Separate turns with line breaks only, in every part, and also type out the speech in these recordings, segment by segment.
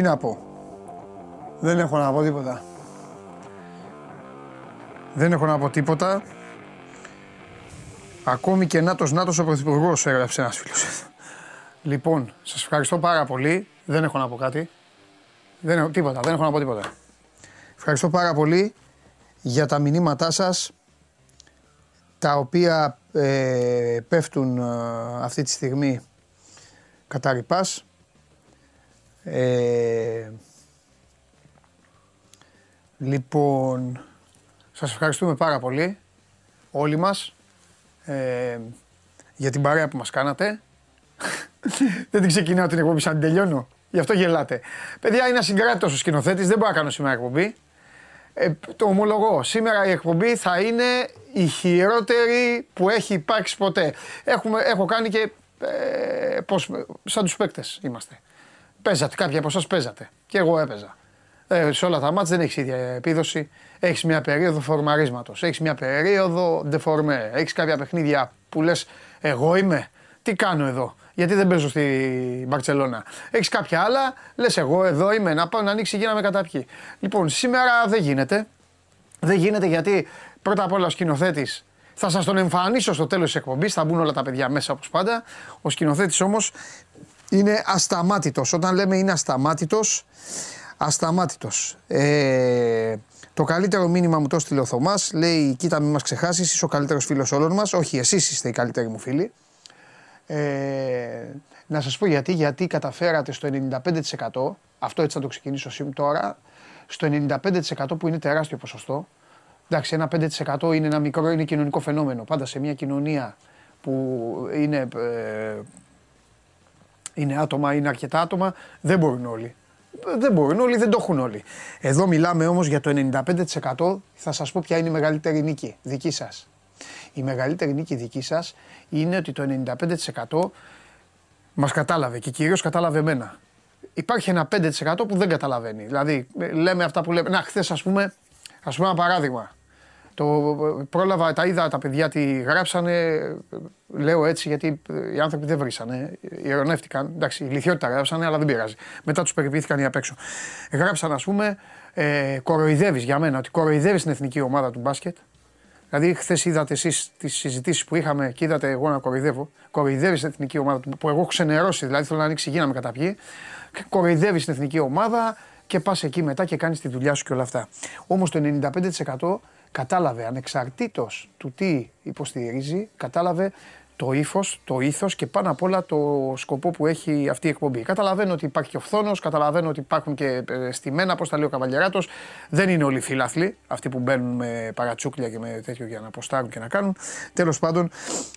Τι να πω. Δεν έχω να πω τίποτα. Δεν έχω να πω τίποτα. Ακόμη και Νάτος Νάτος ο Πρωθυπουργός έγραψε ένας φίλος. Λοιπόν, σας ευχαριστώ πάρα πολύ. Δεν έχω να πω κάτι. Δεν έχω τίποτα, δεν έχω να πω τίποτα. Ευχαριστώ πάρα πολύ για τα μηνύματά σας τα οποία ε, πέφτουν ε, αυτή τη στιγμή κατά ρηπάς. Ε, λοιπόν, σας ευχαριστούμε πάρα πολύ όλοι μας ε, για την παρέα που μας κάνατε. δεν την ξεκινάω την εκπομπή σαν την τελειώνω. Γι' αυτό γελάτε. Παιδιά, είναι ασυγκράτητος ο σκηνοθέτης, δεν μπορώ να κάνω σήμερα εκπομπή. Ε, το ομολογώ. Σήμερα η εκπομπή θα είναι η χειρότερη που έχει υπάρξει ποτέ. Έχουμε, έχω κάνει και. Ε, πώς, σαν τους παίκτες είμαστε. Παίζατε, κάποιοι από εσάς παίζατε. Και εγώ έπαιζα. Ε, σε όλα τα μάτια δεν έχεις ίδια επίδοση. Έχεις μια περίοδο φορμαρίσματος. Έχεις μια περίοδο ντεφορμέ. Έχεις κάποια παιχνίδια που λες, Εγώ είμαι; Τι κάνω εδώ; Γιατί δεν παίζω στη Μπαρσελόνα. Έχεις κάποια άλλα, λες εγώ εδώ είμαι να πάω να ανοίξει γη να με καταπιεί. Λοιπόν, σήμερα δεν γίνεται. Δεν γίνεται γιατί πρώτα απ' όλα ο σκηνοθέτης θα σας τον εμφανίσω στο τέλος της εκπομπής. Θα μπουν όλα τα παιδιά μέσα όπως πάντα. Ο σκηνοθέτης όμως είναι ασταμάτητος. Όταν λέμε είναι ασταμάτητος, ασταμάτητος. Ε, το καλύτερο μήνυμα μου το στείλε ο Θωμάς. Λέει: Κοίτα, μην μας ξεχάσεις, είσαι ο καλύτερος φίλος όλων μας. Όχι, εσείς είστε οι καλύτεροι μου φίλοι. Ε, να σας πω γιατί, γιατί καταφέρατε στο 95%, αυτό έτσι θα το ξεκινήσω σήμερα τώρα, στο 95% που είναι τεράστιο ποσοστό, εντάξει ένα 5% είναι ένα μικρό, είναι κοινωνικό φαινόμενο, πάντα σε μια κοινωνία που είναι, ε, είναι άτομα, είναι αρκετά άτομα, δεν μπορούν όλοι. Δεν μπορούν όλοι, δεν το έχουν όλοι. Εδώ μιλάμε όμως για το 95% θα σας πω ποια είναι η μεγαλύτερη νίκη δική σας. Η μεγαλύτερη νίκη δική σας είναι ότι το 95% μας κατάλαβε και κυρίως κατάλαβε εμένα. Υπάρχει ένα 5% που δεν καταλαβαίνει. Δηλαδή, λέμε αυτά που λέμε. Να, χθες, ας πούμε, ας πούμε ένα παράδειγμα. Το πρόλαβα, τα είδα τα παιδιά τι γράψανε. Λέω έτσι γιατί οι άνθρωποι δεν βρήσανε. Ηρωνεύτηκαν. Εντάξει, η λιθιότητα γράψανε, αλλά δεν πειράζει. Μετά τους περιποιήθηκαν οι απ' έξω. Γράψαν, ας πούμε, ε, κοροϊδεύεις για μένα, ότι κοροϊδεύεις την εθνική ομάδα του μπάσκετ. Δηλαδή, χθες είδατε εσείς τις συζητήσεις που είχαμε και είδατε εγώ να κοροϊδεύω. Κοροϊδεύεις την εθνική ομάδα που εγώ έχω ξενερώσει, δηλαδή θέλω να ανοίξει γη να με καταπιεί. Κοροϊδεύεις την εθνική ομάδα και πας εκεί μετά και κάνεις τη δουλειά σου και όλα αυτά. Όμως το 95% κατάλαβε ανεξαρτήτως του τι υποστηρίζει, κατάλαβε το ύφος, το ήθος και πάνω απ' όλα το σκοπό που έχει αυτή η εκπομπή. Καταλαβαίνω ότι υπάρχει και ο φθόνος, καταλαβαίνω ότι υπάρχουν και ε, στημένα, όπω τα λέει ο Καβαλιαράτος. Δεν είναι όλοι φίλαθλοι, αυτοί που μπαίνουν με παρατσούκλια και με τέτοιο για να αποστάρουν και να κάνουν. Τέλος πάντων,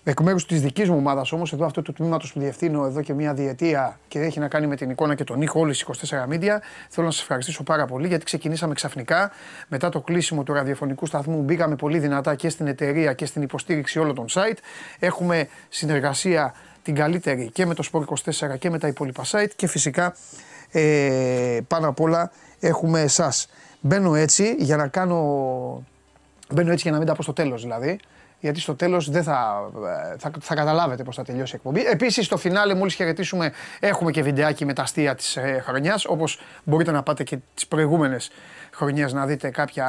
εκ μέρους της δικής μου ομάδας όμως, εδώ αυτό το τμήματος που διευθύνω εδώ και μια διετία και έχει να κάνει με την εικόνα και τον ήχο όλη 24 media, θέλω να σας ευχαριστήσω πάρα πολύ γιατί ξεκινήσαμε ξαφνικά μετά το κλείσιμο του ραδιοφωνικού σταθμού. Μπήκαμε πολύ δυνατά και στην εταιρεία και στην υποστήριξη όλων των site. Έχουμε συνεργασία την καλύτερη και με το Sport24 και με τα υπόλοιπα site και φυσικά ε, πάνω απ' όλα έχουμε εσάς. Μπαίνω έτσι για να κάνω... Μπαίνω έτσι για να μην τα πω στο τέλος δηλαδή γιατί στο τέλος δεν θα, ε, θα, θα καταλάβετε πώς θα τελειώσει η εκπομπή. Επίσης, στο φινάλε, μόλις χαιρετήσουμε, έχουμε και βιντεάκι με τα αστεία της ε, χρονιάς. Όπως μπορείτε να πάτε και τις προηγούμενες χρονιές να δείτε κάποια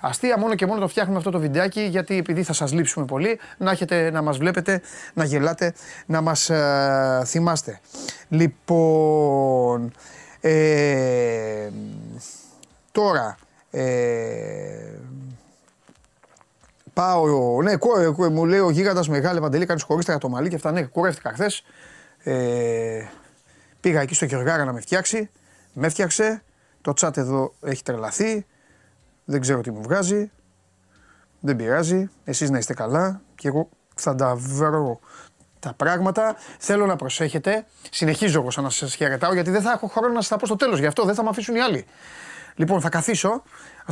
αστεία. Μόνο και μόνο το φτιάχνουμε αυτό το βιντεάκι γιατί επειδή θα σας λείψουμε πολύ, να έχετε να μας βλέπετε, να γελάτε, να μας ε, θυμάστε. Λοιπόν. Ε, τώρα. Ε, Πάω, ναι, κόρε, μου λέει ο γίγαντας μεγάλη παντελή, κάνεις χωρί το μαλλί και αυτά. Ναι, κουρεύτηκα χθες. Ε, πήγα εκεί στο Γεωργάρα να με φτιάξει. Με έφτιαξε. Το τσάτ εδώ έχει τρελαθεί. Δεν ξέρω τι μου βγάζει. Δεν πειράζει. Εσείς να είστε καλά. Και εγώ θα τα βρω τα πράγματα. Θέλω να προσέχετε. Συνεχίζω εγώ σαν να σας χαιρετάω γιατί δεν θα έχω χρόνο να σας τα πω στο τέλος. Γι' αυτό δεν θα με αφήσουν οι άλλοι. Λοιπόν, θα καθίσω,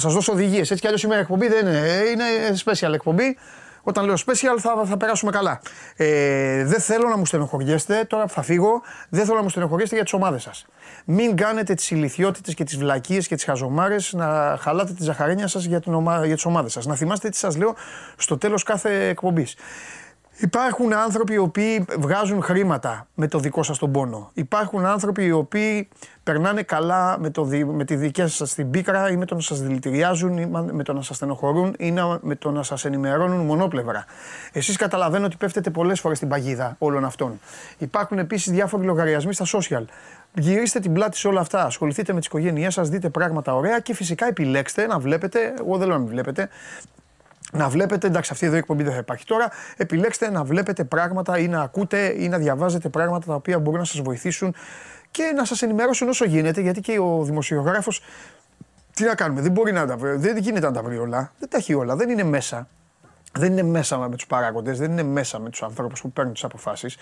θα σας δώσω οδηγίες. Έτσι κι αλλιώς σήμερα εκπομπή δεν είναι. Είναι special εκπομπή. Όταν λέω special θα, θα περάσουμε καλά. Ε, δεν θέλω να μου στενοχωριέστε, τώρα που θα φύγω, δεν θέλω να μου στενοχωριέστε για τις ομάδες σας. Μην κάνετε τις ηλικιότητες και τις βλακίες και τις χαζομάρες να χαλάτε τη ζαχαρένια σας για, ομα... για τις ομάδες σας. Να θυμάστε τι σας λέω στο τέλος κάθε εκπομπής. Υπάρχουν άνθρωποι οι οποίοι βγάζουν χρήματα με το δικό σας τον πόνο. Υπάρχουν άνθρωποι οι οποίοι περνάνε καλά με, το, με τη δική σας την πίκρα ή με το να σας δηλητηριάζουν ή με το να σας στενοχωρούν ή με το να σας ενημερώνουν μονόπλευρα. Εσείς καταλαβαίνω ότι πέφτετε πολλές φορές στην παγίδα όλων αυτών. Υπάρχουν επίσης διάφοροι λογαριασμοί στα social. Γυρίστε την πλάτη σε όλα αυτά. Ασχοληθείτε με τις οικογένειές σας, δείτε πράγματα ωραία και φυσικά επιλέξτε να βλέπετε. Εγώ δεν λέω να μην βλέπετε να βλέπετε, εντάξει αυτή εδώ η εκπομπή δεν θα υπάρχει τώρα, επιλέξτε να βλέπετε πράγματα ή να ακούτε ή να διαβάζετε πράγματα τα οποία μπορούν να σας βοηθήσουν και να σας ενημερώσουν όσο γίνεται γιατί και ο δημοσιογράφος τι να κάνουμε, δεν μπορεί να τα βρει, δεν γίνεται να τα βρει όλα, δεν τα έχει όλα, δεν είναι μέσα. Δεν είναι μέσα με τους παράγοντες, δεν είναι μέσα με τους ανθρώπους που παίρνουν τις αποφάσεις.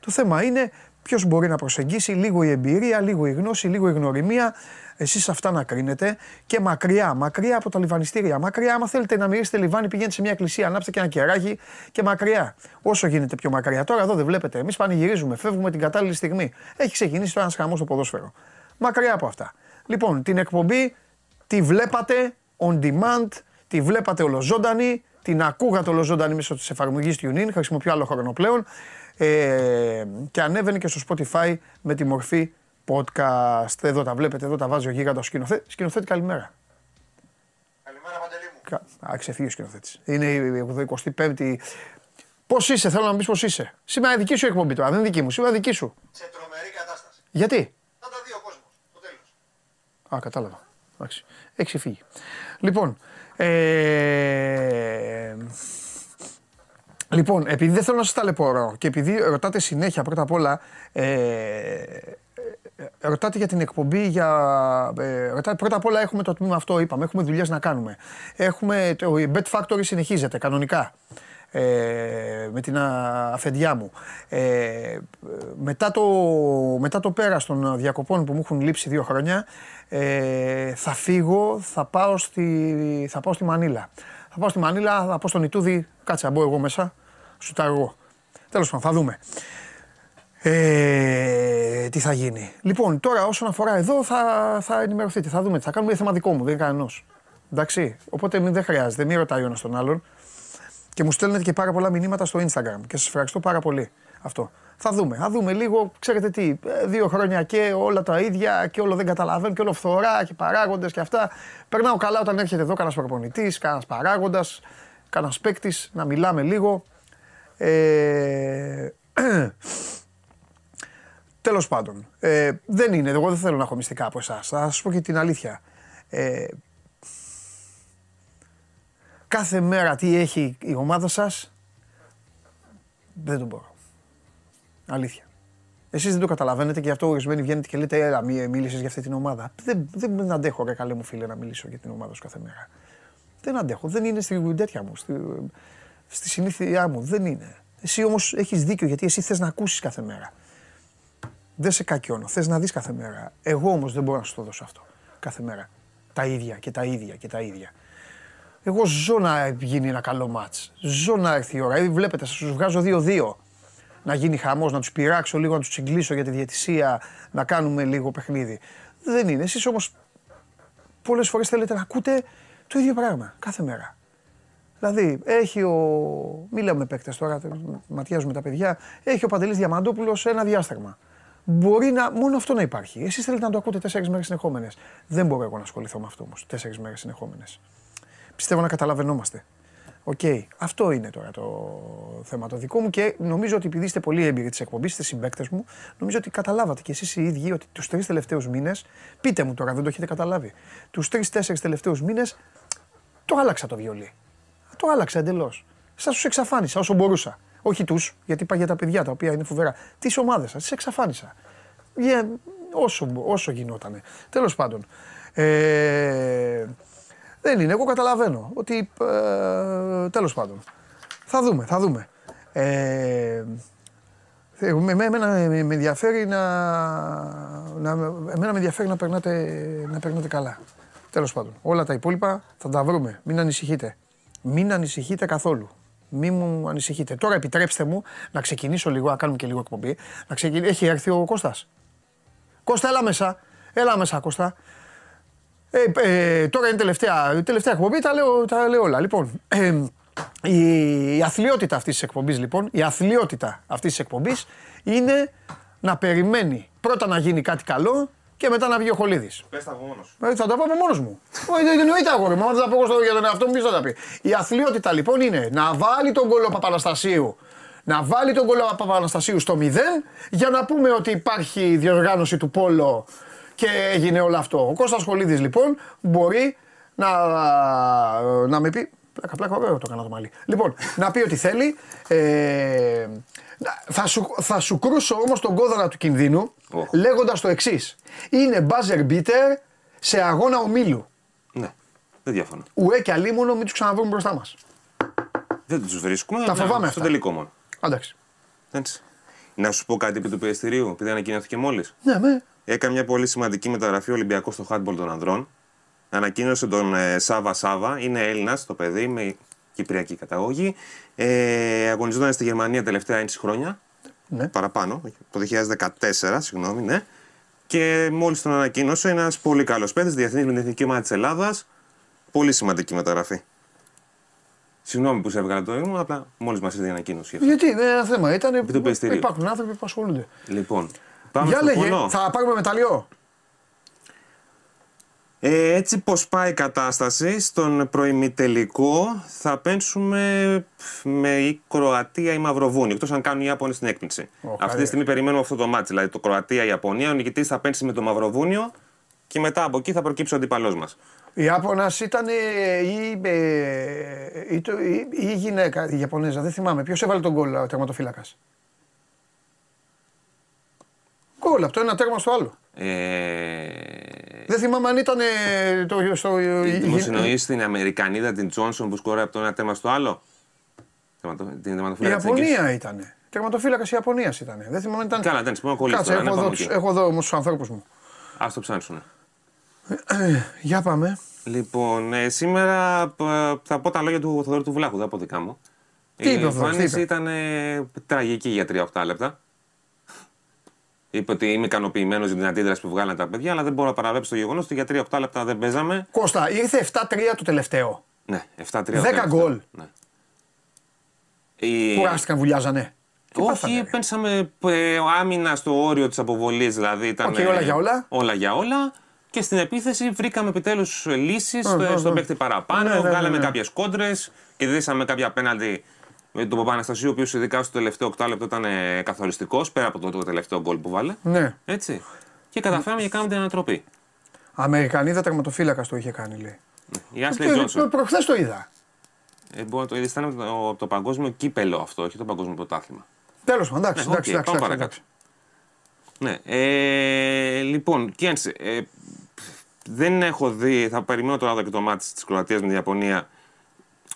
Το θέμα είναι ποιος μπορεί να προσεγγίσει λίγο η εμπειρία, λίγο η γνώση, λίγο η γνωριμία, εσείς αυτά να κρίνετε και μακριά, μακριά από τα λιβανιστήρια. Μακριά, άμα θέλετε να μυρίσετε λιβάνι, πηγαίνετε σε μια εκκλησία, ανάψτε και ένα κεράκι και μακριά. Όσο γίνεται πιο μακριά. Τώρα εδώ δεν βλέπετε. Εμείς πανηγυρίζουμε, φεύγουμε την κατάλληλη στιγμή. Έχει ξεκινήσει τώρα ένας χαμός στο ποδόσφαιρο. Μακριά από αυτά. Λοιπόν, την εκπομπή τη βλέπατε on demand, τη βλέπατε ολοζώντανη, την ακούγατε ολοζώντανη μέσω της εφαρμογής TuneIn. Χρησιμοποιώ άλλο χρόνο πλέον. Ε, και ανέβαινε και στο Spotify με τη μορφή podcast. Εδώ τα βλέπετε, εδώ τα βάζει ο γίγαντος σκηνοθέτης. Σκηνοθέτη καλημέρα.
Καλημέρα Παντελή μου.
Α, ξεφύγει ο σκηνοθέτης. Είναι η 25η. Πώς είσαι, θέλω να μου πεις πώς είσαι. Σήμερα δική σου εκπομπή τώρα, δεν είναι δική μου, σήμερα δική σου.
Σε τρομερή κατάσταση.
Γιατί;
Θα τα δει ο κόσμος. Το τέλος.
Α, κατάλαβα. Εντάξει. Έχει φύγει. Λοιπόν, ε, Λοιπόν, επειδή δεν θέλω να σας ταλαιπωρώ και επειδή ρωτάτε συνέχεια πρώτα απ' όλα, ε, ε, ρωτάτε για την εκπομπή, για, ε, ρωτάτε, πρώτα απ' όλα έχουμε το τμήμα αυτό, είπαμε, έχουμε δουλειές να κάνουμε. Έχουμε, το, η Bet Factory συνεχίζεται κανονικά. Ε, με την αφεντιά μου. Ε, μετά, το, μετά το πέρας των διακοπών που μου έχουν λείψει δύο χρόνια, ε, θα φύγω, θα πάω, στη, θα πάω στη Μανίλα. Θα πάω στη Μανίλα, θα πάω στον Ιτούδη, κάτσε να μπω εγώ μέσα, σου τα εγώ. Τέλος πάντων, θα δούμε. Ε, τι θα γίνει. Λοιπόν, τώρα όσον αφορά εδώ θα, θα ενημερωθείτε, θα δούμε. Θα κάνουμε θέμα δικό μου, δεν είναι κανένας. Εντάξει. Οπότε μην, δεν χρειάζεται, μην ρωτάει ο ένας τον άλλον. Και μου στέλνετε και πάρα πολλά μηνύματα στο Instagram και σας ευχαριστώ πάρα πολύ αυτό. Θα δούμε, θα δούμε λίγο, ξέρετε τι, ε, δύο χρόνια και όλα τα ίδια και όλο δεν καταλαβαίνω και όλο φθορά και παράγοντες και αυτά. Περνάω καλά όταν έρχεται εδώ κανένας προπονητής, κανένας παράγοντας, κανένας παίκτης, να μιλάμε λίγο. Ε, Τέλος πάντων, ε, δεν είναι. Εγώ δεν θέλω να έχω μυστικά από εσάς. Θα σας πω και την αλήθεια. Ε, κάθε μέρα τι έχει η ομάδα σας, δεν το μπορώ. Αλήθεια. Εσείς δεν το καταλαβαίνετε και γι' αυτό ορισμένοι βγαίνετε και λέτε Έλα, μίλησες για αυτή την ομάδα. Δεν, δεν αντέχω, ρε καλέ μου φίλε, να μιλήσω για την ομάδα σου κάθε μέρα. Δεν αντέχω. Δεν είναι στη τέτοια μου, στη, στη συνήθειά μου. Δεν είναι. Εσύ όμως έχεις δίκιο γιατί εσύ θες να ακούσεις κάθε μέρα. Δεν σε κακιώνω. Θες να δεις κάθε μέρα. Εγώ όμως δεν μπορώ να σου το δώσω αυτό. Κάθε μέρα. Τα ίδια και τα ίδια και τα ίδια. Εγώ ζω να γίνει ένα καλό μάτς. Ζω να έρθει η ώρα. Ε, βλέπετε, σας τους βγάζω 2-2. Να γίνει χαμός, να τους πειράξω λίγο, να τους τσιγκλίσω για τη διαιτησία, να κάνουμε λίγο παιχνίδι. Δεν είναι. Εσείς όμως πολλές φορές θέλετε να ακούτε το ίδιο πράγμα κάθε μέρα. Δηλαδή, έχει ο. Μίλαμε παίκτες τώρα, ματιάζουμε τα παιδιά. Έχει ο Παντελής Διαμαντόπουλος ένα διάστημα. Μπορεί να, μόνο αυτό να υπάρχει. Εσείς θέλετε να το ακούτε τέσσερις μέρες συνεχόμενες. Δεν μπορώ εγώ να ασχοληθώ με αυτό όμως. Τέσσερις μέρες συνεχόμενες. Πιστεύω να καταλαβαινόμαστε. Οκ. Αυτό είναι τώρα το θέμα το δικό μου και νομίζω ότι επειδή είστε πολύ έμπειροι της εκπομπής, είστε συμπαίκτες μου, νομίζω ότι καταλάβατε κι εσείς οι ίδιοι ότι τους τρεις τελευταίους μήνες, πείτε μου τώρα, δεν το έχετε καταλάβει, τους τρει-τέσσερι τελευταίους μήνες το άλλαξα το βιολί. Το άλλαξα εντελώς. Σας τους εξαφάνισα όσο μπορούσα. Όχι τους, γιατί είπα για τα παιδιά τα οποία είναι φοβερά. Τις ομάδες σας, τις εξαφάνισα. Για, όσο, όσο γινότανε. Τέλος πάντων. Ε, δεν είναι, εγώ καταλαβαίνω ότι ε, τέλος πάντων. Θα δούμε, θα δούμε. Ε, με, εμένα με ενδιαφέρει να, να, εμένα με ενδιαφέρει να περνάτε, να περνάτε καλά. Τέλος πάντων. Όλα τα υπόλοιπα θα τα βρούμε. Μην ανησυχείτε. Μην ανησυχείτε καθόλου. Μην μου ανησυχείτε. Τώρα επιτρέψτε μου να ξεκινήσω λίγο, να κάνουμε και λίγο εκπομπή. Να ξεκινήσω. Έχει έρθει ο Κώστας. Κώστα, έλα μέσα. Έλα μέσα, Κώστα. Ε, ε, τώρα είναι τελευταία, τελευταία εκπομπή, τα λέω, τα λέω όλα. Λοιπόν, ε, η, η αθλειότητα αυτής της εκπομπής λοιπόν, η αθλειότητα αυτής της εκπομπής είναι να περιμένει πρώτα να γίνει κάτι καλό και μετά να βγει ο Χολίδης.
Πες τα από μόνος.
Ε, θα τα πω από μόνος μου. Όχι, δεν εννοείται αγόρι μου. Αν δεν θα πω εγώ στο- για τον εαυτό μου, ποιος θα τα πει. Η αθλειότητα λοιπόν είναι να βάλει τον κόλλο Παπαναστασίου. Να βάλει τον κόλλο Παπαναστασίου στο 0 για να πούμε ότι υπάρχει διοργάνωση του Πόλο και έγινε όλο αυτό. Ο Κώστας Χολίδης λοιπόν μπορεί να, να με πει. Πλάκα, πλάκα, ωραίο το έκανα το μαλλί. Λοιπόν, να πει ότι θέλει. Ε, να- θα, σου, θα σου κρούσω όμως τον κόδωνα του κινδύνου
Οχ.
λέγοντας το εξής. Είναι buzzer beater σε αγώνα ομίλου.
Ναι, δεν διαφωνώ.
Ουέ και αλίμονο μην τους ξαναβρούμε μπροστά μας.
Δεν τους βρίσκουμε.
Τα
ναι,
φοβάμαι
Στο
αυτά.
τελικό μόνο.
Εντάξει.
Έτσι. Να σου πω κάτι επί του πιεστηρίου, επειδή ανακοινώθηκε μόλις.
Ναι, με.
Έκανε μια πολύ σημαντική μεταγραφή ο Ολυμπιακός στο handball των ανδρών. Ανακοίνωσε τον ε, Σάβα Σάβα. Είναι Έλληνας το παιδί με κυπριακή καταγωγή. Ε, αγωνιζόταν στη Γερμανία τελευταία 6 χρόνια.
Ναι.
Παραπάνω, το 2014, συγγνώμη, ναι. Και μόλις τον ανακοίνωσε, ένας πολύ καλός παίκτης, διεθνής με την εθνική ομάδα της Ελλάδας. Πολύ σημαντική μεταγραφή. Συγγνώμη που σε έβγαλα το ήμουν, απλά μόλις μας ήρθε η ανακοίνωση. αυτή.
Γιατί δεν είναι ένα θέμα. Ήταν,
του πιεστηρίου.
υπάρχουν άνθρωποι που ασχολούνται.
Λοιπόν, πάμε
Για
στο
λέγε,
πονό.
θα πάρουμε μεταλλιό;
Ε, έτσι πως πάει η κατάσταση στον προημιτελικό θα πένσουμε με η Κροατία ή Μαυροβούνιο εκτός αν κάνουν οι Ιάπωνες την έκπληξη.
Ω,
Αυτή
καλέ.
τη στιγμή περιμένουμε αυτό το μάτι, δηλαδή το Κροατία-Ιαπωνία. Ο νικητής θα πένσει με το Μαυροβούνιο και μετά από εκεί θα προκύψει ο αντίπαλός μας.
Η Ιάπωνας ήταν ε, η, ε, η, το- η, η γυναίκα, η Ιαπωνέζα, δεν θυμάμαι. Ποιος έβαλε τον γκολ ο τερματοφύλακας; Γκολ από το ένα τέρμα στο άλλο.
Ε,
Δεν θυμάμαι αν ήταν ε, το, στο, η- η-
Μου συνοείς την Αμερικανίδα την Τζόνσον που σκόρε από το ένα θέμα στο άλλο; Τερματο- Την
η
τερματοφύλακα της Εθνικής.
Ιαπωνία ήταν. Τερματοφύλακας η Ιαπωνίας ήταν. Δεν θυμάμαι αν ήταν.
Καλά, δεν πούμε κολλήσεις
Κάτσε,
τώρα,
έχω
να
εδώ,
πάμε
τους-
εκεί.
έχω εδώ όμως τους ανθρώπους μου.
Ας το ψάξουνε.
Για πάμε.
Λοιπόν, ε, σήμερα π- θα πω τα λόγια του Θοδωρή του Βλάχου, δεν από δικά μου.
Τι είπε
η
ο Θοδωρής, τι
εμφάνιση
είπε;
ήταν ε, τραγική για 3-8 λεπτά. Είπε ότι είμαι ικανοποιημένος για την αντίδραση που βγάλανε τα παιδιά, αλλά δεν μπορώ να παραβλέψω το γεγονός ότι για 3-8 λεπτά δεν παίζαμε.
Κώστα, ήρθε 7-3 το τελευταίο.
Ναι, 7-3.
Δέκα
τελευταίο.
γκολ.
Ναι. Η...
Κουράστηκαν, βουλιάζανε. Τι πάθανε,
Όχι,
ρε.
παίξαμε ε, άμυνα στο όριο της αποβολής, δηλαδή ήταν.
Οκ, όλα για όλα.
Όλα για όλα. Και στην επίθεση βρήκαμε επιτέλους λύσεις
ε,
στον
ε.
παίκτη παραπάνω.
Ναι, ναι, ναι,
βγάλαμε
ναι.
κάποιες κόντρες. Κερδίσαμε κάποια πέναλτι με τον Παπαναστασίου, ο οποίος ειδικά στο τελευταίο 8 λεπτό ήταν καθοριστικός, πέρα από το, το τελευταίο γκολ που βάλε.
Ναι.
Έτσι. Και καταφέραμε και κάναμε την ανατροπή.
Αμερικανίδα τερματοφύλακας το είχε κάνει, λέει.
Η Άσλεϊ Τζόνσον.
Προχθές το είδα.
Ε, μπορεί να το είδες, ήταν από το, από το παγκόσμιο κύπελο αυτό, όχι το παγκόσμιο πρωτάθλημα.
Τέλος πάντων, εντάξει,
Ναι,
εντάξει,
οκ,
εντάξει,
πάμε
εντάξει,
παρακάτω. Ναι. Ε, λοιπόν, Κιέντσε, ε, δεν έχω δει, θα περιμένω τώρα εδώ και το ματς της Κροατίας με την Ιαπωνία.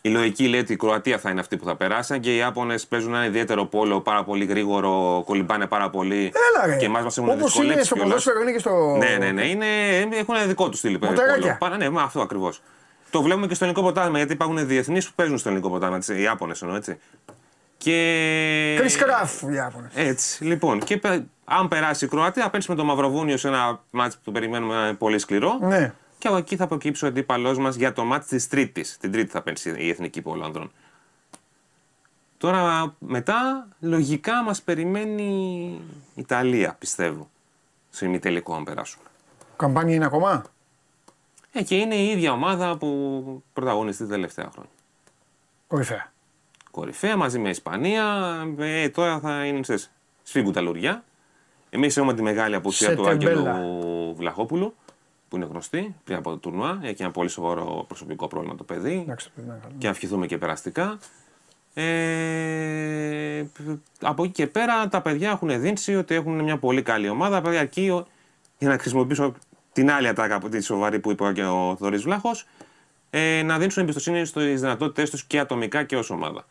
Η λογική λέει ότι η Κροατία θα είναι αυτή που θα περάσει και οι Ιάπωνε παίζουν ένα ιδιαίτερο πόλο, πάρα πολύ γρήγορο, κολυμπάνε πάρα πολύ.
Έλα, ρε.
Και εμάς μας έχουν
Όπως είναι
δυσκολέψει
στο
κιόλας.
ποδόσφαιρο, είναι και στο.
Ναι, ναι, ναι. Είναι, έχουν ένα δικό τους στυλ
Μοταράκια.
πόλο. Πάρα, ναι, μα αυτό ακριβώς. Το βλέπουμε και στο ελληνικό ποτάμι, γιατί υπάρχουν διεθνείς που παίζουν στο ελληνικό ποτάμι, οι Ιάπωνε εννοώ έτσι. Και.
Κρι Κράφ, οι Ιάπωνες.
Έτσι. Λοιπόν, και πε- αν περάσει η Κροατία, θα παίξει με το Μαυροβούνιο σε ένα μάτι που το περιμένουμε να είναι πολύ σκληρό.
Ναι.
Και από εκεί θα προκύψει ο αντίπαλός μας για το μάτι της Τρίτης. Την Τρίτη θα παίξει η Εθνική Πόλο Ανδρών. Τώρα μετά, λογικά μας περιμένει η Ιταλία, πιστεύω. Στο ημιτελικό, αν περάσουμε.
Καμπάνια είναι ακόμα;
Ε, και είναι η ίδια ομάδα που πρωταγωνιστεί τα τελευταία χρόνια.
Κορυφαία.
Κορυφαία μαζί με Ισπανία. Ε, τώρα θα είναι σε σφίγγουν τα λουριά. Εμείς έχουμε τη μεγάλη απουσία
Σε
του
τεμπέλα.
Άγγελου Βλαχόπουλου, που είναι γνωστή πριν από το τουρνουά. Έχει ένα πολύ σοβαρό προσωπικό πρόβλημα το παιδί.
Εντάξει, το παιδί είναι καλό.
Και να ευχηθούμε και περαστικά. Ε, από εκεί και πέρα τα παιδιά έχουν δείξει ότι έχουν μια πολύ καλή ομάδα. Παιδιά εκεί, ο- για να χρησιμοποιήσω την άλλη ατάκα από τη σοβαρή που είπε και ο Θωρής Βλάχος, ε, να δίνουν εμπιστοσύνη στις δυνατότητές τους και ατομικά και ως ομάδα.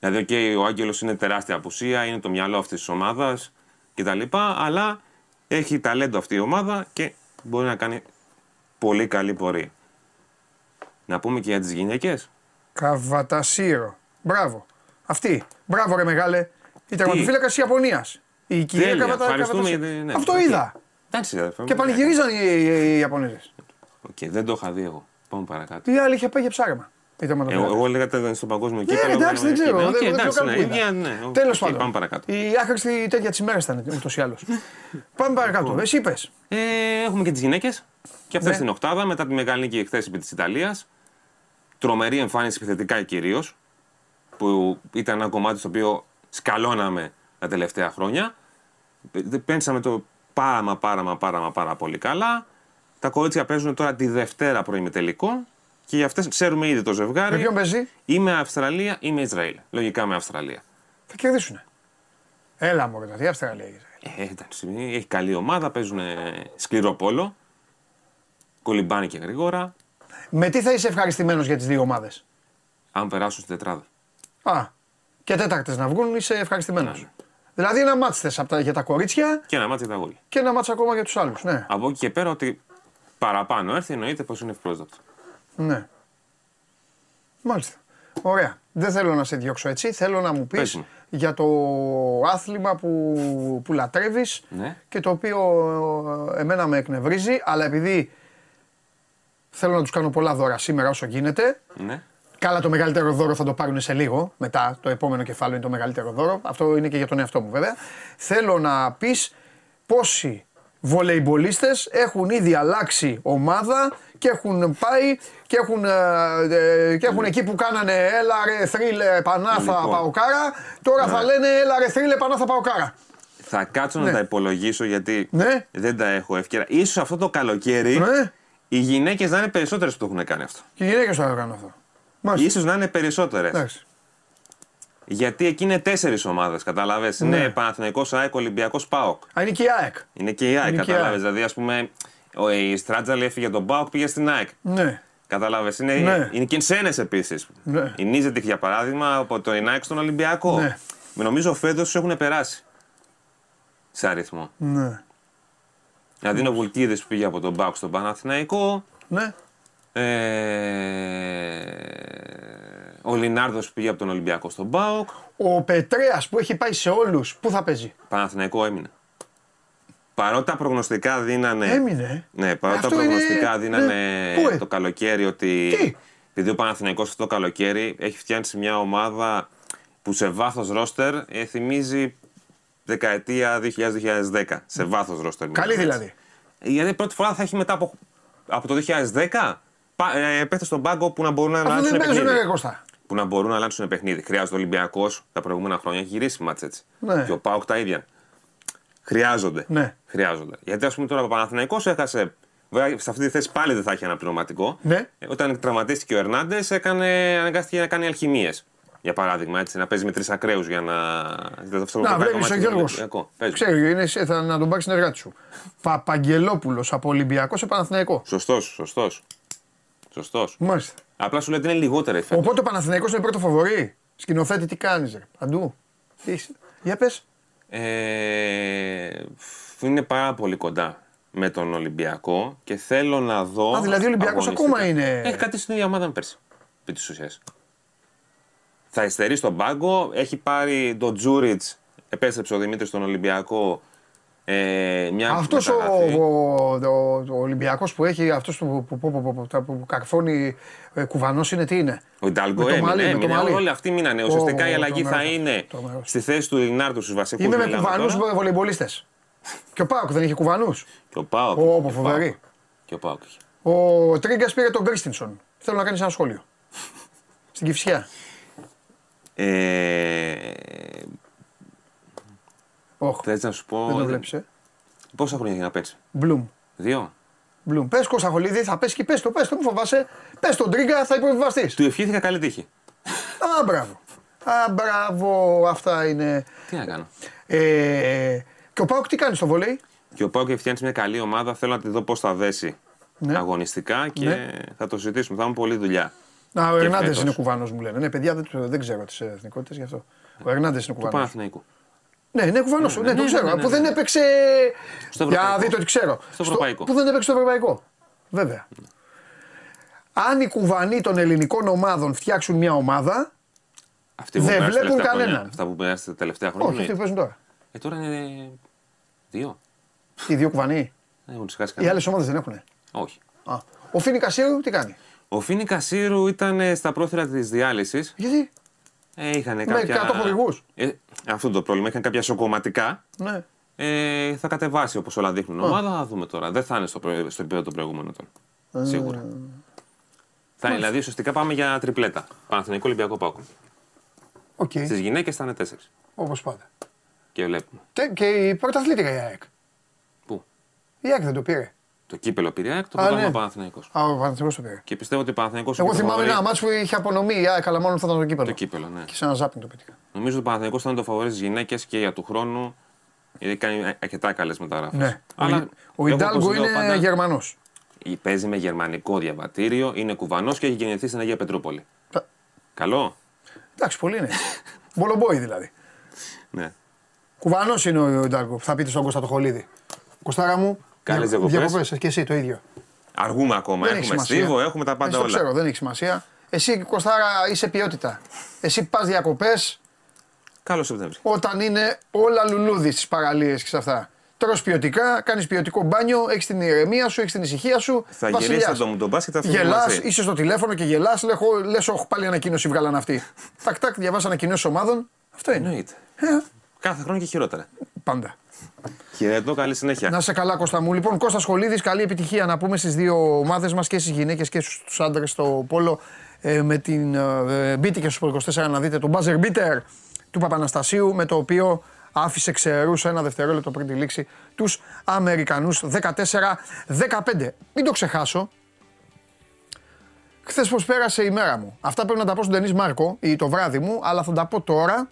Δηλαδή, okay, ο Άγγελος είναι τεράστια απουσία, είναι το μυαλό αυτής της ομάδας κτλ. Αλλά έχει ταλέντο αυτή η ομάδα και μπορεί να κάνει πολύ καλή πορεία. Να πούμε και για τις γυναίκες.
Καβατασίρο. Μπράβο. Αυτή. Μπράβο, ρε μεγάλε. Η τερματοφύλακας της Ιαπωνίας. Η κυρία
Τέλεια,
Καβατα-
ευχαριστούμε
Καβατασίρο.
γιατί- ναι,
Αυτό
οκ.
είδα.
Εντάξει, αδερφέ μου.
Και πανηγυρίζαν οι, οι, οι Ιαπωνέζες.
Οκ, δεν το είχα δει εγώ. Πάμε παρακάτω.
Η άλλη είχε πάει για ψάρεμα. Η τερματοφύλακα.
Εγώ, εγώ έλεγα ότι ήταν στο παγκόσμιο
Ναι,
κύπελο.
εντάξει, δεν ξέρω.
Οκ,
δεν- δεν
εντάξει,
ξέρω
ναι,
καν που
ίδια,
ήταν.
ναι, οκ,
Τέλος
οκ,
πάντων.
Πάμε παρακάτω.
Η άχρηστη τέτοια της ημέρας ήταν ούτως ή άλλως. Πάμε παρακάτω. Εσύ είπες.
Ε, έχουμε και τις γυναίκες. Και αυτές
Ναι.
στην Οκτάδα μετά τη μεγάλη νίκη χθες επί της Ιταλίας. Τρομερή εμφάνιση επιθετικά κυρίως. Που ήταν ένα κομμάτι στο οποίο σκαλώναμε τα τελευταία χρόνια. Ε, Παίξαμε το πάρα μα πάρα μα πάρα μα πάρα πολύ καλά. Τα κορίτσια παίζουν τώρα τη Δευτέρα προημιτελικό. Και για αυτές ξέρουμε ήδη το
Με
ζευγάρι.
ποιον παίζει,
Είμαι Αυστραλία, είμαι Ισραήλ. Λογικά με Αυστραλία.
θα κερδίσουν. Έλα μου, τι Αυστραλία.
Ε, εντάξει, έχει καλή ομάδα, παίζουν σκληρό πόλο. Κολυμπάνε και γρήγορα.
Με τι θα είσαι ευχαριστημένος για τις δύο ομάδες;
Αν περάσουν στην τετράδα.
Α, και τέταρτες να βγουν, είσαι ευχαριστημένος.
Ναι.
Δηλαδή ένα μάτς θες από τα, για τα κορίτσια
Και ένα μάτι για τα γόλια.
και ένα μάτς ακόμα για τους άλλους. Ναι.
Από εκεί και πέρα ότι παραπάνω έρθει εννοείται πως είναι ευπρόσδεκτο.
Ναι. Μάλιστα. Ωραία. Δεν θέλω να σε διώξω έτσι. Θέλω να μου
Πες
πεις
μου.
για το άθλημα που, που λατρεύεις
Ναι.
και το οποίο ε, εμένα με εκνευρίζει, αλλά επειδή θέλω να τους κάνω πολλά δώρα σήμερα όσο γίνεται,
Ναι.
Καλά, το μεγαλύτερο δώρο θα το πάρουν σε λίγο. Μετά το επόμενο κεφάλαιο είναι το μεγαλύτερο δώρο. Αυτό είναι και για τον εαυτό μου βέβαια. Θέλω να πεις πόσοι βολεϊμπολίστες έχουν ήδη αλλάξει ομάδα και έχουν πάει και έχουν, ε, ε, και έχουν εκεί που κάνανε έλα ρε θρύλε πανάθα
Λοιπόν.
παοκάρα. Τώρα θα λένε έλα ρε θρύλε πανάθα παοκάρα.
Θα κάτσω
Ναι.
να τα υπολογίσω γιατί
Ναι.
δεν τα έχω ευκαιρία. Ίσως αυτό το καλοκαίρι
Ναι.
οι γυναίκες να είναι περισσότερες που το έχουν κάνει αυτό.
Και οι γυναίκες το έκαναν αυτό. Μάλιστα.
Ίσως να είναι περισσότερες.
Εντάξει.
Γιατί εκεί είναι τέσσερις ομάδες, κατάλαβε.
Ναι.
Είναι Παναθηναϊκός ΑΕΚ, Ολυμπιακός ΠΑΟΚ.
Α, είναι και η ΑΕΚ.
Είναι και η ΑΕΚ,
Είναι και η
κατάλαβε.
ΑΕΚ.
Δηλαδή, ας πούμε, ο, η Στράτζαλη έφυγε τον ΠΑΟΚ, πήγε στην ΑΕΚ.
Ναι.
Κατάλαβε. Είναι,
Ναι.
είναι και ξένε επίσης.
Ναι.
Η Νίζετιχ, για παράδειγμα, από το ΑΕΚ στον Ολυμπιακό.
Ναι.
Με νομίζω φέτος του έχουν περάσει. Σε αριθμό.
Ναι.
Δηλαδή είναι ο Βουλκίδης που πήγε από τον ΠΑΟΚ στον Παναθηναϊκό.
Ναι.
Ε, ο Λινάρδος που πήγε από τον Ολυμπιακό στον ΠΑΟΚ.
Ο Πετρέας που έχει πάει σε όλους, πού θα παίζει;
Παναθηναϊκό έμεινε. Παρότι τα προγνωστικά δίνανε.
Έμεινε.
Ναι, παρότι τα
Αυτό είναι-
προγνωστικά
ναι.
δίνανε
Πού, ε;
το καλοκαίρι ότι.
Τι;
Επειδή ο Παναθηναϊκός αυτό το καλοκαίρι έχει φτιάξει μια ομάδα που σε βάθος ρόστερ ε, θυμίζει δεκαετία 2000-2010. Σε βάθος ρόστερ.
Καλή
μιλάμε,
δηλαδή.
έτσι. Γιατί πρώτη φορά θα έχει μετά από, από το 2010 πα- ε, παίχτες στον πάγκο που να μπορούν να
Αυτό
αλλάξουν
δεν παίζουν
παιχνίδι.
ρε Κώστα.
Που να μπορούν να αλλάξουν παιχνίδι. Χρειάζεται ο Ολυμπιακός τα προηγούμενα χρόνια. Έχει γυρίσει μάτς έτσι.
Ναι.
Και ο Πάοκ τα ίδια. Χρειάζονται.
Ναι.
Χρειάζονται. Γιατί ας πούμε τώρα ο Παναθηναϊκός έχασε. Βέβαια σε αυτή τη θέση πάλι δεν θα έχει ένα πνευματικό.
Ναι.
Ε, Όταν τραυματίστηκε ο Ερνάντες, έκανε, αναγκάστηκε να κάνει αλχημίες. Για παράδειγμα, έτσι, να παίζει με τρεις ακραίους για να. για το
Να βλέπεις ο Γιώργος.
Παίζει.
Ξέρει, είναι, εσύ, θα να τον πάρεις συνεργάτη σου. Παπαγγελόπουλος από Ολυμπιακό σε Παναθηναϊκό.
Σωστός, σωστός. Σωστός.
Μάλιστα.
Απλά σου λέει ότι είναι λιγότερη φέτο.
Οπότε ο Παναθηναϊκός είναι πρώτο φαβορή. Σκηνοθέτη, τι κάνεις, ρε; Παντού. Τι είσαι; Για πες.
Ε, είναι πάρα πολύ κοντά με τον Ολυμπιακό και θέλω να δω.
Α, δηλαδή ο Ολυμπιακός
αγωνιστικά.
ακόμα είναι-
Έχει κάτι στην ίδια ομάδα με πέρσι. Επί της ουσίας. Θα υστερεί στον πάγκο. Έχει πάρει τον Τζούριτς. Επέστρεψε ο Δημήτρης στον Ολυμπιακό. Ε, μια
Αυτός
μεταγραφή.
ο, ο, ο, ο Ολυμπιακός που έχει, αυτός που, που, που, που, που, που, που καρφώνει ε, κουβανός είναι, τι είναι;
Ο Ιντάλγκο
Με το
έμεινε.
μαλλί, με το
έμεινε.
μαλλί.
Όλοι αυτοί μείνανε. Ουσιαστικά η
Ω,
αλλαγή θα
τρομερός.
είναι
Τρομερός.
στη θέση του Λινάρντου στους βασικούς.
Είμαι με κουβανούς βολεϊμπολίστε. Και ο Πάοκ δεν είχε κουβανούς.
Και ο Πάοκ.
Ω,
και ο
πω, φοβερή.
Πάοκ. Και ο Πάοκ είχε.
Ο Τρίγκας πήρε τον Κρίστινσον. Θέλω να κάνεις ένα σχόλιο. Στην Κυφσιά.
Ε,
Όχι.
Θες να σου πω.
Δεν το βλέπεις, ε;
Πόσα χρόνια έχει να παίξει.
Μπλουμ.
Δύο.
Μπλουμ. Πες Κωνσταχολίδη, θα πες και πες το, πες το, μην φοβάσαι. Πες τον Τρίγκα, θα υποβιβαστείς.
Του ευχήθηκα καλή τύχη.
Α, μπράβο. Α, μπράβο, αυτά είναι.
Τι να κάνω.
Ε, και ο Πάοκ τι κάνει στο βολέι.
Και ο Πάοκ έχει φτιάξει μια καλή ομάδα. Θέλω να τη δω πώς θα δέσει
Ναι.
αγωνιστικά και
Ναι.
θα το συζητήσουμε. Θα έχουμε πολλή δουλειά.
Α, ο
Και
Ερνάντες
φέτος.
είναι κουβανό μου λένε. Ναι, παιδιά δεν, το- δεν ξέρω τις εθνικότητες γι' αυτό. Ο Ερνάντες είναι
Του
κουβανό.
Παναθηναϊκού.
Ναι, είναι κουβανό. Ναι,
ναι,
το
ναι,
ξέρω.
ναι, ναι,
που δεν
ναι.
έπαιξε.
Στο
Για να
ευρωπαϊκό.
δείτε ότι ξέρω.
Στο ευρωπαϊκό.
Που δεν έπαιξε στο ευρωπαϊκό. Βέβαια. Αν οι κουβανοί των ελληνικών ομάδων φτιάξουν μια ομάδα.
Αυτοί που
Δεν
πέρασαν τα
βλέπουν
τελευταία χρόνια.
κανέναν.
Αυτά που πέρασαν τα τελευταία χρόνια.
Όχι, αυτοί που
ναι.
παίζουν τώρα.
Ε, τώρα είναι δύο.
Οι δύο κουβανοί.
Δεν έχουν ξεχάσει
Οι
κανένα.
άλλες ομάδες δεν έχουν.
Όχι.
Α. Ο Φίνι Κασίρου τι κάνει;
Ο Φίνι Κασίρου ήταν ε, στα πρόθυρα της διάλυσης.
Γιατί;
Ε, είχαν
Με
κάποια...
100 χορηγούς.
Ε, αυτό το πρόβλημα. Είχαν κάποια σοκοματικά.
Ναι.
Ε, θα κατεβάσει όπως όλα δείχνουν. Ομάδα θα δούμε τώρα. Δεν θα είναι στο, προ... στο επίπεδο το προηγούμενο τώρα. Σίγουρα. Θα είναι, δηλαδή ουσιαστικά πάμε για τριπλέτα. Παναθηναϊκό Ολυμπιακό Πάκο.
Οκ.
Στις γυναίκες θα είναι τέσσερις.
Όπως πάντα.
Και βλέπουμε.
Τε- Και η πρωταθλήτρια η ΑΕΚ.
Πού;
Η ΑΕΚ δεν το πήρε.
Το κύπελο πήρε ΑΕΚ, το
Α,
πρωτάθλημα
ναι.
Παναθηναϊκός.
Α, ο Παναθηναϊκός το πήρε.
Και πιστεύω ότι ο Παναθηναϊκός
Εγώ
είναι το
θυμάμαι
φαβορί-
ένα μάτσο που είχε απονομή η ΑΕΚ, αλλά μόνο θα ήταν το κύπελο.
Το κύπελο, ναι.
Και σε ένα ζάπινγκ το πέτυχα.
Νομίζω ότι ο Παναθηναϊκός θα είναι το φαβορί στις γυναίκες και για του χρόνου. Γιατί κάνει αρκετά καλές μεταγραφές.
Ναι.
Αλλά
ο
εγώ,
Ιντάλγκο
όπως λέω
είναι
πάντα,
Γερμανός.
Παίζει με γερμανικό διαβατήριο, είναι κουβανός και έχει γεννηθεί στην Αγία Πετρούπολη. Καλό;
Εντάξει, πολύ είναι. Μπολομπόι δηλαδή.
Ναι.
Κουβανός είναι ο Ιντάλγκο. Θα πείτε στον Κώστα το Χολίδη. Κωστάρα μου,
Καλές
δια-
διακοπές.
διακοπές, και εσύ το ίδιο.
Αργούμε ακόμα.
Δεν έχει
έχουμε
σημασία.
στίβο, έχουμε τα πάντα
Εσύ το
όλα.
ξέρω, δεν έχει σημασία. Εσύ, Κωστάρα, είσαι ποιότητα. Εσύ πας διακοπές
Καλό Σεπτέμβρη.
όταν είναι όλα λουλούδι στις παραλίες και σε αυτά. Τρως ποιοτικά, κάνεις ποιοτικό μπάνιο, έχεις την ηρεμία σου, έχεις την ησυχία σου.
Θα
βασιλιάς.
γυρίσει το μου τον μπάσκετ, θα φύγει
Γελάς,
μαζί.
είσαι στο τηλέφωνο και γελάς. Λες, όχι, πάλι ανακοίνωση βγάλαν αυτοί. τακ, τακ, διαβάζω ανακοινώσεις ομάδων. Αυτό είναι.
Εννοείται.
Ε,
Κάθε χρόνο και χειρότερα.
πάντα.
Χαιρετώ, καλή συνέχεια.
Να σε καλά, Κώστα μου. Λοιπόν, Κώστα Σχολίδης, καλή επιτυχία να πούμε στις δύο ομάδες μας και στις γυναίκες και στους άντρες στο Πόλο. Ε, με την. Ε, μπείτε και στους 24 να δείτε το buzzer beater του Παπαναστασίου με το οποίο άφησε ξερούς ένα δευτερόλεπτο πριν τη λήξη τους Αμερικανούς 14-15. Μην το ξεχάσω. Χθες πώ πέρασε η μέρα μου. Αυτά πρέπει να τα πω στον Ντενή Μάρκο ή το βράδυ μου, αλλά θα τα πω τώρα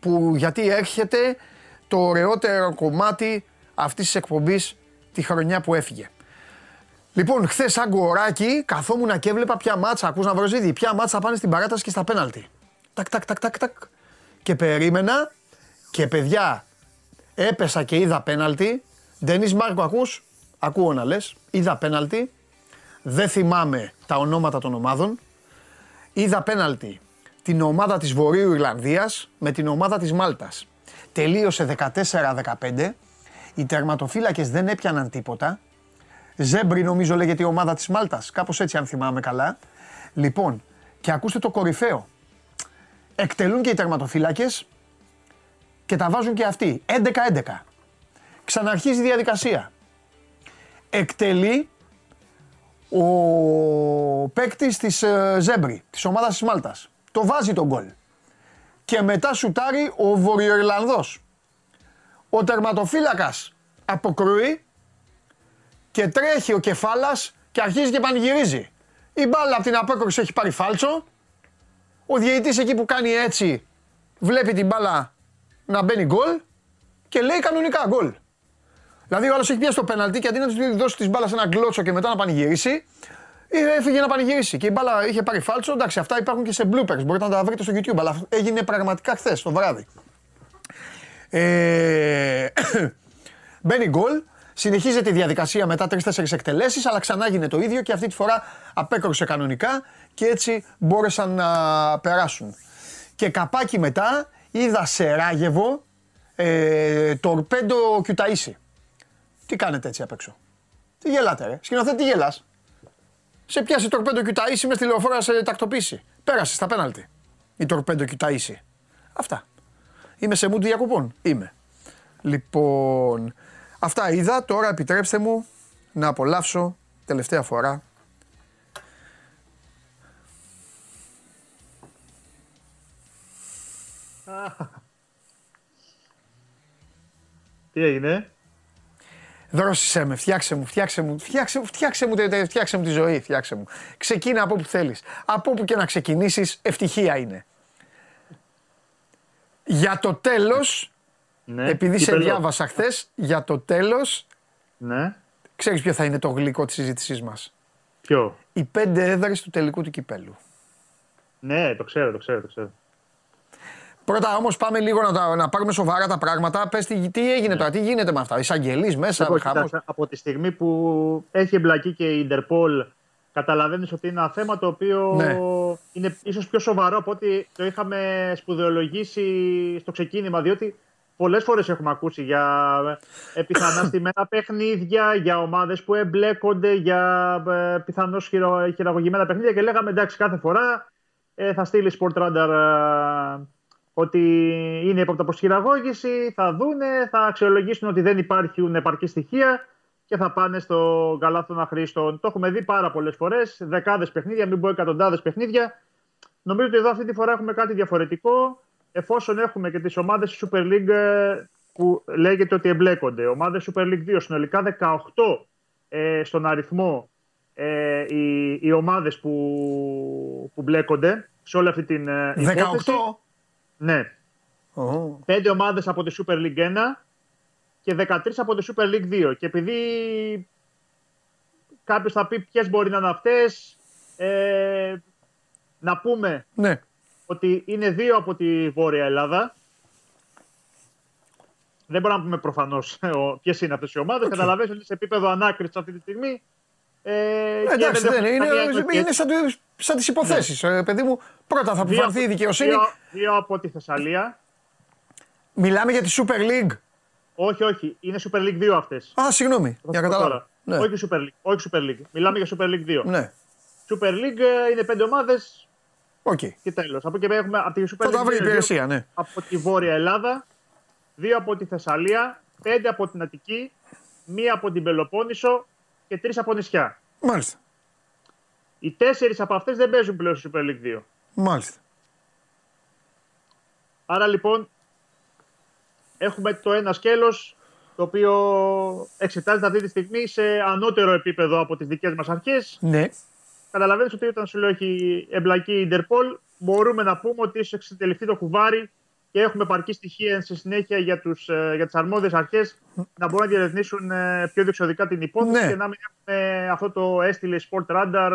που γιατί έρχεται το ωραιότερο κομμάτι αυτής της εκπομπής τη χρονιά που έφυγε. Λοιπόν, χθες σαν κοράκι καθόμουν και έβλεπα ποια μάτσα, ακούς να βρω ποια μάτσα θα πάνε στην παράταση και στα πέναλτι. Τακ, τακ, τακ, τακ, τακ. Και περίμενα και παιδιά έπεσα και είδα πέναλτι. Ντενής Μάρκο ακούς, ακούω να λες, είδα πέναλτι. Δεν θυμάμαι τα ονόματα των ομάδων. Είδα πέναλτι την ομάδα της Βορείου Ιρλανδίας με την ομάδα της Μάλτας. Τελείωσε 14-15. Οι τερματοφύλακες δεν έπιαναν τίποτα. Ζέμπρι νομίζω λέγεται η ομάδα της Μάλτας. Κάπως έτσι αν θυμάμαι καλά. Λοιπόν, και ακούστε το κορυφαίο. Εκτελούν και οι τερματοφύλακες και τα βάζουν και αυτοί. 11-11. Ξαναρχίζει η διαδικασία. Εκτελεί ο παίκτης της Ζέμπρη, της ομάδας της Μάλτας. Το βάζει τον γκολ. Και μετά σουτάρει ο Βορειοϊρλανδός. Ο τερματοφύλακας αποκρούει και τρέχει ο κεφάλας και αρχίζει και πανηγυρίζει. Η μπάλα από την απόκρουση έχει πάρει φάλτσο. Ο διαιτητής εκεί που κάνει έτσι βλέπει την μπάλα να μπαίνει γκολ και λέει κανονικά γκολ. Δηλαδή ο άλλος έχει πιάσει το πέναλτι και αντί να του δώσει της μπάλας σε ένα γκλότσο και μετά να πανηγυρίσει, ε, έφυγε να πανηγυρίσει. Και η μπάλα είχε πάρει φάλτσο. Εντάξει, αυτά υπάρχουν και σε bloopers. Μπορείτε να τα βρείτε στο YouTube. Αλλά έγινε πραγματικά χθες το βράδυ. Ε, μπαίνει γκολ. Συνεχίζεται η διαδικασία μετά 3-4 εκτελέσεις, αλλά ξανά έγινε το ίδιο και αυτή τη φορά απέκρουσε κανονικά και έτσι μπόρεσαν να περάσουν. Και καπάκι μετά είδα σε Ράγεβο ε, τορπέντο Κιουταΐσι. Τι κάνετε έτσι απ' έξω; Τι γελάτε, ρε; Σκηνοθέτη, τι γελάς; Σε πιάσει τορπέντο Κιουταΐσι μες στη λεωφόρα να σε τακτοποιήσει. Πέρασε στα πέναλτι. Η τορπέντο Κιουταΐσι. Αυτά. Είμαι σε mood διακοπών. Είμαι. Λοιπόν, αυτά είδα. Τώρα επιτρέψτε μου να απολαύσω τελευταία φορά
Τι έγινε;
Δρόσισέ με, φτιάξε μου, φτιάξε μου, φτιάξε, φτιάξε μου, τε- τε- φτιάξε μου τη ζωή, φτιάξε μου. Ξεκίνα από όπου θέλεις. Από όπου και να ξεκινήσεις, ευτυχία είναι. Για το τέλος,
Ναι.
επειδή σε
κύπελλο.
διάβασα χθες, για το τέλος,
Ναι.
ξέρεις ποιο θα είναι το γλυκό της συζήτησής μας;
Ποιο;
Οι πέντε έδρες του τελικού του κυπέλου.
Ναι, το ξέρω, το ξέρω, το ξέρω.
Πρώτα όμως πάμε λίγο να, τα, να πάρουμε σοβαρά τα πράγματα. Πες τι, τι έγινε τώρα, τι γίνεται με αυτά; Εισαγγελείς μέσα,
Λοιπόν,
χαμός.
κοίταξε, από τη στιγμή που έχει εμπλακεί και η Ιντερπολ, καταλαβαίνεις ότι είναι ένα θέμα το οποίο
Ναι.
είναι ίσως πιο σοβαρό από ότι το είχαμε σπουδαιολογήσει στο ξεκίνημα, διότι πολλές φορές έχουμε ακούσει για ε, πιθανά στημένα παιχνίδια, για ομάδες που εμπλέκονται, για ε, πιθανώς χειρο, χειραγωγημένα παιχνίδια και λέγαμε εντάξει κάθε φορά ε, θα στείλει Sport Radar ε, ότι είναι υπό προς χειραγώγηση, θα δούνε, θα αξιολογήσουν ότι δεν υπάρχουν επαρκή στοιχεία και θα πάνε στο καλάθο Χρήστον. Το έχουμε δει πάρα πολλές φορές, δεκάδες παιχνίδια, μην πω εκατοντάδες παιχνίδια. Νομίζω ότι εδώ αυτή τη φορά έχουμε κάτι διαφορετικό εφόσον έχουμε και τις ομάδες Super League ε, που λέγεται ότι εμπλέκονται. Ομάδες Super League 2 συνολικά 18 ε, στον αριθμό ε, οι, οι ομάδες που, που μπλέκονται σε όλη αυτή την ε, υπόθεση.
18.
Ναι.
Oh.
5 ομάδες από τη Super League 1 και 13 από τη Super League 2. Και επειδή κάποιος θα πει ποιες μπορεί να είναι αυτές, ε, να πούμε
Ναι.
ότι είναι δύο από τη Βόρεια Ελλάδα. Δεν μπορούμε να πούμε προφανώς ποιες είναι αυτές οι ομάδες.
Οκ.
Καταλαβαίνετε ότι είναι σε επίπεδο ανάκρισης αυτή τη στιγμή. Ε, και
Εντάξει, δεν είναι.
έχουμε
Είναι,
καμία εμπλοκή.
είναι σαν, το- σαν τις υποθέσεις. Ε, παιδί μου, πρώτα θα
Δύο
αποφανθεί η
από-
δικαιοσύνη.
Δύο, δύο από τη Θεσσαλία.
Μιλάμε για τη Super League.
Όχι, όχι. Είναι Super League 2 αυτές.
Α, συγγνώμη, για να καταλάβω. Ναι.
Όχι, Super League, όχι Super League. Μιλάμε για Super League 2.
ναι,
Super League ε, είναι πέντε ομάδες
οκ.
και τέλος. Από εκεί πέρα έχουμε από τη Super
Θα τα
League
βρει η
δύο-
υπηρεσία, ναι.
από τη Βόρεια Ελλάδα, δύο από τη Θεσσαλία, πέντε από την Αττική, μία από την Πελοπόννησο και τρεις από νησιά.
Μάλιστα.
Οι τέσσερις από αυτές δεν παίζουν πλέον στη Super League 2.
Μάλιστα.
Άρα λοιπόν έχουμε το ένα σκέλος το οποίο εξετάζεται αυτή τη στιγμή σε ανώτερο επίπεδο από τις δικές μας αρχές.
Ναι.
Καταλαβαίνεις ότι όταν σου λέω έχει εμπλακεί η Interpol μπορούμε να πούμε ότι ίσως εξετελεχθεί το κουβάρι και έχουμε επαρκή στοιχεία στη συνέχεια για, τους, ε, για τις αρμόδιες αρχές να μπορούν να διερευνήσουν ε, πιο διεξοδικά την υπόθεση
Ναι.
και να μην έχουμε αυτό το έστειλε Sport Radar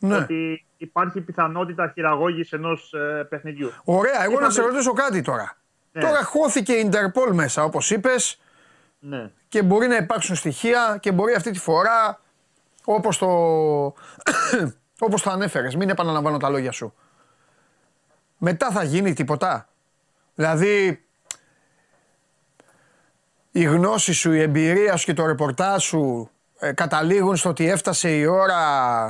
ε,
ναι.
ότι υπάρχει πιθανότητα χειραγώγησης ενός ε, παιχνιδιού.
Ωραία, εγώ να
Είχαμε-
σε ρωτήσω κάτι τώρα.
Ναι.
Τώρα χώθηκε η Interpol μέσα, όπως είπες,
Ναι.
και μπορεί να υπάρξουν στοιχεία και μπορεί αυτή τη φορά, όπως το, όπως το ανέφερες, μην επαναλαμβάνω τα λόγια σου. Μετά θα γίνει τίποτα. Δηλαδή, η γνώση σου, η εμπειρία σου και το ρεπορτάζ σου ε, καταλήγουν στο ότι έφτασε η ώρα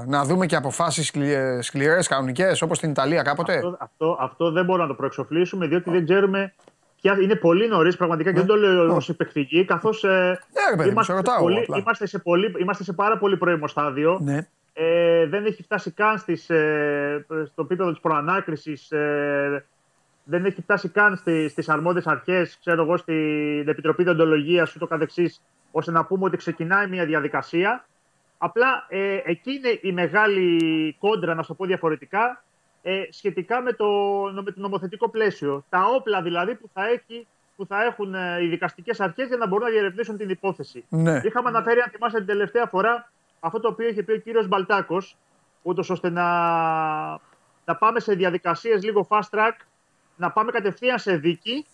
να δούμε και αποφάσεις σκλη- σκληρές, κανονικές, όπως στην Ιταλία κάποτε;
Αυτό, αυτό, αυτό δεν μπορούμε να το προεξοφλήσουμε, διότι δεν ξέρουμε. Ποια, είναι πολύ νωρίς πραγματικά και δεν το λέω ω υπεκφυγή, καθώς
Ναι, ρε παιδί μου, σε ρωτάω
πολύ,
απλά.
είμαστε, σε πολύ, είμαστε σε πάρα πολύ πρώιμο στάδιο.
Ναι.
Ε, δεν έχει φτάσει καν στις, ε, στο επίπεδο της προανάκρισης, ε, δεν έχει φτάσει καν στις, στις αρμόδιες αρχές, ξέρω εγώ, στην Επιτροπή Διοντολογίας ούτω καθεξής, ώστε να πούμε ότι ξεκινάει μια διαδικασία. Απλά ε, εκεί είναι η μεγάλη κόντρα, να σου το πω διαφορετικά, ε, σχετικά με το, με το νομοθετικό πλαίσιο. Τα όπλα δηλαδή που θα, έχει, που θα έχουν ε, οι δικαστικές αρχές για να μπορούν να διερευνήσουν την υπόθεση.
Ναι.
Είχαμε αναφέρει, αν θυμάστε την τελευταία φορά, αυτό το οποίο είχε πει ο κύριος Μπαλτάκος, ούτως ώστε να, να πάμε σε διαδικασίες λίγο fast track, να πάμε κατευθείαν σε δίκη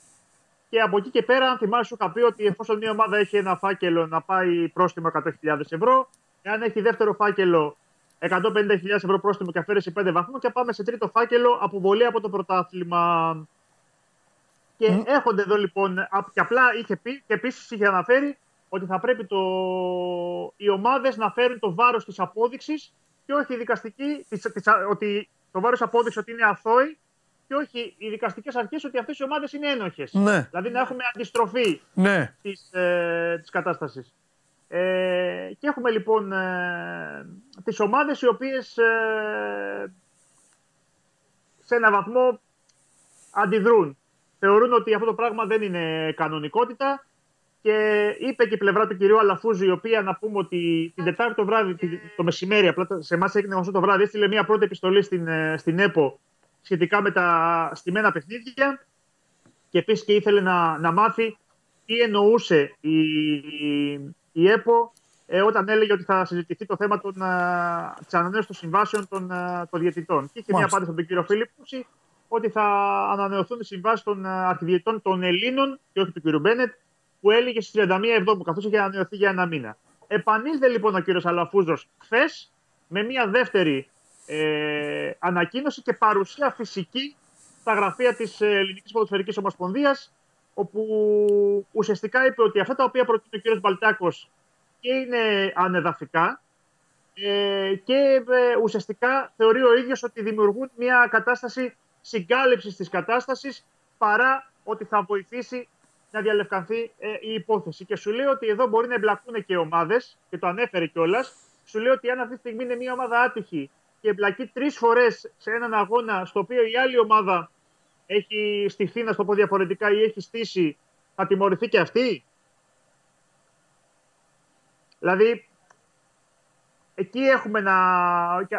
και από εκεί και πέρα, αν θυμάσαι, σου είχα πει ότι εφόσον μια ομάδα έχει ένα φάκελο να πάει πρόστιμο 100.000 ευρώ, εάν έχει δεύτερο φάκελο 150.000 ευρώ πρόστιμο και αφαίρεση 5 βαθμούς, και πάμε σε τρίτο φάκελο αποβολή από το πρωτάθλημα. Και έρχονται εδώ λοιπόν, α- και απλά είχε πει και επίσης είχε αναφέρει ότι θα πρέπει το... οι ομάδες να φέρουν το βάρος της απόδειξης και όχι η δικαστική, της, της, ότι το βάρος απόδειξης ότι είναι αθώοι και όχι οι δικαστικές αρχές ότι αυτές οι ομάδες είναι ένοχες.
Ναι.
Δηλαδή να έχουμε αντιστροφή
Ναι.
της, ε, της κατάστασης. Ε, και έχουμε λοιπόν ε, τις ομάδες οι οποίες ε, σε ένα βαθμό αντιδρούν. Θεωρούν ότι αυτό το πράγμα δεν είναι κανονικότητα και είπε και η πλευρά του κυρίου Αλαφούζη, η οποία να πούμε ότι την Τετάρτη το βράδυ, τη- το μεσημέρι, απλά σε εμάς έγινε γνωστό το βράδυ, έστειλε μια πρώτη επιστολή στην, ε, στην ΕΠΟ σχετικά με τα στημένα παιχνίδια και επίσης και ήθελε να, να μάθει τι εννοούσε η, η, η ΕΠΟ ε, όταν έλεγε ότι θα συζητηθεί το θέμα των, α, της ανανέωσης των συμβάσεων των, α, των διαιτητών. Και είχε μια
Μάλιστα.
απάντηση από τον κύριο Φίλιππουση ότι θα ανανεωθούν οι συμβάσεις των α, αρχιδιαιτητών των Ελλήνων και όχι του κύριου Μπένετ που έλεγε στις 31 Εβδόμου, καθώς είχε ανανεωθεί για ένα μήνα. Επανήλθε λοιπόν ο κύριος Αλαφούζος χθες με μια δεύτερη ε, ανακοίνωση και παρουσία φυσική στα γραφεία της Ελληνικής Ποδοσφαιρικής Ομοσπονδίας όπου ουσιαστικά είπε ότι αυτά τα οποία προτείνει ο κ. Μπαλτάκος και είναι ανεδαφικά ε, και ε, ουσιαστικά θεωρεί ο ίδιος ότι δημιουργούν μια κατάσταση συγκάλυψης της κατάστασης παρά ότι θα βοηθήσει να διαλευκανθεί ε, η υπόθεση. Και σου λέει ότι εδώ μπορεί να εμπλακούν και ομάδες, και το ανέφερε κιόλας. Σου λέει ότι αν αυτή τη στιγμή είναι μια ομάδα άτυχη και εμπλακεί τρεις φορές σε έναν αγώνα στο οποίο η άλλη ομάδα έχει στηθεί, να το πω διαφορετικά, ή έχει στήσει, θα τιμωρηθεί και αυτή; Δηλαδή, εκεί έχουμε να.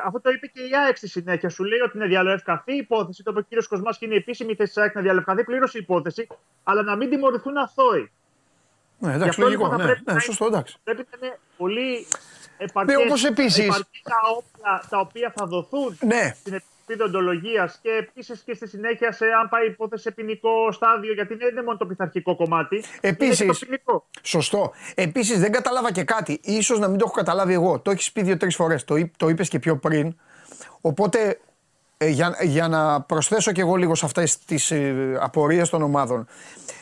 Αυτό το είπε και η ΑΕΚ στη συνέχεια. Σου λέει ότι είναι διαλευκανθεί η υπόθεση. Το είπε ο κύριος Κοσμάς και είναι επίσημη θέση της ΑΕΚ να διαλευκανθεί πλήρω η υπόθεση, αλλά να μην τιμωρηθούν αθώοι.
Ναι, εντάξει, λογικό.
Λοιπόν,
ναι, ναι, σωστό, εντάξει.
Πρέπει να είναι πολύ επαρκή τα όπλα τα οποία θα δοθούν
ναι.
στην Επιτροπή και επίσης και στη συνέχεια σε αν πάει υπόθεση σε ποινικό στάδιο, γιατί δεν είναι μόνο το πειθαρχικό κομμάτι.
Επίσης. Σωστό. Επίσης δεν κατάλαβα και κάτι. σω να μην το έχω καταλάβει εγώ. Το έχεις πει δύο-τρεις φορές. Το, το είπες και πιο πριν. Οπότε ε, για, για να προσθέσω και εγώ λίγο σε αυτές τις ε, απορίες των ομάδων.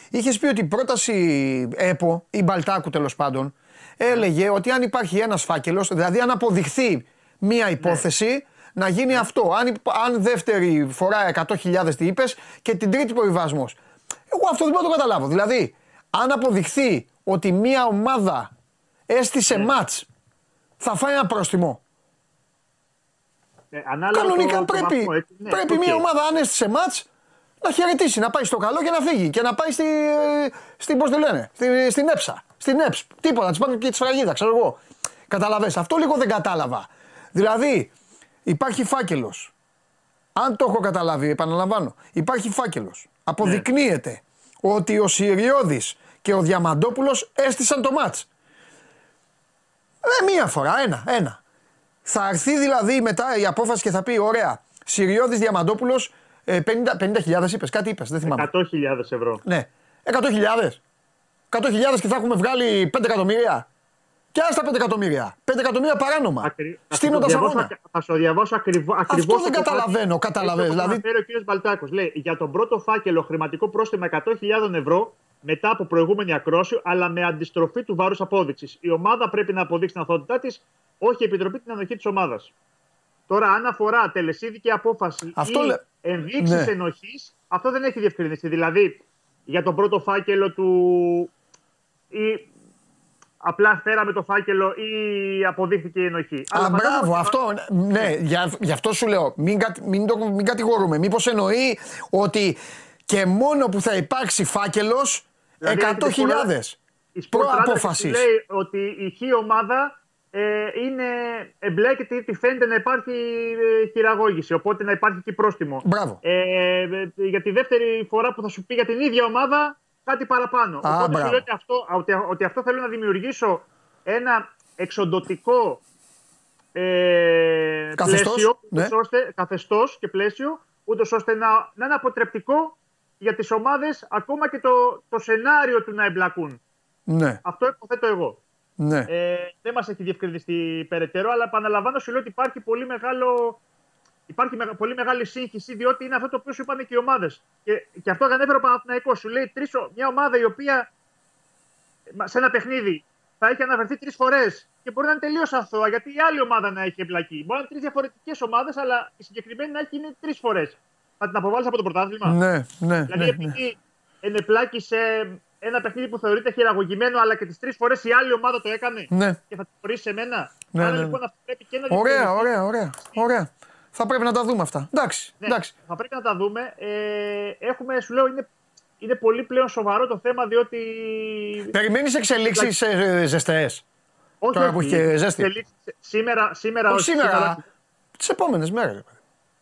Είχες πει ότι η πρόταση ΕΠΟ ή Μπαλτάκου τέλος πάντων έλεγε ότι αν υπάρχει ένας φάκελος, δηλαδή αν αποδειχθεί μία υπόθεση, να γίνει αυτό. Αν, αν δεύτερη φορά 100.000 τι είπες και την τρίτη προβιβασμό. Εγώ αυτό δεν μπορώ να το καταλάβω. Δηλαδή, αν αποδειχθεί ότι μία ομάδα έστησε ναι. μάτς, θα φάει ένα πρόστιμο.
Ναι,
Κανονικά το, πρέπει, το ναι, πρέπει okay. μία ομάδα αν έστησε μάτς να χαιρετήσει, να πάει στο καλό και να φύγει και να πάει στη, στην, πώς το λένε, στη, στην ΕΠΣΑ, στην ΕΠΣ. Τίποτα, να της πάρουν και τη σφραγίδα, ξέρω εγώ. Καταλαβες, αυτό λίγο δεν κατάλαβα. Δηλαδή, υπάρχει φάκελος. Αν το έχω καταλάβει, επαναλαμβάνω, υπάρχει φάκελος. Αποδεικνύεται ότι ο Συριώδης και ο Διαμαντόπουλος έστησαν το μάτς. Ε, μία φορά, ένα, ένα. Θα έρθει δηλαδή μετά η απόφαση και θα πει: Ωραία, Συριώδης Διαμαντόπουλος 50.000 50, είπες, κάτι είπες, δεν θυμάμαι.
100.000 ευρώ.
Ναι. 100.000. 100.000 και θα έχουμε βγάλει 5 εκατομμύρια. Και άστα 5 εκατομμύρια. 5 εκατομμύρια παράνομα. Ακρι... Στείνοντας αγώνα.
Θα σου διαβάσω ακριβώ.
Αυτό δεν καταλαβαίνω. Καταλαβαίνω. Δηλαδή.
ο κ. Μπαλτάκος. Λέει για τον πρώτο φάκελο χρηματικό πρόστιμο 100.000 ευρώ μετά από προηγούμενη ακρόση, αλλά με αντιστροφή του βάρους απόδειξης. Η ομάδα πρέπει να αποδείξει την αθότητά της, όχι η επιτροπή την ανοχή της ομάδας. Τώρα, αν αφορά τελεσίδικη απόφαση αυτό ή λέ... ενδείξεις ναι. ενοχής, αυτό δεν έχει διευκρινιστεί. Δηλαδή, για τον πρώτο φάκελο του. ή απλά φέραμε το φάκελο ή αποδείχθηκε η ενοχή.
Α, μπράβο, αυτό. Ναι, για, γι' αυτό σου λέω. Μην, μην, το, μην κατηγορούμε. Μήπως εννοεί ότι και μόνο που θα υπάρξει φάκελος δηλαδή, 100.000 προαπόφασης.
Λέει ότι η χ ομάδα ε, είναι, εμπλέκεται ή φαίνεται να υπάρχει ε, χειραγώγηση. Οπότε να υπάρχει και πρόστιμο.
Μπράβο.
Ε, για τη δεύτερη φορά που θα σου πει για την ίδια ομάδα κάτι παραπάνω.
Α,
οπότε σου ότι αυτό, ότι, ότι αυτό θέλω να δημιουργήσω ένα εξοντοτικό ε, πλαίσιο, ναι. ώστε, καθεστώς και πλαίσιο, ούτως ώστε να, να είναι αποτρεπτικό για τις ομάδες ακόμα και το, το σενάριο του να εμπλακούν.
Ναι.
Αυτό υποθέτω εγώ.
Ναι.
Ε, δεν μας έχει διευκρινιστεί περαιτέρω, αλλά επαναλαμβάνω σου λέω ότι υπάρχει πολύ, μεγάλο, υπάρχει πολύ μεγάλη σύγχυση, διότι είναι αυτό το οποίο σου είπαν και οι ομάδες. Και, και αυτό ανέφερε ο Παναθηναϊκός. Σου λέει τρεις, μια ομάδα η οποία σε ένα παιχνίδι θα έχει αναφερθεί τρεις φορές και μπορεί να είναι τελείως αθώα, γιατί η άλλη ομάδα να έχει εμπλακεί. Μπορεί να είναι τρεις διαφορετικές ομάδες, αλλά η συγκεκριμένη να έχει είναι τρεις φορές. Θα την αποβάλεις από το πρωτάθλημα;
Ναι, ναι.
Δηλαδή,
ναι,
επειδή ναι. ενεπλάκησε ένα παιχνίδι που θεωρείται χειραγωγημένο, αλλά και τις τρεις φορές η άλλη ομάδα το έκανε
ναι.
και θα το σε μένα.
Ναι,
Άρα
ναι,
λοιπόν αυτό πρέπει και
να Ωραία, ωραία, ωραία, ωραία. Θα πρέπει να τα δούμε αυτά. Εντάξει.
Ναι,
εντάξει.
Θα πρέπει να τα δούμε. Ε, έχουμε, σου λέω, είναι, είναι πολύ πλέον σοβαρό το θέμα διότι.
Περιμένεις εξελίξεις ε, ζεστές;
Όχι,
Τώρα
όχι,
που έχει ζέστη.
Σήμερα, σήμερα,
όχι, σήμερα, σήμερα τις επόμενες μέρες.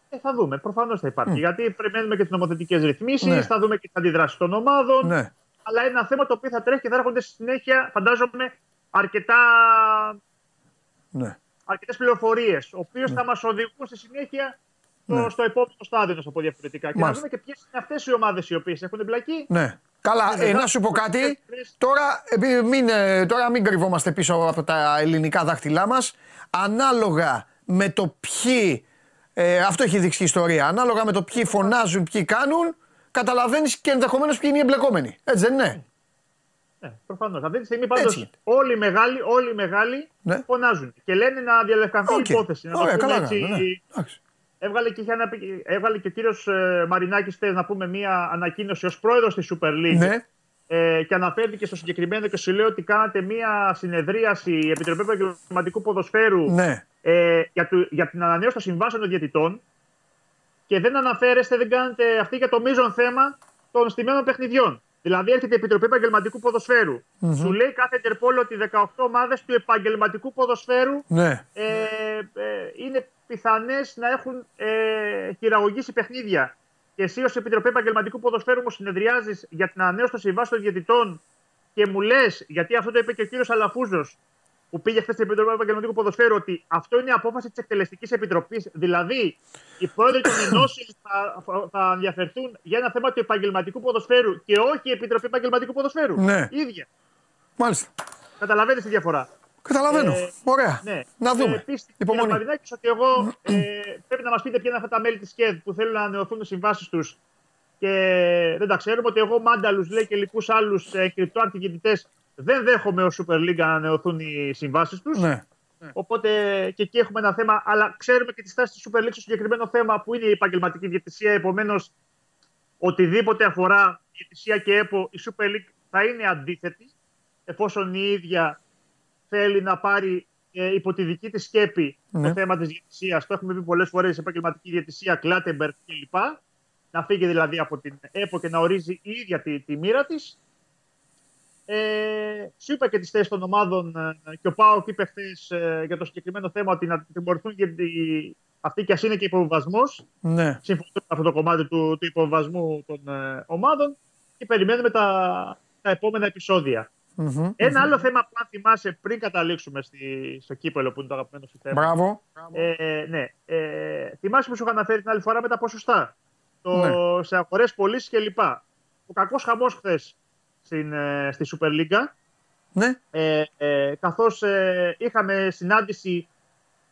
Ε, θα δούμε. Προφανώς θα υπάρχει. Mm. Γιατί περιμένουμε και τις νομοθετικές ρυθμίσεις, ναι. θα δούμε και τις αντιδράσεις των ομάδων.
Ναι
αλλά είναι ένα θέμα το οποίο θα τρέχει και θα έρχονται στη συνέχεια, φαντάζομαι, αρκετά.
Ναι.
Αρκετές πληροφορίες, οι οποίε ναι. θα μας οδηγούν στη συνέχεια ναι. στο επόμενο στάδιο, να το πω διαφορετικά. Και να δούμε και ποιες είναι αυτές οι ομάδες οι οποίες έχουν εμπλακεί.
Ναι. Καλά, ε, να σου πω κάτι. Τώρα, μην, ε, τώρα μην κρυβόμαστε πίσω από τα ελληνικά δάχτυλά μας. Ανάλογα με το ποιοι. Ε, αυτό έχει δείξει η ιστορία. Ανάλογα με το ποιοι φωνάζουν, ποιοι κάνουν, καταλαβαίνεις και ενδεχομένως ποιοι είναι οι εμπλεκόμενοι. Έτσι δεν είναι;
Ναι, προφανώς. Αυτή τη στιγμή πάντως
Έτσι είναι.
όλοι οι μεγάλοι, όλοι οι μεγάλοι
Ναι.
φωνάζουν και λένε να διαλευκανθεί
Οκ.
η υπόθεση. Να το
Ωραία,
πούμε
καλά
έτσι.
κάνανε, ναι. Εντάξει.
Έβγαλε και, είχε ένα- έβγαλε και ο κύριος Μαρινάκης, χθες να πούμε, μία ανακοίνωση ως πρόεδρος της Super League.
Ναι,
Ε, και αναφέρθηκε στο συγκεκριμένο και σου λέει ότι κάνατε μία συνεδρίαση η Επιτροπή Επαγγελματικού Ποδοσφαίρου
ναι.
ε, για, του, για την ανανέωση των συμβάσεων των διαιτητών και δεν αναφέρεστε, δεν κάνετε αυτή για το μείζον θέμα των στημένων παιχνιδιών. Δηλαδή έρχεται η Επιτροπή Επαγγελματικού Ποδοσφαίρου. Σου λέει κάθε Ιντερπόλ ότι 18 ομάδες του επαγγελματικού ποδοσφαίρου
ναι.
ε, ε, είναι πιθανές να έχουν ε, χειραγωγήσει παιχνίδια. Και εσύ, ως Επιτροπή Επαγγελματικού Ποδοσφαίρου, μου συνεδριάζεις για την ανανέωση των συμβάσεων των διαιτητών και μου λες, γιατί αυτό το είπε και ο κύριος Αλαφούζος, που πήγε χθες στην Επιτροπή Επαγγελματικού Ποδοσφαίρου, ότι αυτό είναι απόφαση της Εκτελεστικής Επιτροπής. Δηλαδή, οι πρόεδροι των ενώσεων θα, θα, θα ενδιαφερθούν για ένα θέμα του επαγγελματικού ποδοσφαίρου και όχι η Επιτροπή Επαγγελματικού Ποδοσφαίρου.
Ναι.
ίδια.
Μάλιστα.
Καταλαβαίνετε τη διαφορά.
Καταλαβαίνω.
Ε,
Ωραία.
Ναι.
Να δούμε.
Ε, Επίσης, κύριε
Υπομονή.
Μαρινάκη, ότι εγώ ε, πρέπει να μας πείτε ποια είναι αυτά τα μέλη της ΚΕΔ που θέλουν να ανανεωθούν οι συμβάσεις τους και δεν τα ξέρουμε. Ότι εγώ μάνταλους λέει και λοιπούς άλλους ε, κρυπτοάρτη διαιτητέ δεν δέχομαι ως Super League να ανανεωθούν οι συμβάσεις τους.
Ναι.
Οπότε και εκεί έχουμε ένα θέμα, αλλά ξέρουμε και τη στάση της Super League στο συγκεκριμένο θέμα που είναι η επαγγελματική διαιτησία. Επομένως, οτιδήποτε αφορά διαιτησία και ΕΠΟ, η Super League θα είναι αντίθετη, εφόσον η ίδια θέλει να πάρει ε, υπό τη δική της σκέπη
Ναι.
το θέμα της διαιτησίας. Το έχουμε πει πολλές φορές, επαγγελματική διαιτησία, Κλάτεμπεργκ κλπ. Να φύγει δηλαδή από την ΕΠΟ και να ορίζει η ίδια τη, τη μοίρα της. Ε, σου είπα και τις θέσεις των ομάδων ε, και ο Πάοκ είπε χθες ε, για το συγκεκριμένο θέμα ότι να τιμωρηθούν γιατί αυτή κι ας είναι και υποβιβασμός.
Ναι.
Συμφωνώ με αυτό το κομμάτι του, του υποβιβασμού των ε, ομάδων και περιμένουμε τα, τα επόμενα επεισόδια.
Μμμ.
Ένα άλλο θέμα που αν θυμάσαι πριν καταλήξουμε στη, στο κύπελο που είναι το αγαπημένο σου θέμα.
Μπράβο.
Ε, ναι. Ε, θυμάσαι που σου είχα αναφέρει την άλλη φορά με τα ποσοστά. Το,
Ναι.
Σε αγορές πωλήσεις κλπ. Ο κακός χαμός χθες στην, ε, στη Super League.
Ναι.
Ε, ε, καθώς ε, είχαμε συνάντηση,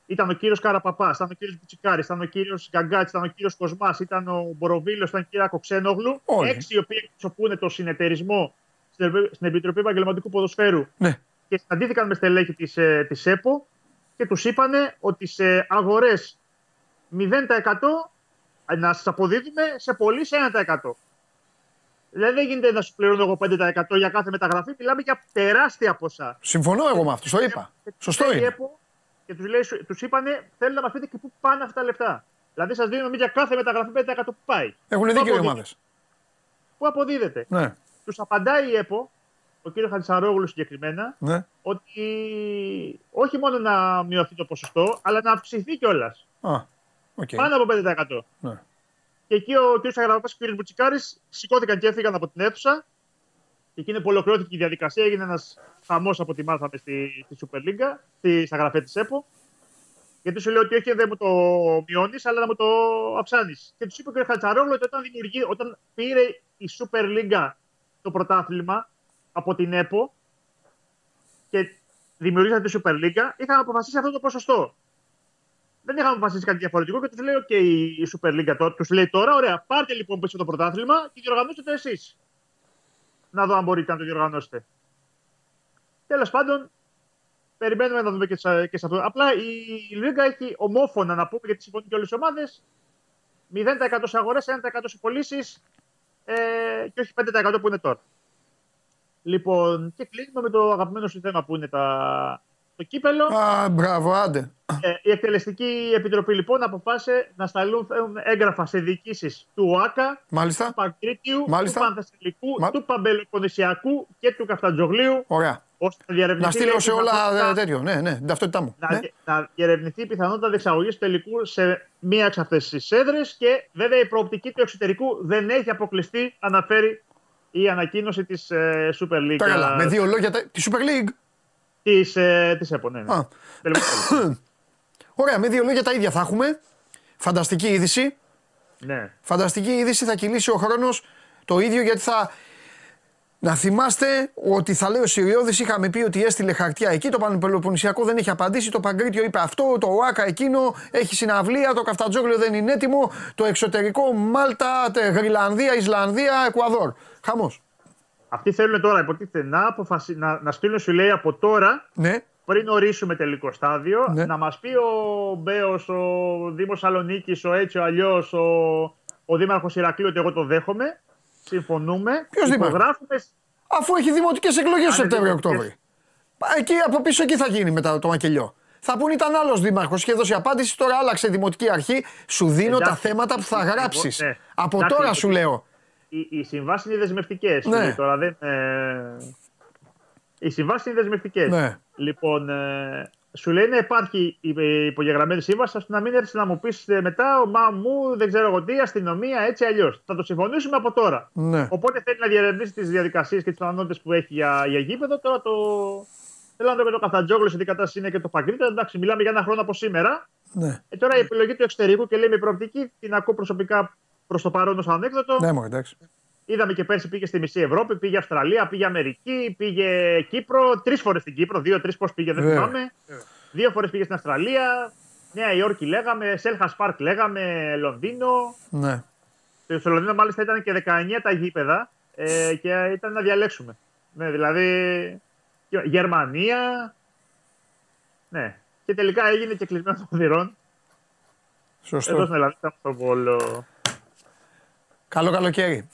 ήταν ο κύριος Καραπαπάς, ήταν ο κύριος Μπουτσικάρης, ήταν ο κύριος Γκαγκάτης, ήταν ο κύριος Κοσμάς, ήταν ο Μποροβίλος, ήταν η κυρία Κοξένογλου.
Όλοι.
Έξι οι οποίοι εκπροσωπούν το συνεταιρισμό στην Ευρω- στην Επιτροπή Επαγγελματικού Ποδοσφαίρου
Ναι.
και συναντήθηκαν με στελέχη της, ε, της ΕΠΟ και τους είπανε ότι σε αγορές 0% να σας αποδίδουμε σε πωλήσει 1%. Δηλαδή δεν γίνεται να σου πληρώνω εγώ 5% για κάθε μεταγραφή. Μιλάμε για τεράστια ποσά.
Συμφωνώ εγώ με αυτό. Το είπα.
Και τους
Σωστό
λέει η
είναι.
ΕΠΟ Και τους τους είπανε θέλουν να μας πείτε και πού πάνε αυτά τα λεφτά. Δηλαδή σας δίνουμε για κάθε μεταγραφή 5% που πάει.
Έχουν
Πού
δίκιο οι
αποδίδεται;
ομάδες.
Πού αποδίδεται;
Ναι.
Τους απαντάει η ΕΠΟ, ο κύριος Χατζησαρόγλου συγκεκριμένα,
Ναι.
ότι όχι μόνο να μειωθεί το ποσοστό, αλλά να αυξηθεί κιόλας.
Α, οκ.
Πάνω από 5%.
Ναι.
Και εκεί ο κ. Αγραπαπά και ο κ. Μπουτσικάρης σηκώθηκαν και έφυγαν από την αίθουσα. Και εκείνη που ολοκληρώθηκε η διαδικασία έγινε ένας χαμός από ό,τι μάθαμε στη, στη Super League, στη, στα γραφεία της ΕΠΟ. Γιατί σου λέει ότι όχι, δεν μου το μειώνεις, αλλά να μου το αυξάνεις. Και τους είπε ο κ. Χατσαρόγλου ότι όταν, δημιουργεί, όταν πήρε η Super League το πρωτάθλημα από την ΕΠΟ και δημιουργήσαν τη Super League, είχαν αποφασίσει αυτό το ποσοστό. Δεν είχαμε αποφασίσει κάτι διαφορετικό και του λέει: OK, η Super League τώρα, τους λέει τώρα, ωραία, πάρτε λοιπόν πίσω το πρωτάθλημα και διοργανώστε το εσείς. Να δω αν μπορείτε να το διοργανώσετε. Τέλος πάντων, περιμένουμε να δούμε και, σε- και σε αυτό. Απλά η Λίγκα έχει ομόφωνα να πούμε, γιατί συμφωνούν και όλες οι ομάδες, 0% σε αγορές, 1% σε πωλήσεις ε, και όχι 5% που είναι τώρα. Λοιπόν, και κλείνουμε με το αγαπημένο σου θέμα που είναι τα, το κύπελο.
Α, μπράβο, άντε.
Ε, η Εκτελεστική Επιτροπή λοιπόν αποφάσισε να σταλούν έγγραφα σε διοικήσεις του ΟΑΚΑ,
Μάλιστα.
του Παγκρίτιου,
Μάλιστα.
του Πανθεσσαλικού,
Μα-
του Παμπελοποννησιακού και του Καφτατζογλίου,
Ωραία.
ώστε να διαρευνηθεί,
Να στείλω
λέει,
σε
η
όλα
πιθανότητα-
ε, τέτοιο. Ναι, ναι, την ταυτότητά μου.
να,
Ναι.
να διερευνηθεί η πιθανότητα διεξαγωγής του τελικού σε μία εξ αυτές τις έδρες και βέβαια η προοπτική του εξωτερικού δεν έχει αποκλειστεί, αναφέρει η ανακοίνωση της ε, Super League.
Τα καλά. Με δύο λόγια. τα- Τη Super League.
Της, ε, της ΕΠΟ, ναι, ναι.
Α.
Τελικό τέλος.
Ωραία, με δύο λόγια τα ίδια θα έχουμε. Φανταστική είδηση.
ναι.
Φανταστική είδηση θα κυλήσει ο χρόνος το ίδιο γιατί θα. Να θυμάστε ότι θα λέει ο Σιριώδη, είχαμε πει ότι έστειλε χαρτιά εκεί. Το Πανεπελοποννησιακό δεν έχει απαντήσει. Το Παγκρίτιο είπε αυτό. Το ΟΑΚΑ εκείνο έχει συναυλία. Το Καφτατζόγλιο δεν είναι έτοιμο. Το εξωτερικό Μάλτα, τε, Γρυλανδία, Ισλανδία, Εκουαδόρ. Χαμός.
Αυτοί θέλουν τώρα, υποτίθεται, να, αποφασι... να, να στείλουν, σου λέει, από τώρα,
Ναι,
πριν ορίσουμε τελικό στάδιο,
Ναι.
να μας πει ο Μπέος, ο Δήμος Σαλονίκης, ο έτσι, ο αλλιώς, ο, ο Δήμαρχος Ηρακλείου ότι εγώ το δέχομαι. Συμφωνούμε.
Ποιος δήμαρχος;
Υπογράφουμε.
αφού έχει δημοτικές εκλογές το
είναι
Σεπτέμβριο-Οκτώβριο.
δημοτικές.
Εκεί από πίσω εκεί θα γίνει μετά το μακελιό. Θα πούν ήταν άλλος δήμαρχος και δώσει απάντηση. Τώρα άλλαξε η δημοτική αρχή. Σου δίνω τα
Εντάξει.
θέματα που θα γράψεις.
Ναι.
Από
Εντάξει,
τώρα
γιατί-
σου λέω.
Οι, οι συμβάσεις είναι δεσμευτικές.
Ναι.
Τώρα δεν. Ε... Οι συμβάσεις είναι δεσμευτικές.
Ναι.
Λοιπόν, ε, σου λέει να υπάρχει η η υπογεγραμμένη σύμβαση, ώστε να μην έρθεις να μου πεις μετά, ο μα μου, δεν ξέρω εγώ τι, αστυνομία, έτσι αλλιώς. Θα το συμφωνήσουμε από τώρα.
Ναι.
Οπότε θέλει να διερευνήσει τις διαδικασίες και τις πιθανότητες που έχει για, για γήπεδο. Τώρα το. Θέλω να δω με το Καφτατζόγλου σε τι κατάσταση είναι και το Παγκρίτα. Εντάξει, μιλάμε για ένα χρόνο από σήμερα.
Ναι,
Ε, τώρα η επιλογή του εξωτερικού και λέει με προοπτική την ακούω προσωπικά προς το παρόν ως ανέκδοτο.
ναι, μωρέ, εντάξει.
Είδαμε και πέρσι πήγε στη μισή Ευρώπη, πήγε Αυστραλία, πήγε Αμερική, πήγε Κύπρο. Τρεις φορές στην Κύπρο, δύο-τρει πώς πήγε, δεν
Βέβαια.
θυμάμαι. Δύο φορές πήγε στην Αυστραλία. Νέα Υόρκη λέγαμε, Σέλχα Πάρκ λέγαμε, Λονδίνο.
Ναι.
Στο Λονδίνο μάλιστα ήταν και 19 τα γήπεδα ε, και ήταν να διαλέξουμε. Ναι, δηλαδή Γερμανία. Ναι. Και τελικά έγινε και κλεισμένο των θυρών.
Σωστό.
Εδώ στην Ελλάδα ήταν στο Βόλο.
Καλό καλοκαίρι.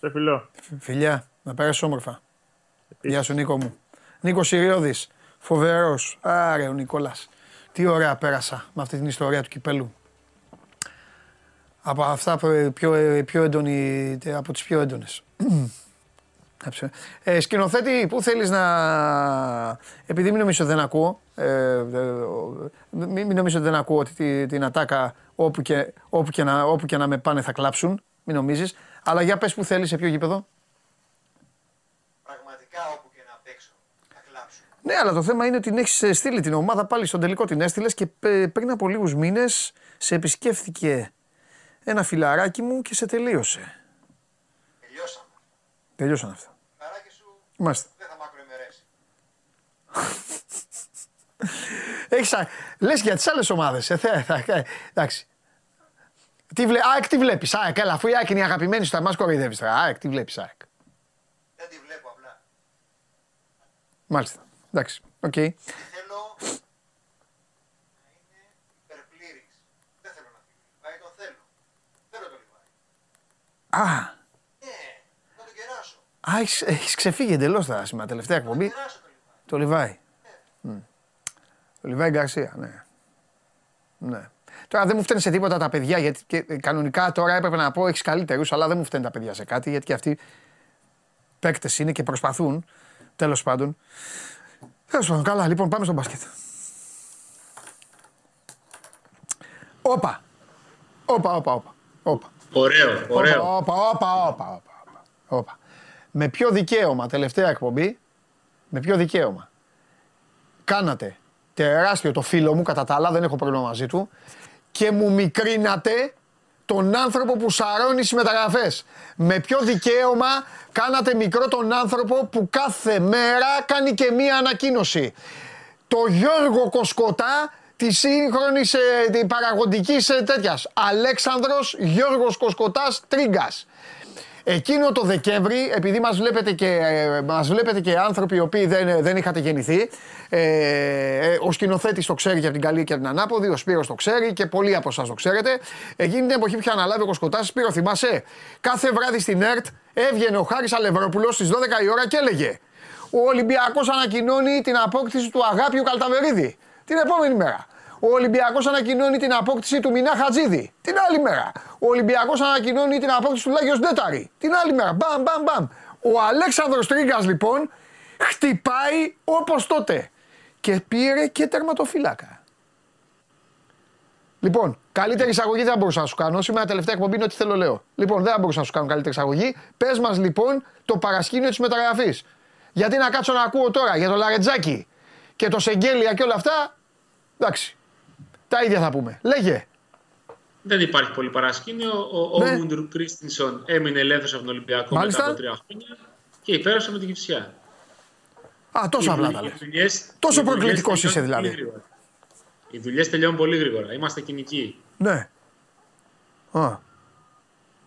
Σε φιλό.
Φιλιά, να πέρασε όμορφα. Γεια σου Νίκο μου. Νίκος Συριώδη, φοβερός. Άρε ο Νικόλας. Τι ωραία πέρασα με αυτή την ιστορία του κυπέλου. Από αυτά που- πιο, πιο έντονη, από τις πιο έντονες. Ε, σκηνοθέτη, πού θέλεις να... Επειδή μην νομίζω ότι δεν ακούω, ε, ε, μην, μην νομίζω ότι δεν ακούω ότι τη- την ατάκα όπου και, όπου, και να, όπου και να με πάνε θα κλάψουν, μην νομίζεις. Αλλά για πες που θέλεις, σε ποιο γήπεδο.
Πραγματικά όπου και να παίξω θα κλάψω.
Ναι, αλλά το θέμα είναι ότι την έχεις στείλει την ομάδα πάλι στον τελικό. Την έστειλες και πε- πριν από λίγους μήνες σε επισκέφθηκε ένα φιλαράκι μου και σε τελείωσε.
Τελειώσαμε.
Τελειώσαν αυτά.
Καράκι σου
Μάλιστα.
δεν θα μακροημερέσει.
Έχεις, α- λες για τις άλλες ομάδες. Ε, θε- θα- ε, εντάξει. Τι βλέ... ΑΕΚ τι βλέπεις, ΑΕΚ, έλα, αφού η ΑΕΚ είναι η αγαπημένη σου, θα μας κοροϊδεύεις τώρα. ΑΕΚ, τι βλέπεις, ΑΕΚ.
Δεν τη βλέπω απλά.
Μάλιστα, εντάξει, οκ.
Θέλω να είναι υπερπλήρης. Δεν θέλω να φύγει. Λιβάη τον θέλω. Θέλω τον Λιβάη.
Α,
Ναι, θα τον κεράσω.
Α έχεις, έχεις ξεφύγει εντελώς τώρα σήμερα, τελευταία
Θα τον
εκπομπή.
κεράσω τον Λιβάη.
Το Λιβάη. Μμ. Το Λιβάη Γκαρσία, ναι. Ναι. Τώρα δεν μου φταίνε σε τίποτα τα παιδιά, γιατί και, ε, κανονικά τώρα έπρεπε να πω έχεις καλύτερους, αλλά δεν μου φταίνουν τα παιδιά σε κάτι, γιατί και αυτοί παίκτες είναι και προσπαθούν. Τέλος πάντων. Τέλος πάντων, καλά, λοιπόν, πάμε στο μπάσκετ. Όπα. Όπα, όπα, όπα. όπα.
Ωραίο, ωραίο.
Όπα, όπα, όπα, όπα, όπα, όπα. Με ποιο δικαίωμα, τελευταία εκπομπή, με ποιο δικαίωμα. Κάνατε τεράστιο το φίλο μου, κατά τα άλλα δεν έχω πρόβλημα μαζί του, και μου μικρίνατε τον άνθρωπο που σαρώνει στις μεταγραφές. Με ποιο δικαίωμα κάνατε μικρό τον άνθρωπο που κάθε μέρα κάνει και μία ανακοίνωση. Το Γιώργο Κοσκοτά τη σύγχρονη ε, παραγωγική τέτοιας. Αλέξανδρος Γιώργος Κοσκοτάς Τρίγκας. Εκείνο το Δεκέμβρη, επειδή μας βλέπετε και, ε, μας βλέπετε και άνθρωποι οι οποίοι δεν, δεν είχατε γεννηθεί, ε, ε, ο σκηνοθέτης το ξέρει και από την καλή και από την ανάποδη, ο Σπύρος το ξέρει και πολλοί από εσάς το ξέρετε. Εκείνη την εποχή που είχε αναλάβει ο Κοσκοτάς, Σπύρο θυμάσαι, κάθε βράδυ στην ΕΡΤ έβγαινε ο Χάρης Αλευρόπουλος στις 12 η ώρα και έλεγε ο Ολυμπιακός ανακοινώνει την απόκτηση του Αγάπιου Καλταβερίδη. Την επόμενη μέρα. Ο Ολυμπιακός ανακοινώνει την απόκτηση του Μινά Χατζίδη. Την άλλη μέρα. Ο Ολυμπιακός ανακοινώνει την απόκτηση του Λάγιος Ντέταρη. Την άλλη μέρα. Μπαμ, μπαμ, μπαμ. Ο Αλέξανδρος Τρίγκας λοιπόν χτυπάει όπως τότε. Και πήρε και τερματοφύλακα. Λοιπόν, καλύτερη εισαγωγή δεν θα μπορούσα να σου κάνω. Σήμερα τελευταία εκπομπή είναι ό,τι θέλω λέω. Λοιπόν, δεν θα μπορούσα να σου κάνω καλύτερη εισαγωγή. Πες μας λοιπόν το παρασκήνιο της μεταγραφής. Γιατί να κάτσω να ακούω τώρα για το Λαρετζάκι και το Σεγγέλια και όλα αυτά. Εντάξει. Τα ίδια θα πούμε. Λέγε.
Δεν υπάρχει πολύ παρασκήνιο. Ο
Ναι.
Όμουντρου Κρίστινσον έμεινε ελεύθερος από τον Ολυμπιακό
Μάλιστα.
μετά από τρία χρόνια. και υπέραψα με την Κυφσιά.
Α, τόσο
Οι
απλά
δουλ-
τα
οι
λες.
δουλειές-
Τόσο
οι δουλειές
προκλητικός είσαι
τελειώνουν
δηλαδή.
πολύ γρήγορα. Οι δουλειές τελειώνουν πολύ γρήγορα. Είμαστε κοινικοί.
Ναι. Α.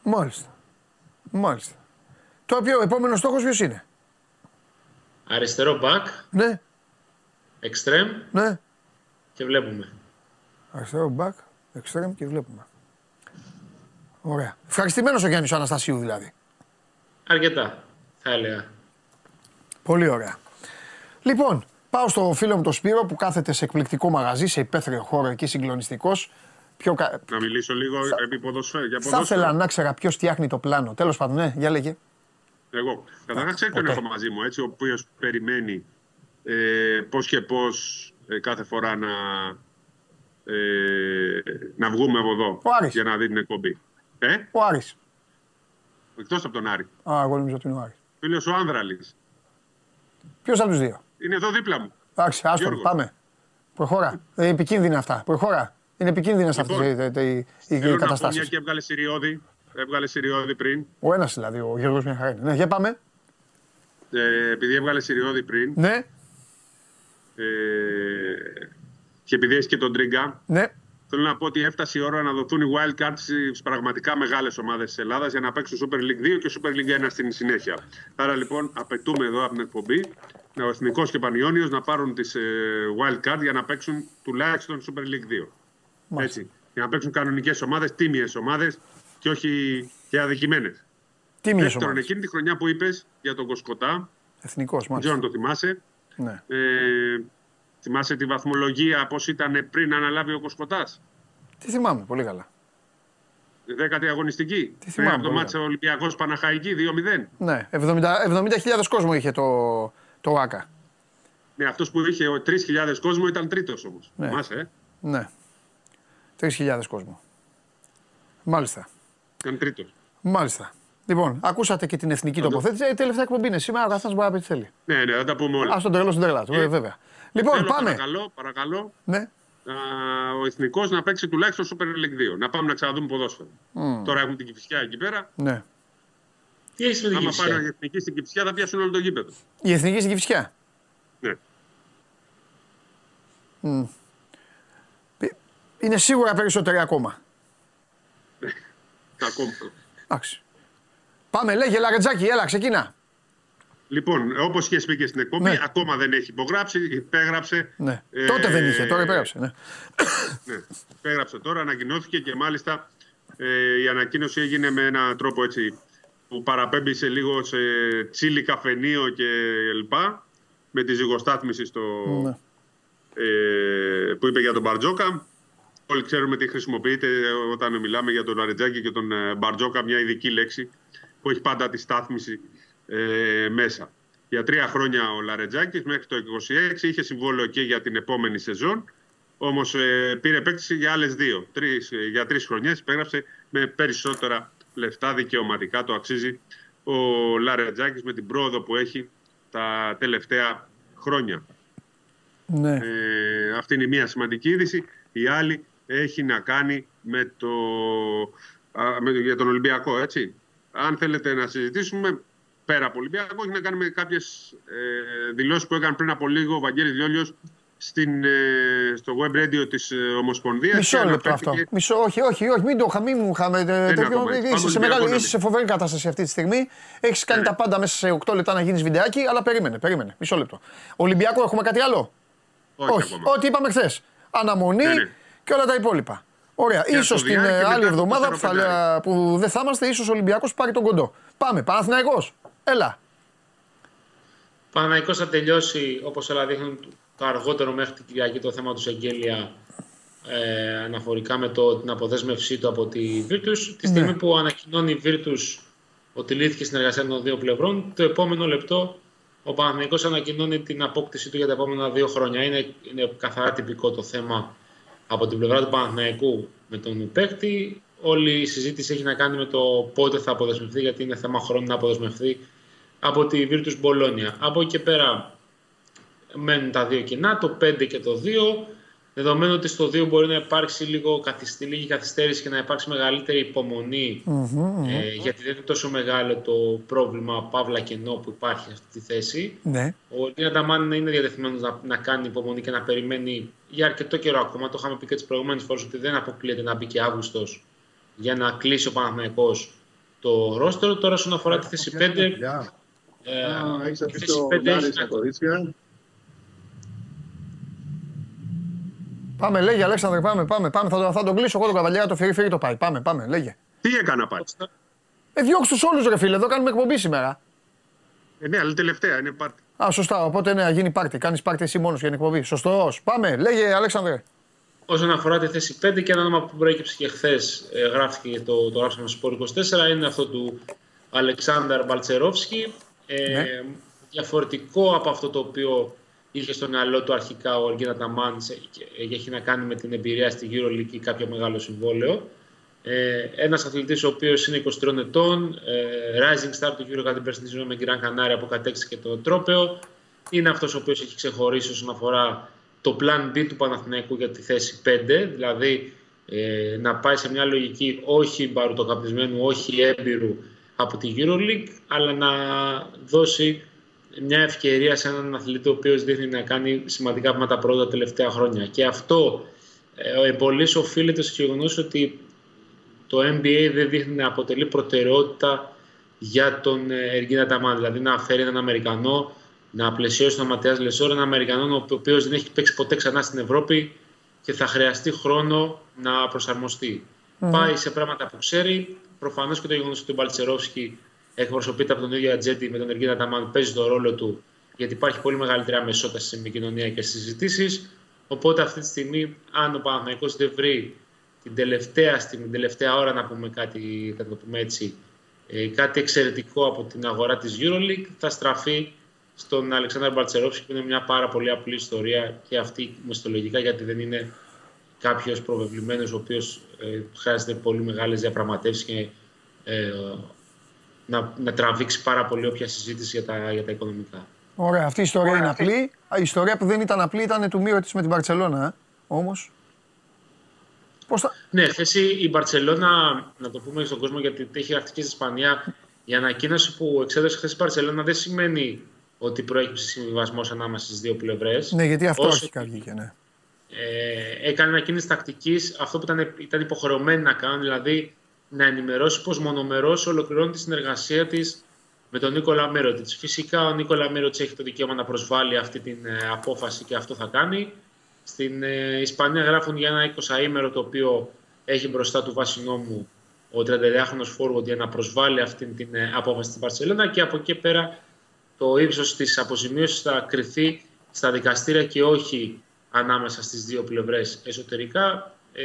Μάλιστα. Μάλιστα. Το οποίο επόμενος στόχος ποιος είναι;
Αριστερό back,
Ναι,
extreme
ναι.
και βλέπουμε.
Αριστερό back, extreme και βλέπουμε. Ωραία. Ευχαριστημένος ο Γιάννης Αναστασίου δηλαδή.
Αρκετά, θα έλεγα.
Πολύ ωραία. Λοιπόν, πάω στο φίλο μου τον Σπύρο που κάθεται σε εκπληκτικό μαγαζί, σε υπαίθριο χώρο εκεί συγκλονιστικός. Πιο κα...
Να μιλήσω λίγο επί ποδοσφαίρου. Για
Θα
ποδόσφαιρο.
ήθελα να ξέρα ποιος φτιάχνει το πλάνο. Τέλος πάντων, ναι, για λέγε.
Εγώ. Καταρχάς, ξέρει τον
ποτέ.
έχω μαζί μου, έτσι, ο οποίος περιμένει ε, πώς και πώς κάθε φορά να, ε, να βγούμε από εδώ
Ο Άρης.
για να δει την εκπομπή. Ε,
Ο Άρης.
εκτός από τον Άρη.
Α, εγώ νομίζω ότι είναι ο Άρης.
Φίλος ο Άνδραλης.
Ποιος από τους δύο;
Είναι εδώ δίπλα μου.
Εντάξει, άστο,
Γιώργος.
πάμε. Προχώρα. Ε, επικίνδυνα αυτά. Προχώρα. Είναι επικίνδυνε αυτές
Λοιπόν,
οι, οι, οι
Θέλω να πω μια
καταστάσεις.
και έβγαλε Συριώδη. Έβγαλε Συριώδη πριν.
Ο ένας δηλαδή, ο Γιώργος μια χαρά είναι. Ναι, για πάμε.
Ε, επειδή έβγαλε Συριώδη πριν
Ναι,
ε, και επειδή έχει και τον Τρίγκα,
ναι.
Θέλω να πω ότι έφτασε η ώρα να δοθούν οι wild cards στις πραγματικά μεγάλες ομάδες της Ελλάδας για να παίξουν Super League 2 και Super League 1 στην συνέχεια. Άρα λοιπόν απαιτούμε εδώ από την εκπομπή ο Εθνικός και Πανιόνιος να πάρουν τις wild card για να παίξουν τουλάχιστον Super League 2. Έτσι. Για να παίξουν κανονικές ομάδες, τίμιες ομάδες και όχι και αδικημένες.
Τίμιες
Δεύτερον,
ομάδες.
εκείνη τη χρονιά που είπες για τον Κοσκοτά,
Εθνικός,
δεν ξέρω
μάλιστα.
αν το θυμάσαι.
Ναι.
Ε, θυμάσαι τη βαθμολογία πώς ήταν πριν αναλάβει ο Κοσκοτά.
Τι θυμάμαι, πολύ καλά.
Δέκατη αγωνιστική;
Τι
Πριν
θυμάμαι,
από το
πολύ
μάτσε Ολυμπιακός Παναχαϊκή 2-0.
Ναι, 70 70.000 κόσμο είχε το, το ΆΚΑ.
Ναι, αυτός που είχε 3.000 κόσμο ήταν τρίτος όμως.
Ναι.
Θυμάσαι, ε;
Ναι. 3.000 κόσμο. Μάλιστα.
Ήταν τρίτος.
Μάλιστα. Λοιπόν, ακούσατε και την εθνική τοποθέτηση. Ε, τελευταία εκπομπή είναι σήμερα. Ο καθένας μπορεί να πει τι θέλει.
Ναι, ναι, θα τα πούμε όλα.
Α τον τρελό στην τρελά του, ε, βέβαια. Λοιπόν,
Θέλω,
πάμε.
Παρακαλώ, παρακαλώ
Ναι.
α, ο εθνικός να παίξει τουλάχιστον Super League 2. Να πάμε να ξαναδούμε ποδόσφαιρο. Τώρα έχουμε την Κυφυσιά εκεί πέρα.
ναι.
Τι έχει με την
Άμα
Κυφσιά.
πάνε οι εθνικοί στην Κυφυσιά θα πιάσουν όλο το γήπεδο.
Η εθνική στην Κυφσιά.
Ναι.
Ε, Είναι σίγουρα περισσότεροι ακόμα.
Ακόμα.
Εντάξει. Πάμε, λέγε Λαρετζάκη, έλα, ξεκίνα.
Λοιπόν, όπως είχε πει και στην εκπομπή,
Ναι.
ακόμα δεν έχει υπογράψει. Υπέγραψε.
Ναι.
Ε,
Τότε δεν είχε, τώρα υπέγραψε. Ναι.
Ναι, υπέγραψε τώρα, ανακοινώθηκε και μάλιστα ε, η ανακοίνωση έγινε με έναν τρόπο έτσι που παραπέμπει σε λίγο σε τσίλι καφενείο και λοιπά με τη ζυγοστάθμιση στο,
Ναι.
ε, που είπε για τον Μπαρτζόκα. Όλοι ξέρουμε τι χρησιμοποιείται όταν μιλάμε για τον Αρετζάκη και τον ε, Μπαρτζόκα, μια ειδική λέξη που έχει πάντα τη στάθμιση ε, μέσα. Για τρία χρόνια ο Λαρετζάκης μέχρι το 26 είχε συμβόλαιο και για την επόμενη σεζόν. Όμως ε, πήρε επέκτηση για άλλες δύο. Τρεις, ε, για τρεις χρονιές υπέγραψε με περισσότερα λεφτά δικαιωματικά. Το αξίζει ο Λαρετζάκης με την πρόοδο που έχει τα τελευταία χρόνια.
ναι.
Ε, αυτή είναι η μία σημαντική είδηση. Η άλλη έχει να κάνει με το, α, με, για τον Ολυμπιακό, έτσι. Αν θέλετε να συζητήσουμε, πέρα από Ολυμπιακό, έχει να κάνει με κάποιες ε, δηλώσεις που έκανε πριν από λίγο ο Βαγγέλης Λιόλιος στην, ε, στο web radio της ε, Ομοσπονδίας.
Μισό
και
λεπτό αυτό.
αναφέρθηκε-
Μισό, όχι, όχι, όχι, μην το είχα, μην μου είχαμε. τέτοιο.
ακόμα έτσι.
Είσαι
Πάμε
σε,
Ολυμπιακό
μεγάλη,
να
είσαι σε
δεις.
φοβερή κατάσταση αυτή τη στιγμή. Έχεις κάνει
Ναι.
τα πάντα μέσα σε 8 λεπτά να γίνεις βιντεάκι, αλλά περίμενε, περίμενε. Μισό λεπτό. Ολυμπιακό, έχουμε κάτι άλλο;
Όχι, ακόμα.
Ό,τι είπαμε χθες. Αναμονή
Ναι, ναι.
και όλα τα υπόλοιπα. Ωραία.
Και
σω
στο
την
Διάρκεια
ε,
μετά
άλλη
το
εβδομάδα που, θα,
4-5.
λέ- που δεν θα είμαστε, ίσως ο Ολυμπιακός πάρει τον κοντό. Πάμε. Παναθηναϊκός. Έλα.
Παναϊκός θα τελειώσει όπως όλα δείχνουν το αργότερο μέχρι την Κυριακή το θέμα του Σεγγέλια ε, αναφορικά με το, την αποδέσμευσή του από τη Virtus. Τη στιγμή
Ναι.
που ανακοινώνει η Virtus ότι λύθηκε η συνεργασία των δύο πλευρών, το επόμενο λεπτό ο Παναθηναϊκός ανακοινώνει την απόκτησή του για τα επόμενα δύο χρόνια. Είναι, είναι καθαρά τυπικό το θέμα από την πλευρά του Παναθηναϊκού με τον παίκτη. Όλη η συζήτηση έχει να κάνει με το πότε θα αποδεσμευτεί, γιατί είναι θέμα χρόνου να αποδεσμευτεί από τη Virtus Bologna. Από εκεί και πέρα μένουν τα δύο κοινά, το 5 και το 2. Δεδομένου ότι στο 2 μπορεί να υπάρξει λίγο καθυστη, λίγη καθυστέρηση και να υπάρξει μεγαλύτερη υπομονή, ε, γιατί δεν είναι τόσο μεγάλο το πρόβλημα παύλα κενό που υπάρχει σε αυτή τη θέση.
Ναι.
Ο Ελίνα Νταμάν είναι διατεθειμένος να, να κάνει υπομονή και να περιμένει για αρκετό καιρό ακόμα. Το είχαμε πει και τις προηγούμενες φορές ότι δεν αποκλείεται να μπει και Αύγουστος για να κλείσει ο Παναθηναϊκός το ρόστερο. Τώρα, όσον αφορά τη θέση 5, ε,
Έχεις
η
αφήσει
θέση
το
5
Λάρι
έχει
στα
να
Πάμε, λέγε Αλέξανδρε, πάμε, πάμε. πάμε. Θα, το, θα τον κλείσω εγώ τον καβαλιά, το φυρί, φυρί το πάει. Πάμε, πάμε, λέγε.
Τι έκανα πάλι.
Ε, διώξ' τους όλους ρε φίλε, εδώ κάνουμε εκπομπή σήμερα.
Ε, ναι, αλλά τελευταία είναι πάρτι.
Α, σωστά, οπότε ναι, να γίνει πάρτι. Κάνεις πάρτι εσύ μόνος για την εκπομπή. Σωστός. Πάμε, λέγε Αλέξανδρε.
Όσον αφορά τη θέση 5 και ένα όνομα που προέκυψε και χθες, ε, γράφτηκε το, το γράψαμε στο Sport 24, είναι αυτό του Αλεξάνδρ Μπαλτσερόφσκι. Ε,
Ναι.
Διαφορετικό από αυτό το οποίο είχε στο μυαλό του αρχικά ο Αργίνα Ταμάν και έχει να κάνει με την εμπειρία στη EuroLeague ή κάποιο μεγάλο συμβόλαιο. Ε, Ένας αθλητής ο οποίος είναι 23 ετών, ε, rising star του Euro κατά την περσινή σεζόν με Γκραν Κανάρια που κατέξει και το τρόπεο. Είναι αυτός ο οποίος έχει ξεχωρίσει όσον αφορά το plan B του Παναθηναϊκού για τη θέση 5, δηλαδή ε, να πάει σε μια λογική όχι μπαρουτοκαπνισμένου, όχι έμπειρου από τη EuroLeague, αλλά να δώσει μια ευκαιρία σε έναν αθλητή ο οποίος δείχνει να κάνει σημαντικά βήματα πρώτα τα τελευταία χρόνια. Και αυτό ε, εμπολής οφείλεται στο γεγονός ότι το NBA δεν δείχνει να αποτελεί προτεραιότητα για τον ε, Εργίνα Ταμάν. Δηλαδή να φέρει έναν Αμερικανό, να πλαισιώσει τον Ματέας Λεσόρ, έναν Αμερικανό ο οποίος δεν έχει παίξει ποτέ ξανά στην Ευρώπη και θα χρειαστεί χρόνο να προσαρμοστεί. Πάει σε πράγματα που ξέρει. Προφανώς και το γεγονός ότι ο Μπαλτσερόφσκι εκπροσωπείται από τον ίδιο ατζέντη με τον Εργίνα Ταμάν παίζει τον ρόλο του γιατί υπάρχει πολύ μεγαλύτερη αμεσότητα στην επικοινωνία και στις συζητήσεις. Οπότε αυτή τη στιγμή, αν ο Παναθηναϊκός δεν βρει την τελευταία στιγμή, την τελευταία ώρα να πούμε κάτι, θα το πούμε έτσι, ε, κάτι εξαιρετικό από την αγορά της EuroLeague, θα στραφεί στον Αλεξάνδρ Μπαλτσερόφσκι που είναι μια πάρα πολύ απλή ιστορία και αυτή μεστολογικά γιατί δεν είναι κάποιος προβεβλημένος ο οποίος ε, χρειάζεται πολύ μεγάλες διαπραγματεύσεις και ε, να, να τραβήξει πάρα πολύ όποια συζήτηση για τα, για τα οικονομικά.
Ωραία, αυτή η ιστορία είναι απλή. Α, Η ιστορία που δεν ήταν απλή ήταν του Μύρο της με την Παρσελώνα, ε, όμως. Πώς θα...
Ναι, χθε η Μπαρσελόνα, να το πούμε στον κόσμο γιατί έχει γραφτεί και στην Ισπανία, η ανακοίνωση που εξέδωσε χθες η Μπαρσελόνα δεν σημαίνει ότι προέκυψε συμβιβασμός ανάμεσα στις δύο πλευρές.
Ναι, γιατί αυτό
Όσο-
αρχικά βγήκε, ναι.
Ε, έκανε ανακοίνηση τακτικής αυτό που ήταν, ήταν υποχρεωμένη να κάνει, δηλαδή να ενημερώσει πως μονομερός ολοκληρώνει τη συνεργασία της με τον Νίκολα Μέροτιτ. Φυσικά ο Νίκολα Μέροτιτ έχει το δικαίωμα να προσβάλλει αυτή την ε, απόφαση και αυτό θα κάνει. Στην ε, Ισπανία γράφουν για ένα 20 ήμερο το οποίο έχει μπροστά του βάση νόμου ο 32χρονος forward για να προσβάλλει αυτή την ε, απόφαση στην Παρσελόνα και από εκεί πέρα το ύψος της αποζημίωσης θα κριθεί στα δικαστήρια και όχι ανάμεσα στις δύο πλευρές εσωτερικά. Ε,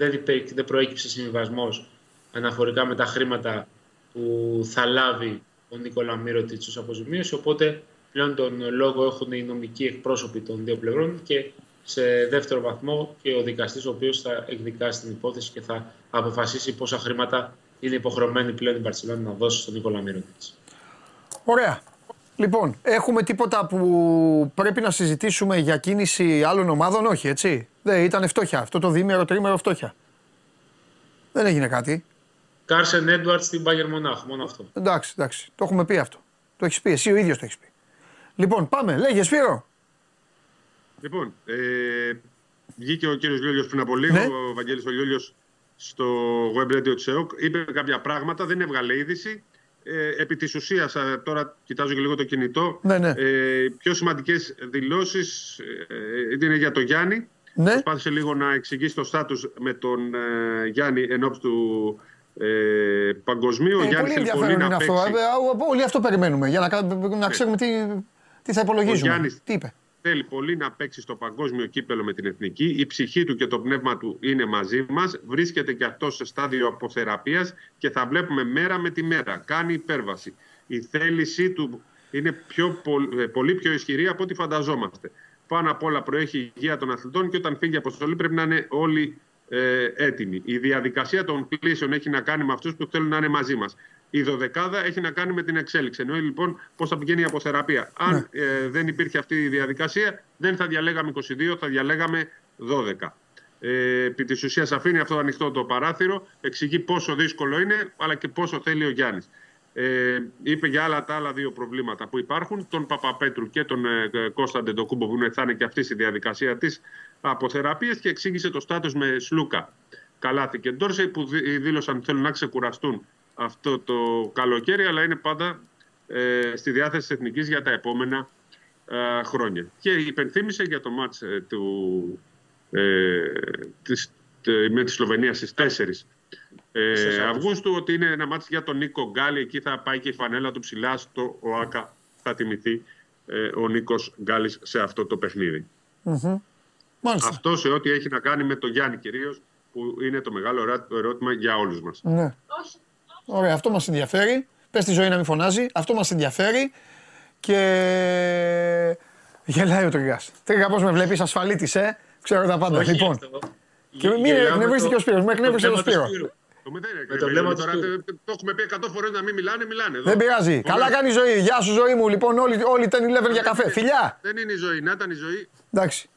δεν, υπέ- δεν προέκυψε συμβιβασμός αναφορικά με τα χρήματα που θα λάβει ο Νίκολα Μύρωτιτς ως αποζημίωση, οπότε πλέον τον λόγο έχουν οι νομικοί εκπρόσωποι των δύο πλευρών και σε δεύτερο βαθμό και ο δικαστής ο οποίος θα εκδικάσει την υπόθεση και θα αποφασίσει πόσα χρήματα είναι υποχρεωμένη πλέον η Μπαρσελόνα να δώσει στον Νίκολα Μύρωτιτς.
Ωραία. Λοιπόν, έχουμε τίποτα που πρέπει να συζητήσουμε για κίνηση άλλων ομάδων, όχι έτσι. Δεν ήταν φτώχεια. Αυτό το διήμερο, τρίμερο φτώχεια. Δεν έγινε κάτι.
Κάρσεν Έντουαρτ στην Bayern Μονάχου, μόνο αυτό.
Εντάξει, εντάξει. Το έχουμε πει αυτό. Το έχεις πει. Εσύ ο ίδιος το έχεις πει. Λοιπόν, πάμε. Λέγε Σπύρο.
Λοιπόν, ε, βγήκε ο κύριος Λιόλιος πριν από λίγο,
Ναι.
ο Βαγγέλης ο Λιόλιος στο web radio της ΕΟΚ, είπε κάποια πράγματα, δεν έβγαλε είδηση. Ε, επί της ουσίας, ε, τώρα κοιτάζω και λίγο το κινητό,
Ναι, ναι.
ε, οι πιο σημαντικές δηλώσεις ε, είναι για τον Γιάννη.
Ναι.
Προσπάθησε λίγο να εξηγήσει το στάτους με τον ε, Γιάννη εν ώψη του ε, παγκοσμίου. ο
Ε,
Γιάννης
πολύ
θέλει πολύ
ενδιαφέρον
να
είναι αυτό.
παίξει.
Ε, ε, Όλοι αυτό περιμένουμε για να, κα- να ξέρουμε τι, τι θα υπολογίζουμε.
Ο Γιάννης
Τι είπε;
Θέλει πολύ να παίξει στο παγκόσμιο κύπελο με την εθνική. Η ψυχή του και το πνεύμα του είναι μαζί μας. Βρίσκεται και αυτό σε στάδιο αποθεραπείας και θα βλέπουμε μέρα με τη μέρα. Κάνει υπέρβαση. Η θέλησή του είναι πιο, πο- ε, πολύ πιο ισχυρή από ό,τι φανταζόμαστε. Πάνω απ' όλα προέχει η υγεία των αθλητών και όταν φύγει η αποστολή πρέπει να είναι όλοι ε, έτοιμοι. Η διαδικασία των κλήσεων έχει να κάνει με αυτούς που θέλουν να είναι μαζί μας. Η δωδεκάδα έχει να κάνει με την εξέλιξη. Εννοεί λοιπόν πώς θα πηγαίνει η αποθεραπεία. Αν ε, δεν υπήρχε αυτή η διαδικασία, δεν θα διαλέγαμε 22, θα διαλέγαμε 12. Ε, επί της ουσίας αφήνει αυτό ανοιχτό το παράθυρο, εξηγεί πόσο δύσκολο είναι, αλλά και πόσο θέλει ο Γιάννης. Ε, είπε για άλλα τα άλλα δύο προβλήματα που υπάρχουν, τον Παπαπέτρου και τον ε, Κώστα Ντεντοκούμπο που είναι, θα είναι και αυτή στη διαδικασία της αποθεραπείας και εξήγησε το στάτος με Σλούκα. Καλάθη και Ντόρσεϊ που δι- δήλωσαν ότι θέλουν να ξεκουραστούν αυτό το καλοκαίρι, αλλά είναι πάντα ε, στη διάθεση της Εθνικής για τα επόμενα ε, χρόνια. Και υπενθύμησε για το μάτς ε, του, ε, της, τε- με τη Σλοβενία στις 4 ε, Αυγούστου ότι είναι ένα μάτς για τον Νίκο Γκάλη. Εκεί θα πάει και η φανέλα του ψηλά στο ΟΑΚΑ. Θα τιμηθεί ε, ο Νίκος Γκάλης σε αυτό το παιχνίδι.
Μάλιστα.
Αυτό σε ό,τι έχει να κάνει με τον Γιάννη κυρίως που είναι το μεγάλο ερά- ερώτημα για όλους μας.
Ναι. Ωραία, αυτό μας ενδιαφέρει. Πες τη ζωή να μην φωνάζει. Αυτό μας ενδιαφέρει. Και γελάει ο Τριγκάς. Τρίγκα πώς με βλέπεις, ασφαλίτης, ε; Ξέρω τα πάντα.
Όχι
λοιπόν.
αυτό.
Και μην
Γελάω με
εκνευρίστηκε
το-
ο Σπύρος. Μου εκνεύρισε
το
ο
βλέμμα του
Σπύρο.
Σπύρου.
Το με δεν
Με το βλέμμα του
τώρα,
Σπύρου.
τε- τε- το έχουμε πει 100 φορές να μην μιλάνε, μιλάνε. Εδώ.
Δεν πειράζει.
Ωραία.
Καλά κάνει η ζωή. Γεια σου ζωή μου. Λοιπόν, όλοι, όλοι 10-11 για καφέ. Φιλιά.
Δεν είναι η ζωή. Να ήταν η ζωή.
Εντάξει.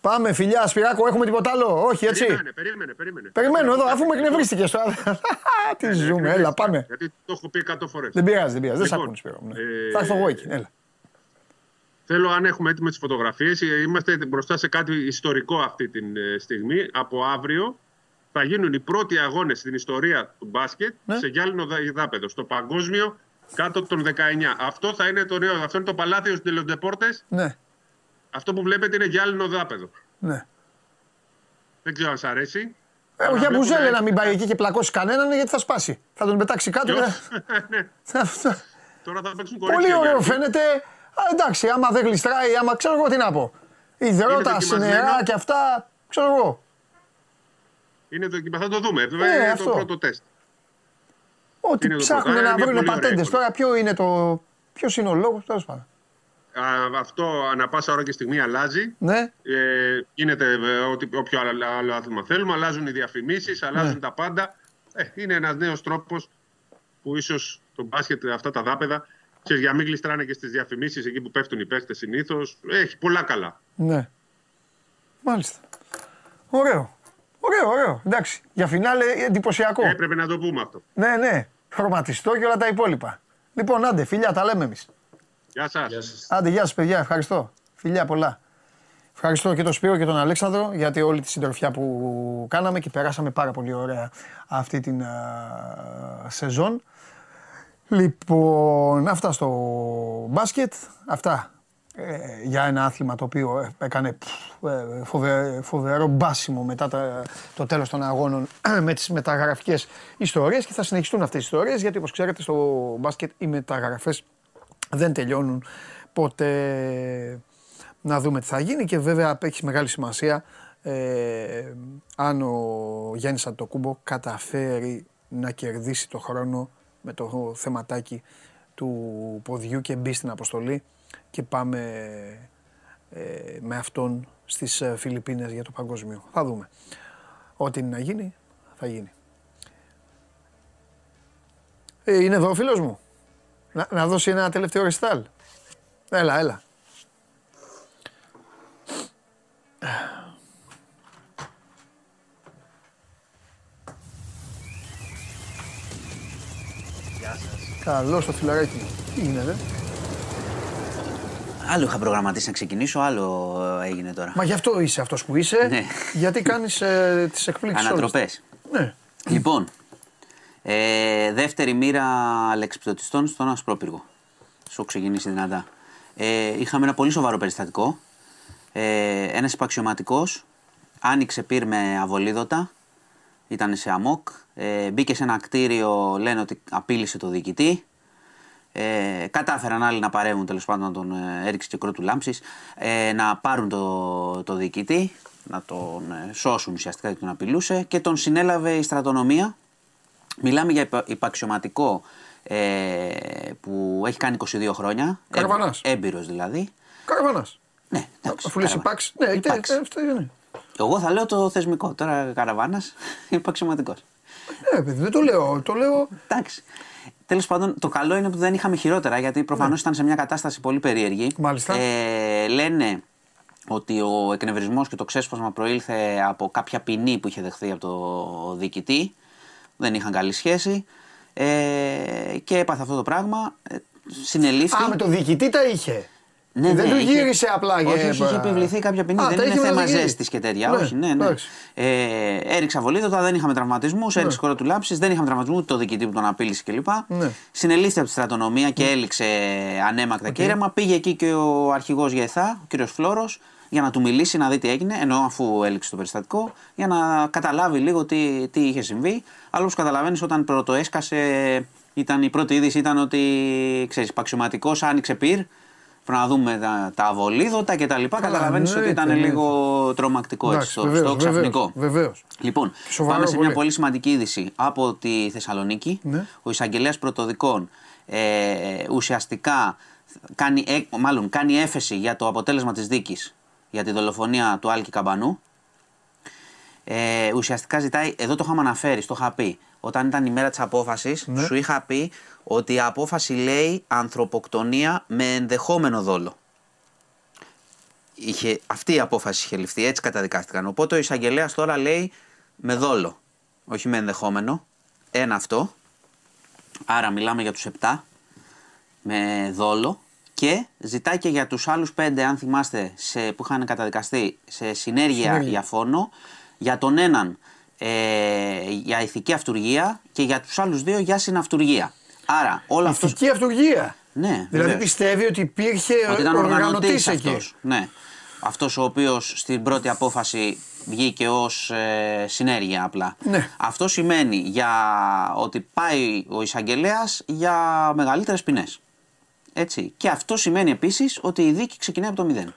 Πάμε, φιλιά, Σπυράκο, έχουμε τίποτα άλλο; Όχι, έτσι;
Περίμενε, περίμενε, περίμενε.
Περιμένω εδώ, αφού με εκνευρίστηκες τώρα. Τι ζούμε, έλα, πάμε.
Γιατί το έχω πει 100 φορές.
Δεν πειράζει, δεν πειράζει. Δεν σ'
Λοιπόν,
ακούνε, Σπύρο. μου, ναι.
ε,
Θα έρθω εγώ εκεί, έλα.
Θέλω, αν έχουμε έτοιμες τις φωτογραφίες, είμαστε μπροστά σε κάτι ιστορικό αυτή τη στιγμή. Από αύριο θα γίνουν οι πρώτοι αγώνες στην ιστορία του μπάσκετ
Ναι.
σε γυάλινο δα- δάπεδο, στο παγκόσμιο κάτω των 19. Αυτό θα είναι το νέο, αυτό είναι το παλάθιο στου Τελοντεπόρτε.
Ναι,
Αυτό που βλέπετε είναι γυάλινο δάπεδο.
ναι.
Δεν ξέρω αν σα αρέσει.
Ε,
Αλλά
για
βλέπουμε
μπουζέλε
έτσι.
να μην πάει εκεί και πλακώσει κανέναν γιατί θα σπάσει. Θα τον πετάξει κάτω.
Ποιος;
και-
Ναι,
Αυτό.
Τώρα θα παίξουν κορίτσια.
Πολύ ωραίο
Γιάννης.
φαίνεται. Α, εντάξει, άμα δεν γλιστράει, άμα ξέρω εγώ τι να πω. Υδρότα,
δοκιμασμένο.
νερά και αυτά, ξέρω εγώ.
Είναι δοκιμα, θα το δούμε. είναι
Ε, αυτό.
το πρώτο τεστ.
Ό,τι
Είναι το
ψάχνουν
πρώτο.
να
Είναι
βρουν
πολύ ωραία
πατέντες.
εικόνα.
Τώρα ποιο είναι το. Ποιος είναι ο λόγος, τέλος πάντων.
Α, αυτό ανα πάσα ώρα και στιγμή αλλάζει.
Ναι,
Ε, γίνεται ε, ό,τι, όποιο άλλο, άλλο άθλημα θέλουμε. Αλλάζουν οι διαφημίσεις, αλλάζουν
Ναι.
τα πάντα. Ε, είναι ένας νέος τρόπος που ίσως το μπάσκετ, αυτά τα δάπεδα, ξέρεις, για να μην γλιστράνε και στις διαφημίσεις εκεί που πέφτουν οι παίχτες συνήθως. Έχει πολλά καλά.
ναι. Μάλιστα. Ωραίο. Ωραίο, ωραίο. Εντάξει. Για φινάλε εντυπωσιακό.
Έπρεπε να το πούμε αυτό.
Ναι, ναι. Χρωματιστό και όλα τα υπόλοιπα. Λοιπόν, άντε, φιλιά, τα λέμε εμείς.
Γεια σας.
Γεια σας.
Άντε, γεια σας, παιδιά. Ευχαριστώ. Φιλιά πολλά. Ευχαριστώ και τον Σπύρο και τον Αλέξανδρο γιατί όλη τη συντροφιά που κάναμε και περάσαμε πάρα πολύ ωραία αυτή την α, σεζόν. Λοιπόν, αυτά στο μπάσκετ. Αυτά ε, για ένα άθλημα το οποίο ε, έκανε πφ, ε, φοβε- φοβερό μπάσιμο μετά τα- το τέλος των αγώνων με τις μεταγραφικές ιστορίες και θα συνεχιστούν αυτές οι ιστορίες γιατί όπως ξέρετε στο μπάσκετ οι μεταγραφές δεν τελειώνουν ποτέ να δούμε τι θα γίνει και βέβαια έχει μεγάλη σημασία ε, αν ο Γιάννης Αντοκούμπο καταφέρει να κερδίσει το χρόνο με το θεματάκι του ποδιού και μπει στην αποστολή και πάμε ε, με αυτόν στις ε, Φιλιππίνες για το παγκόσμιο. Θα δούμε. Ό,τι είναι να γίνει, θα γίνει. Ε, είναι εδώ ο φίλος μου. Να, να δώσει ένα τελευταίο ρεστάλ. Έλα, έλα. Καλώς το φιλαράκι μου. Τι είναι, δε;
Άλλο είχα προγραμματίσει να ξεκινήσω, άλλο ε, έγινε τώρα.
Μα γι' αυτό είσαι αυτός που είσαι,
Ναι.
γιατί κάνεις ε, τις εκπλήξεις όλες.
Ανατροπές.
Ναι.
Λοιπόν, ε, δεύτερη μοίρα αλεξιπτωτιστών στον Ασπρόπυργο. Σου ξεκινήσει δυνατά. Ε, είχαμε ένα πολύ σοβαρό περιστατικό. Ε, ένας υπαξιωματικός άνοιξε πυρ με αβολίδωτα. Ήταν σε αμόκ. Ε, μπήκε σε ένα κτίριο, λένε ότι απείλησε το διοικητή. Ε, κατάφεραν άλλοι να παρέμβουν τέλος πάντων να τον ε, έριξε και κρότου λάμψης, ε, να πάρουν το, το διοικητή, να τον ε, σώσουν ουσιαστικά γιατί τον απειλούσε και τον συνέλαβε η στρατονομία. Μιλάμε για υπα- υπαξιωματικό ε, που έχει κάνει 22 χρόνια.
Καραβανάς.
Έμπειρος δηλαδή.
Καραβανάς.
Ναι, εντάξει.
Αφού λες
καραβάνα.
υπάρξει. Ναι, τε-
Υπάρξει.
τε- αυτό είναι.
Εγώ θα λέω το θεσμικό. Τώρα καραβάνας υπαξιωματικός.
Ναι, παιδί, δεν το λέω. Το λέω.
Εντάξει. Τέλος πάντων, το καλό είναι που δεν είχαμε χειρότερα γιατί προφανώς ήταν σε μια κατάσταση πολύ περίεργη.
Ναι. Μάλιστα.
Ε, λένε ότι ο εκνευρισμός και το ξέσπασμα προήλθε από κάποια ποινή που είχε δεχθεί από το διοικητή. Δεν είχαν καλή σχέση. Ε, και έπαθε αυτό το πράγμα. Ε, συνελήφθη.
Α, με το διοικητή τα είχε.
Ναι,
δεν
ναι,
του
είχε-
γύρισε απλά για
Όχι, όχι, είχε επιβληθεί κάποια ποινή.
Α,
δεν
τα
είναι
είχε με το
θέμα
διοικητή.
ζέστης και τέτοια.
Ναι,
όχι, ναι, ναι.
εντάξει.
Ε, έριξα βολίδωτα, δεν είχαμε τραυματισμούς, έριξε χώρο του λάψης, δεν είχαμε τραυματισμούς, ούτε το διοικητή που τον απείλησε κλπ.
Ναι.
Συνελήφθη από τη στρατονομία και έληξε ανέμακτα και ήρεμα. Πήγε εκεί και ο αρχηγός ΓΕΘΑ, ο κ. Φλόρο, για να του μιλήσει, να δει τι έγινε, ενώ αφού έληξε το περιστατικό, για να καταλάβει λίγο τι, τι είχε συμβεί. Αλλά όπω καταλαβαίνεις, όταν πρωτοέσκασε, ήταν, η πρώτη είδηση ήταν ότι ξέρεις, παξιωματικός άνοιξε πυρ. Πρέπει να δούμε τα, τα αβολίδωτα και τα λοιπά. Καταλαβαίνεις ότι
εννοείται,
ήταν
εννοείται.
λίγο τρομακτικό έτσι,
Εντάξει,
στο,
βεβαίως,
στο ξαφνικό.
βεβαίως, βεβαίως.
Λοιπόν,
Σοβαρό
πάμε σε μια
πολύ.
πολύ σημαντική είδηση από τη Θεσσαλονίκη.
Ναι.
Ο εισαγγελέας πρωτοδικών ε, ουσιαστικά κάνει, ε, μάλλον, κάνει έφεση για το αποτέλεσμα της δίκης για τη δολοφονία του Άλκη Καμπανού. Ε, ουσιαστικά ζητάει, εδώ το είχαμε αναφέρει, το είχα πει, όταν ήταν η μέρα της απόφασης,
Ναι.
σου είχα πει ότι η απόφαση λέει ανθρωποκτονία με ενδεχόμενο δόλο. Είχε, αυτή η απόφαση είχε ληφθεί, έτσι καταδικάστηκαν. Οπότε ο εισαγγελέας τώρα λέει με δόλο, όχι με ενδεχόμενο. Ένα αυτό. Άρα μιλάμε για τους 7 με δόλο και ζητάει και για τους άλλους 5, αν θυμάστε, σε, που είχαν καταδικαστεί σε συνέργεια,
Συνέργεια.
για φόνο, για τον έναν ε, για ηθική αυτουργία και για τους άλλους δύο για συναυτουργία. Άρα όλο αυτό.
Ηθική αυτουργία.
Ναι,
Δηλαδή
βεβαίως.
πιστεύει ότι υπήρχε
Ότι ήταν οργανωτής
οργανωτής εκεί.
αυτός. Ναι. Αυτός ο οποίος στην πρώτη απόφαση βγήκε ως ε, συνέργεια απλά.
Ναι.
Αυτό σημαίνει για ότι πάει ο εισαγγελέας για μεγαλύτερες ποινές. Έτσι. Και αυτό σημαίνει επίσης ότι η δίκη ξεκινάει από το μηδέν.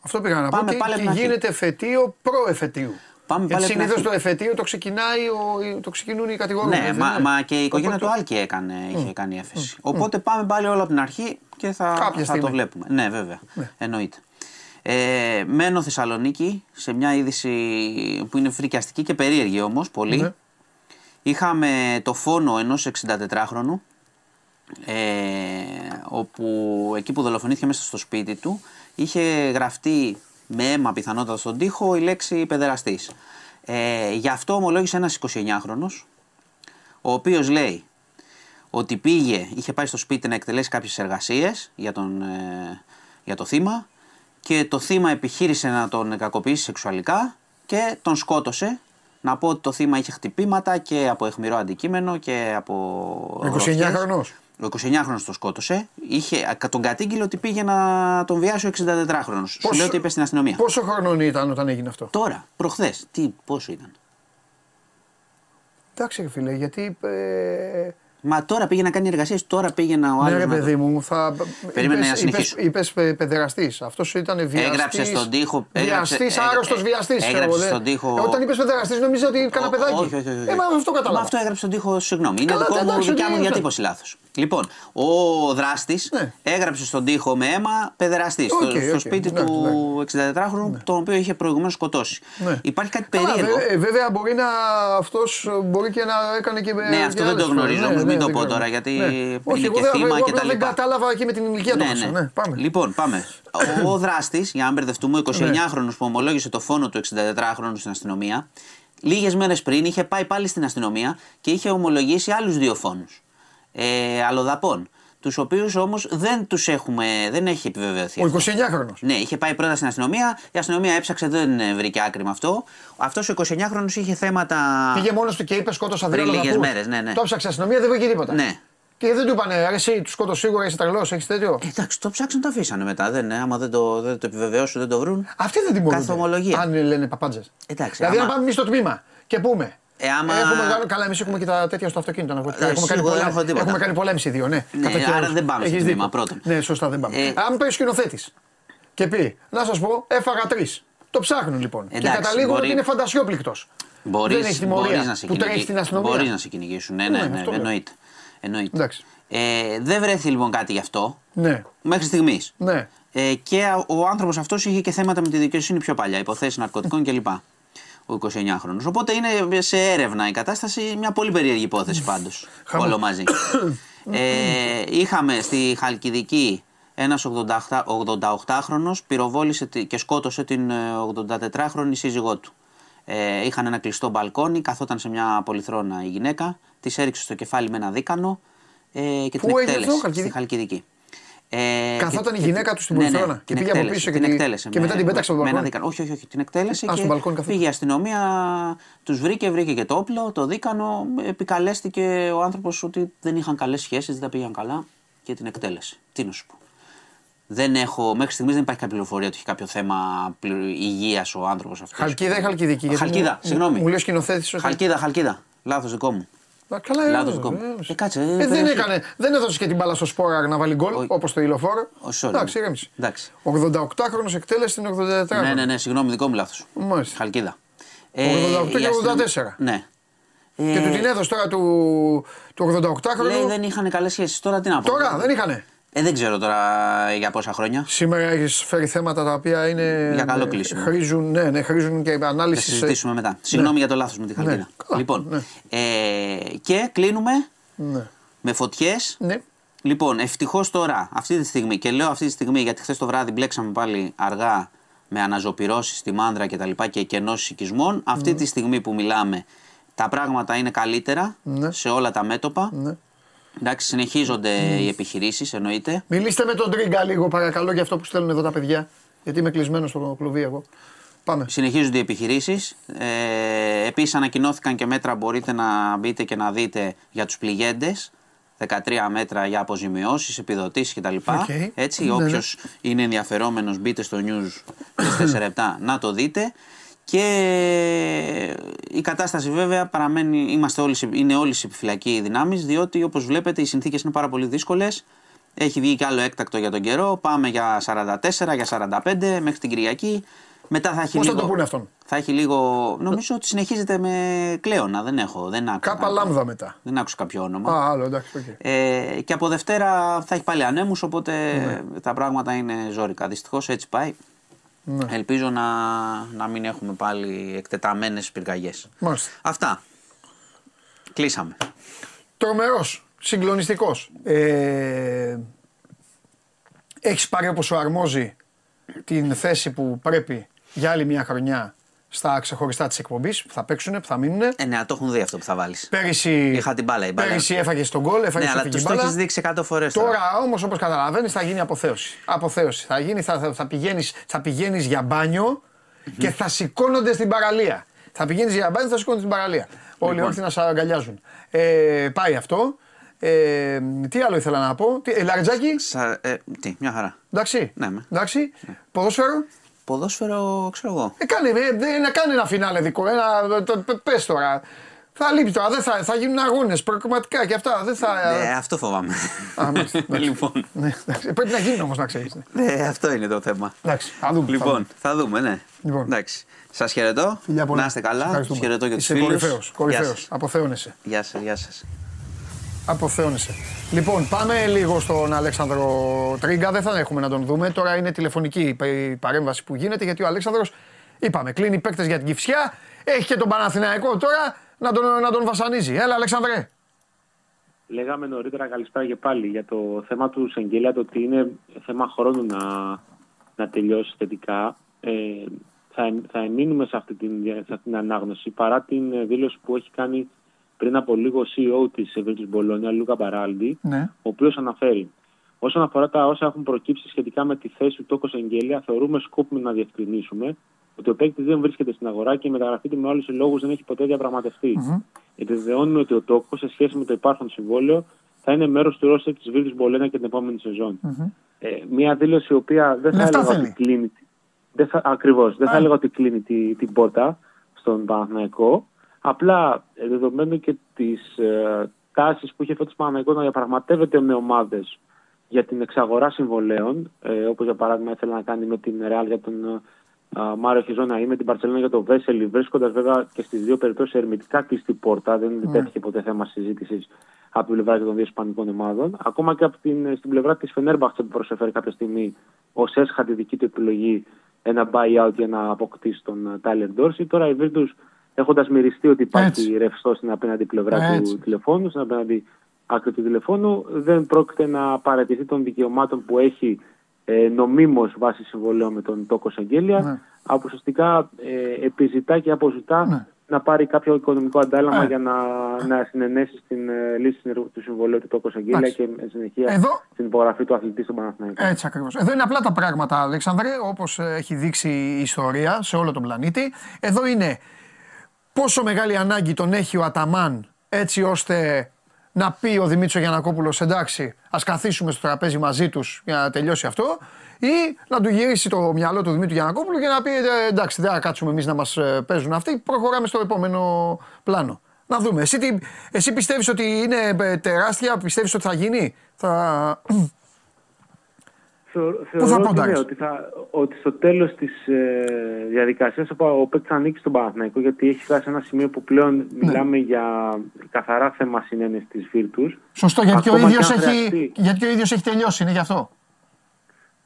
Αυτό πήγα να πω
Πάμε
και,
πάλι από
και
την αρχή.
γίνεται εφετείο προ-εφετείου.
Πάμε
Γιατί
πάλι από την
συνήθως
αρχή.
το εφετείο το ξεκινάει, ο, το ξεκινούν οι κατηγορούμενοι.
Ναι,
δεν
μα,
είναι.
μα και η οικογένεια
Οπότε-
του Άλκη έκανε, είχε κάνει έφεση. Οπότε πάμε πάλι όλο από την αρχή και θα,
Κάποια
θα
στιγμή.
το βλέπουμε. Ναι, βέβαια. Εννοείται. Ε, μένω Θεσσαλονίκη σε μια είδηση που είναι φρικιαστική και περίεργη όμως πολύ.
Ναι.
Είχαμε το φόνο ενός 64χρονου ε, όπου εκεί που δολοφονήθηκε μέσα στο σπίτι του είχε γραφτεί με αίμα πιθανότατα στον τοίχο η λέξη παιδεραστής. Ε, γι' αυτό ομολόγησε ένας 29χρονος ο οποίος λέει ότι πήγε, είχε πάει στο σπίτι να εκτελέσει κάποιες εργασίες για, τον, ε, για το θύμα και το θύμα επιχείρησε να τον κακοποιήσει σεξουαλικά και τον σκότωσε. Να πω ότι το θύμα είχε χτυπήματα και από αιχμηρό αντικείμενο και από.
Ο 29
γροθιές.
χρονός.
Ο 29χρονος το σκότωσε. Είχε, α, τον κατήγγειλε ότι πήγε να τον βιάσει ο 64χρονος. Σου
Πόσο-
λέει ότι είπε στην αστυνομία.
Πόσο χρονών ήταν όταν έγινε αυτό;
Τώρα, προχθές, τι, πόσο ήταν;
Εντάξει, ρε φίλε, γιατί. Ε,
Μα τώρα πήγε να κάνει εργασίες, τώρα πήγαινε ο
ναι,
άλλος
ρε
να το-
παιδί μου, θα.
Περίμενε
είπες-
να συνεχίσω.
Είπες, είπες παιδεραστής. Αυτός ήταν βιαστής.
Έγραψε στον τοίχο- έγραψε-
Βιαστής,
ε,
άρρωστος
ε,
βιαστής.
έγραψε στον τοίχο-
όταν είπες παιδεραστής, νόμιζα ότι
Ω-
κάνα παιδάκι.
Όχι, όχι, όχι.
Ε, μα αυτό
Μα
κατάλαβα.
αυτό έγραψε στον τοίχο, συγγνώμη. Είναι
Καλά,
δικό μου,
εντάξει,
δικιά
ότι
μου
είναι.
διατύπωση λάθος. Λοιπόν, ο δράστης
Ναι.
έγραψε στον τοίχο με αίμα παιδεραστής
Οκ,
στο, στο
οκ,
σπίτι
εντάξει,
του 64χρονου, τον οποίο είχε προηγουμένως σκοτώσει.
Ναι.
Υπάρχει κάτι
Καλά,
περίεργο.
βέ- ε, βέβαια μπορεί να αυτός μπορεί και να έκανε και.
Ναι, αυτό δεν το γνωρίζω, όμως μην το πω τώρα, γιατί είναι
Όχι, εγώ
και
δεν-
θύμα
εγώ
και
απλά
τα
Δεν
λοιπά.
κατάλαβα και με την ηλικία του.
Ναι,
άκουσα.
ναι.
Ναι, πάμε.
Λοιπόν, πάμε. Ο δράστης, για να μπερδευτούμε, ο
Ναι.
29χρονο που ομολόγησε το φόνο του 64χρονου στην αστυνομία, λίγες μέρες πριν είχε πάει πάλι στην αστυνομία και είχε ομολογήσει άλλους δύο φόνους. Ε, αλλοδαπών. Τους οποίους όμως δεν τους έχουμε, δεν έχει επιβεβαιωθεί.
Ο
αυτό.
29χρονο.
Ναι, είχε πάει πρώτα στην αστυνομία. Η αστυνομία έψαξε, δεν ε, βρήκε άκρη με αυτό. Αυτός ο 29χρονο είχε θέματα.
Πήγε μόνος του και είπε σκότωσα δύο
Πριν λίγες
λογαπούς.
μέρες, ναι, ναι.
Το έψαξε η αστυνομία, δεν βρήκε τίποτα.
Ναι.
Και δεν του είπανε, ρε, εσύ τους σκότωσε σίγουρα, είσαι τρελός, έχεις τέτοιο.
Ε, εντάξει, το ψάξαν, το αφήσανε μετά. Δεν, ε, άμα δεν το, δεν το επιβεβαιώσουν, δεν το βρουν.
Αυτοί δεν τιμωρούνται.
Καθομολογία.
Αν λένε παπάντζες.
Εντάξει,
Δηλαδή,
άμα-
να πάμε εμείς στο τμήμα και πούμε.
Ε, άμα-
Έχουμε, κάνει- καλά, εμείς έχουμε και τα τέτοια στο αυτοκίνητο. Να... έχουμε, κάνει
σίγουρα δεν
πολέ...
έχω τίποτα.
έχουμε κάνει πολέμηση δύο, ναι.
Ναι,
κατά
άρα
καιρούς.
δεν πάμε στο
Έχεις
τμήμα,
δίκιο.
πρώτον.
Ναι, σωστά δεν πάμε.
Ε,
Αν πει ο σκηνοθέτης και πει, να σας πω, έφαγα τρεις. Το ψάχνουν λοιπόν. και
Εντάξει,
καταλήγουν
μπορεί-
ότι είναι φαντασιόπληκτος.
Μπορείς,
δεν έχει τιμωρία
μπορείς να σε
που τρέχει
κυνηγεί-
στην αστυνομία.
Μπορείς να σε κυνηγήσουν. Ναι,
Ναι,
ναι, ναι,
αυτό λέω.
εννοείται. εννοείται.
Εντάξει.
Ε, δεν βρέθηκε λοιπόν κάτι γι' αυτό
Ναι,
μέχρι στιγμής.
ναι.
Ε, και ο άνθρωπος αυτός είχε και θέματα με τη δικαιοσύνη πιο παλιά, υποθέσεις ναρκωτικών κλπ. Ο 29χρονο. Οπότε είναι σε έρευνα η κατάσταση, μια πολύ περίεργη υπόθεση πάντως.
Χαμό.
όλο μαζί. ε, είχαμε στη Χαλκιδική Ένας 88χρονο πυροβόλησε τη- και σκότωσε την ε, 84χρονη σύζυγό του. Ε, είχαν ένα κλειστό μπαλκόνι, καθόταν σε μια πολυθρόνα η γυναίκα, της έριξε στο κεφάλι με ένα δίκανο ε, και την
Πού έγινε
εκτέλεσε
αυτό, Χαλκιδική;
στη Χαλκιδική. Ε,
Καθόταν
και-
η γυναίκα
και-
του στην
ναι, ναι,
πολυθρόνα και
την
πήγε από
εκτέλεσε,
πίσω
την
και τη-
εκτέλεσε
και
με-
μετά την πέταξε από το
με ένα
μπαλκόνι.
δίκανο. Όχι, όχι, όχι, την εκτέλεσε
Α,
και
στο μπαλκόνι καθόταν.
πήγε η αστυνομία, τους βρήκε, βρήκε και το όπλο, το δίκανο. Επικαλέστηκε ο άνθρωπος ότι δεν είχαν καλές σχέσεις, δεν τα πήγαν καλά και την εκτέλεσε. Τι να σου πω. Δεν έχω, μέχρι στιγμής δεν υπάρχει κάποια πληροφορία ότι έχει κάποιο θέμα υγείας ο άνθρωπος αυτός.
Χαλκίδα ή Χαλκιδική. γιατί
Χαλκίδα,
μου-
συγγνώμη.
Μου λέει ο σκηνοθέτη ότι.
Χαλκίδα, χαλκίδα. Λάθος δικό μου.
Α, Καλά, ε,
Λάθος
ε,
δικό μου.
ε,
Ε, κάτσε,
ε,
ε,
δεν,
πέρασε.
έκανε, δεν έδωσε και την μπάλα στο σπόρα να βάλει γκολ
Όχι.
όπως το ηλοφόρο.
Ο sorry.
Εντάξει, ηρέμησε.
Εντάξει.
88χρονο εκτέλεσε την 84.
Ναι, ναι, ναι, συγγνώμη, δικό μου λάθος.
Μάλιστα.
Χαλκίδα.
88
η
και
αστυνομία-
84.
Ναι.
Και
Ε,
του την έδωσε τώρα του, του 88χρονου.
Λέει δεν είχαν καλές σχέσεις. Τώρα τι να πω.
Τώρα δεν είχανε.
Ε, δεν ξέρω τώρα για πόσα χρόνια.
Σήμερα έχεις φέρει θέματα τα οποία είναι.
Για καλό
ε,
κλείσιμο.
Χρήζουν, ναι, ναι, χρήζουν και
Θα
ανάλυση. σε-
συζητήσουμε μετά. Συγγνώμη για το λάθος με τη Χαλκίδα.
Ναι, καλά,
λοιπόν,
ναι.
ε, και κλείνουμε
Ναι.
με φωτιές.
ναι.
Λοιπόν, ευτυχώς τώρα, αυτή τη στιγμή, και λέω αυτή τη στιγμή γιατί χθες το βράδυ μπλέξαμε πάλι αργά με αναζωπυρώσει στη μάνδρα και τα λοιπά και κενώσει οικισμών. Αυτή τη στιγμή που μιλάμε, τα πράγματα είναι καλύτερα
Ναι.
σε όλα τα μέτωπα.
Ναι.
Εντάξει, συνεχίζονται οι επιχειρήσεις, εννοείται.
Μιλήστε με τον Τρίγκα λίγο παρακαλώ για αυτό που στέλνουν εδώ τα παιδιά. Γιατί είμαι κλεισμένος στο κλουβί εγώ. Πάμε.
Συνεχίζονται οι επιχειρήσεις. Ε, Επίσης, ανακοινώθηκαν και μέτρα. Μπορείτε να μπείτε και να δείτε για τους πληγέντες. 13 μέτρα για αποζημιώσεις, επιδοτήσεις κτλ.
Οκ.
Έτσι,
Ναι, ναι.
όποιος είναι ενδιαφερόμενος, μπείτε στο news 24/7 να το δείτε. Και η κατάσταση βέβαια παραμένει, είμαστε όλοι, σε- είναι όλοι σε επιφυλακή οι δυνάμεις διότι όπως βλέπετε οι συνθήκες είναι πάρα πολύ δύσκολες. Έχει βγει κι άλλο έκτακτο για τον καιρό. Πάμε για 44, για 45 μέχρι την Κυριακή. Μετά θα έχει
Πώς θα
λίγο.
το πούνε αυτόν;
Θα έχει λίγο. Νομίζω ότι συνεχίζεται με κλέωνα. Δεν έχω. Δεν άκουσα,
Κάπα λάμδα μετά.
δεν άκουσα κάποιο όνομα.
Α, άλλο εντάξει. οκ.
Ε, και από Δευτέρα θα έχει πάλι ανέμους, οπότε
Ναι.
τα πράγματα είναι ζώρικα. Δυστυχώς έτσι πάει.
Ναι.
Ελπίζω να, να μην έχουμε πάλι εκτεταμένες πυρκαγιές.
Μάλιστα.
Αυτά. Κλείσαμε.
Τρομερός, συγκλονιστικός. Ε, Έχεις πάρει όπως σου αρμόζει την θέση που πρέπει για άλλη μια χρονιά στα ξεχωριστά της εκπομπής που θα παίξουν, που θα μείνουν.
Ε, ναι, το έχουν δει αυτό που θα βάλεις.
Πέρυσι,
Είχα την μπάλα, η μπάλα.
πέρυσι έφαγες τον γκολ, έφαγες
ναι,
στο
αλλά
φυγή
τους το
μπάλα.
έχεις δείξει 100 φορές
Τώρα όμως, όπως καταλαβαίνεις, θα γίνει αποθέωση. Αποθέωση. Θα, γίνει, θα, θα, θα πηγαίνει θα πηγαίνεις για μπάνιο και θα σηκώνονται στην παραλία. Θα πηγαίνεις για μπάνιο και θα σηκώνονται στην παραλία. Όλοι
Λοιπόν.
όρθιοι να σε αγκαλιάζουν. Ε, πάει αυτό. Ε, τι άλλο ήθελα να πω; Τι, ε, Λαριτζάκι,
Σα, ε, τι, μια χαρά.
εντάξει.
Ναι, με.
εντάξει. Ποδόσφαιρο;
Ποδόσφαιρο, ξέρω εγώ.
Ε, κάνε, ε, δεν- να κάνει ένα φινάλε δικό. Ένα, το, πε- πες τώρα. Θα λείπει τώρα. Δεν θα, θα γίνουν αγώνες προκριματικά και αυτά. Δεν θα.
Ναι, αυτό φοβάμαι.
Α, μάλιστα, εντάξει.
λοιπόν,
Ναι, εντάξει. Πρέπει να γίνει όμως να ξέρεις.
ναι, αυτό είναι το θέμα.
Εντάξει, θα δούμε. θα
Λοιπόν,
δούμε.
θα δούμε, ναι.
Λοιπόν.
Εντάξει. Σας χαιρετώ.
Φιλιά πολλά.
Να είστε καλά.
Ευχαριστούμε.
Σας χαιρετώ και τους
Είσαι
φίλους.
κορυφαίος, κορυφαίος. Αποθέωνεσαι.
Γεια σας, γεια σας.
Αποθέωνεσαι. Λοιπόν, πάμε λίγο στον Αλέξανδρο Τρίγκα. Δεν θα έχουμε να τον δούμε. Τώρα είναι τηλεφωνική η πα- η παρέμβαση που γίνεται γιατί ο Αλέξανδρος, είπαμε, κλείνει παίκτες για την Κυφσιά. Έχει και τον Παναθηναϊκό τώρα να τον, να τον βασανίζει. Έλα, Αλέξανδρε.
Λέγαμε νωρίτερα καλησπέρα και πάλι για το θέμα του Σεγγέλια, το ότι είναι θέμα χρόνου να, να τελειώσει θετικά. Ε, θα, θα εμείνουμε σε αυτή, την, σε αυτή την ανάγνωση παρά την ε, δήλωση που έχει κάνει πριν από λίγο ο CEO της Virtus Μπολόνια, Λούκα Μπαράλντι,
Ναι.
ο οποίος αναφέρει. Όσον αφορά τα όσα έχουν προκύψει σχετικά με τη θέση του Τόκος Εγγέλια, θεωρούμε σκόπιμο να διευκρινίσουμε ότι ο παίκτης δεν βρίσκεται στην αγορά και η μεταγραφή του με όλου του λόγου δεν έχει ποτέ διαπραγματευτεί. Επιβεβαιώνουμε ότι ο Τόκος σε σχέση με το υπάρχον συμβόλαιο θα είναι μέρος του ρόστερ της Βίλη Μπολένα και την επόμενη σεζόν. Ε, μια δήλωση η οποία δεν θα
Λεφτά
έλεγα
θέλει.
ότι κλείνει. Δεν θα, ακριβώς, δεν θα
Α.
έλεγα ότι κλείνει τη- την πόρτα στον Παναθηναϊκό. Απλά ε, δεδομένου και τι ε, τάσει που είχε φέτος ο Παναθηναϊκός να διαπραγματεύεται με ομάδες για την εξαγορά συμβολέων, ε, όπως για παράδειγμα ήθελε να κάνει με την Ρεάλ για τον ε, Μάριο Χιζόνα ή με την Παρσελόνα για τον Βέσελη, βρίσκοντας βέβαια και στις δύο περιπτώσεις ερμητικά κλειστή πόρτα, δεν
Ναι.
τέθηκε ποτέ θέμα συζήτησης από την πλευρά και των δύο Ισπανικών ομάδων. Ακόμα και από την, στην πλευρά της Φενέρμπαχτσε που προσέφερε κάποια στιγμή ω έσχα τη δική του επιλογή ένα buyout για να αποκτήσει τον Τάιλερ Ντόρση. Τώρα η Virtus έχοντας μυριστεί ότι υπάρχει
Έτσι.
ρευστός στην απέναντι πλευρά
Έτσι.
του τηλεφώνου, στην απέναντι
άκρη του τηλεφώνου δεν πρόκειται να παρατηθεί των δικαιωμάτων που έχει ε, νομίμως βάσει συμβολέου με τον Τόκο Αγγέλια.
Ναι.
Από ουσιαστικά ε, επιζητά και αποζητά
Ναι.
να πάρει κάποιο οικονομικό αντάλλαγμα
Ε.
για να, να συνενέσει στην ε, λύση συνεργ- του συμβολέου του Τόκο Αγγέλια
Εντάξει.
και με συνεχεία
Εδώ-
στην υπογραφή του αθλητή στον Παναθηναϊκό.
Έτσι ακριβώς. Εδώ είναι απλά τα πράγματα, Αλέξανδρε, όπως ε, έχει δείξει η ιστορία σε όλο τον πλανήτη. Εδώ είναι πόσο μεγάλη ανάγκη τον έχει ο Αταμάν έτσι ώστε να πει ο Δημήτρης Γιανακόπουλος εντάξει ας καθίσουμε στο τραπέζι μαζί τους για να τελειώσει αυτό ή να του γυρίσει το μυαλό του Δημήτρου Γιανακόπουλου και να πει «Ε, εντάξει δεν θα κάτσουμε εμείς να μας ε, παίζουν αυτοί, προχωράμε στο επόμενο πλάνο. Να δούμε. Εσύ, τι, εσύ πιστεύεις ότι είναι ε, τεράστια, πιστεύεις ότι θα γίνει, θα...
Θεω-
θα
Θεωρώ ότι,
ποντάρεις;
ναι, ότι, θα, ότι στο τέλος της ε, διαδικασίας ο παίκτη θα ανήκει στον Παναθηναϊκό γιατί έχει φτάσει σε ένα σημείο που πλέον
Ναι.
μιλάμε για καθαρά θέμα συνένεση της Βίρτου.
Σωστό, γιατί και, ο
Ακόμα
ίδιος
και αν
έχει,
χρειαστεί.
γιατί και ο ίδιος έχει τελειώσει, είναι γι' αυτό.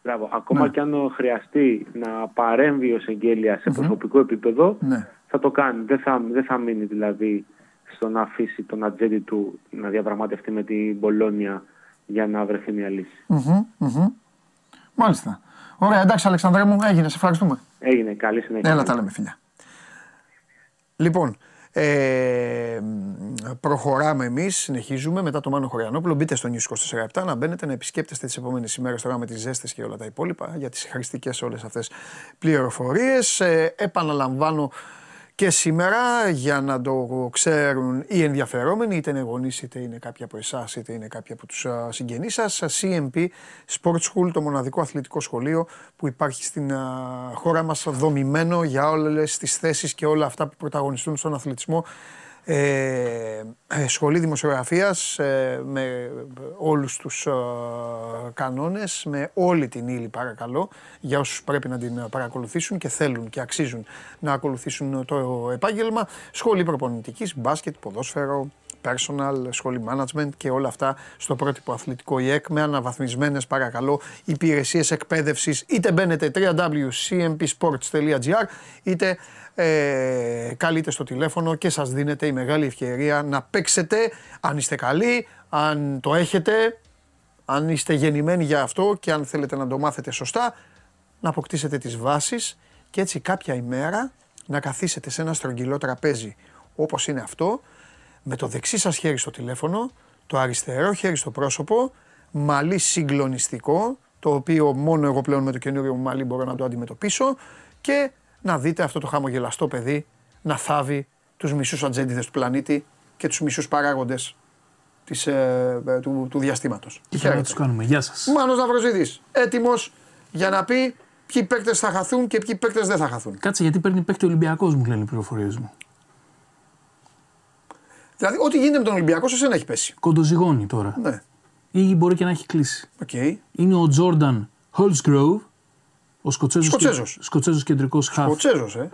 Μπράβο. Ακόμα
Ναι.
και αν χρειαστεί να παρέμβει ο Σεγγέλια σε προσωπικό επίπεδο,
Ναι.
θα το κάνει. Δεν θα, δεν θα μείνει δηλαδή στο να αφήσει τον ατζέντη του να διαπραγματευτεί με την Μπολόνια για να βρεθεί μια λύση.
Μμμ, μμμ. Μάλιστα. Ωραία, εντάξει Αλεξανδρέ μου, έγινε, σε ευχαριστούμε.
Έγινε. Καλή συνέχεια.
Έλα τα λέμε φιλιά. Λοιπόν, ε, μ, προχωράμε εμείς, συνεχίζουμε μετά το Μάνο Χωριανόπουλο. Μπείτε στο News 24 να μπαίνετε, να επισκέπτεστε τις επόμενες ημέρες τώρα με τις ζέστες και όλα τα υπόλοιπα για τις χρηστικέ όλες αυτές πληροφορίες. Ε, επαναλαμβάνω και σήμερα για να το ξέρουν οι ενδιαφερόμενοι, είτε είναι γονείς, είτε είναι κάποιοι από εσάς, είτε είναι κάποιοι από τους α, συγγενείς σας. CMP Sport School, το μοναδικό αθλητικό σχολείο που υπάρχει στην α, χώρα μας δομημένο για όλες τις θέσεις και όλα αυτά που πρωταγωνιστούν στον αθλητισμό. Ε, ε, σχολή δημοσιογραφίας ε, με όλους τους ε, κανόνες, με όλη την ύλη παρακαλώ για όσους πρέπει να την παρακολουθήσουν και θέλουν και αξίζουν να ακολουθήσουν το επάγγελμα. Σχολή προπονητικής, μπάσκετ, ποδόσφαιρο, personal, σχολή management και όλα αυτά στο πρότυπο αθλητικό. ΙΕΚ με αναβαθμισμένες παρακαλώ υπηρεσίες εκπαίδευσης είτε μπαίνετε www.cmpsports.gr είτε ε, καλείτε στο τηλέφωνο και σας δίνεται η μεγάλη ευκαιρία να παίξετε αν είστε καλοί, αν το έχετε, αν είστε γεννημένοι για αυτό και αν θέλετε να το μάθετε σωστά, να αποκτήσετε τις βάσεις και έτσι κάποια ημέρα να καθίσετε σε ένα στρογγυλό τραπέζι όπως είναι αυτό, με το δεξί σας χέρι στο τηλέφωνο, το αριστερό χέρι στο πρόσωπο, μαλλί συγκλονιστικό, το οποίο μόνο εγώ πλέον με το καινούριο μου μαλλί μπορώ να το αντιμετωπίσω και να δείτε αυτό το χαμογελαστό παιδί να θάβει τους μισούς ατζέντιδες του πλανήτη και τους μισούς παράγοντες της, ε, ε, του, του διαστήματος.
Και θα τους κάνουμε; Γεια σας.
Μάνος Μαυροζίδης, έτοιμος για να πει ποιοι παίκτες θα χαθούν και ποιοι παίκτες δεν θα χαθούν.
Κάτσε γιατί παίρνει παίκτη Ολυμπιακός μου, λένε οι πληροφορίες μου.
Δηλαδή, ό,τι γίνεται με τον Ολυμπιακό, σε σένα έχει πέσει.
Κοντοζυγώνει τώρα.
Ναι,
Ή μπορεί και να έχει κλείσει.
οκ.
Είναι ο Τζόρνταν Holsgrove, ο Σκοτσέζος,
Σκοτσέζος.
Σκοτσέζος κεντρικός χαφ
Ο Τσέζος, ε.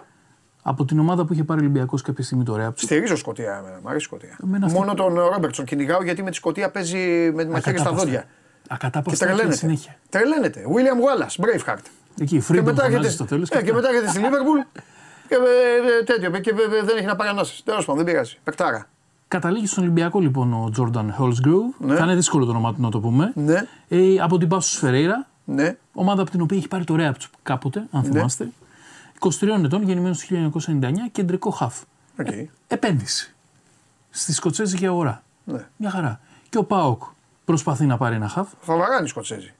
από την ομάδα που είχε πάρει ο Ολυμπιακός κάποια στιγμή το Ρέαπ.
Στηρίζω Σκοτία, εμένα. Μ' αρέσει η Σκοτία.
Εμένα αυτή-
Μόνο τον Ρόμπερτσον κυνηγάω γιατί με τη Σκοτία παίζει με τη μαχαίρι στα δόντια. Και
Ακατάπαυστα και
τρελαίνεται.
συνέχεια.
Τρελαίνεται. William Wallace, Braveheart.
Εκεί,
Και
Freedom
μετά,
φωνάζει
έρχεται,
στο τέλος.
ε, και μετά έρχεται στη Λίβερπουλ και ε, ε, τέτοιο. Και ε, δεν έχει να πάει ανάσες. Τέλος πάντων, δεν πειράζει. Πεκτάρα.
Καταλήγει στον Ολυμπιακό λοιπόν ο Τζόρνταν Holsgrove.
Ναι.
Θα είναι δύσκολο το όνομά του να το πούμε.
Ναι,
Ε, από την Πάσος Φερέιρα,
ναι.
ομάδα από την οποία έχει πάρει το Ρέαπ κάποτε, αν
Ναι.
θυμάστε. 23 ετών, γεννημένος το 1999, κεντρικό χαφ.
Οκ.
Επένδυση στη Σκοτσέζικη αγορά.
Ναι.
Μια χαρά. Και ο ΠΑΟΚ προσπαθεί να πάρει ένα χαφ.
Θα βαράνει οι Σκοτσέζοι.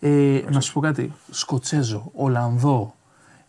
Ε, να σου πω κάτι. Σκοτσέζο, Ολλανδό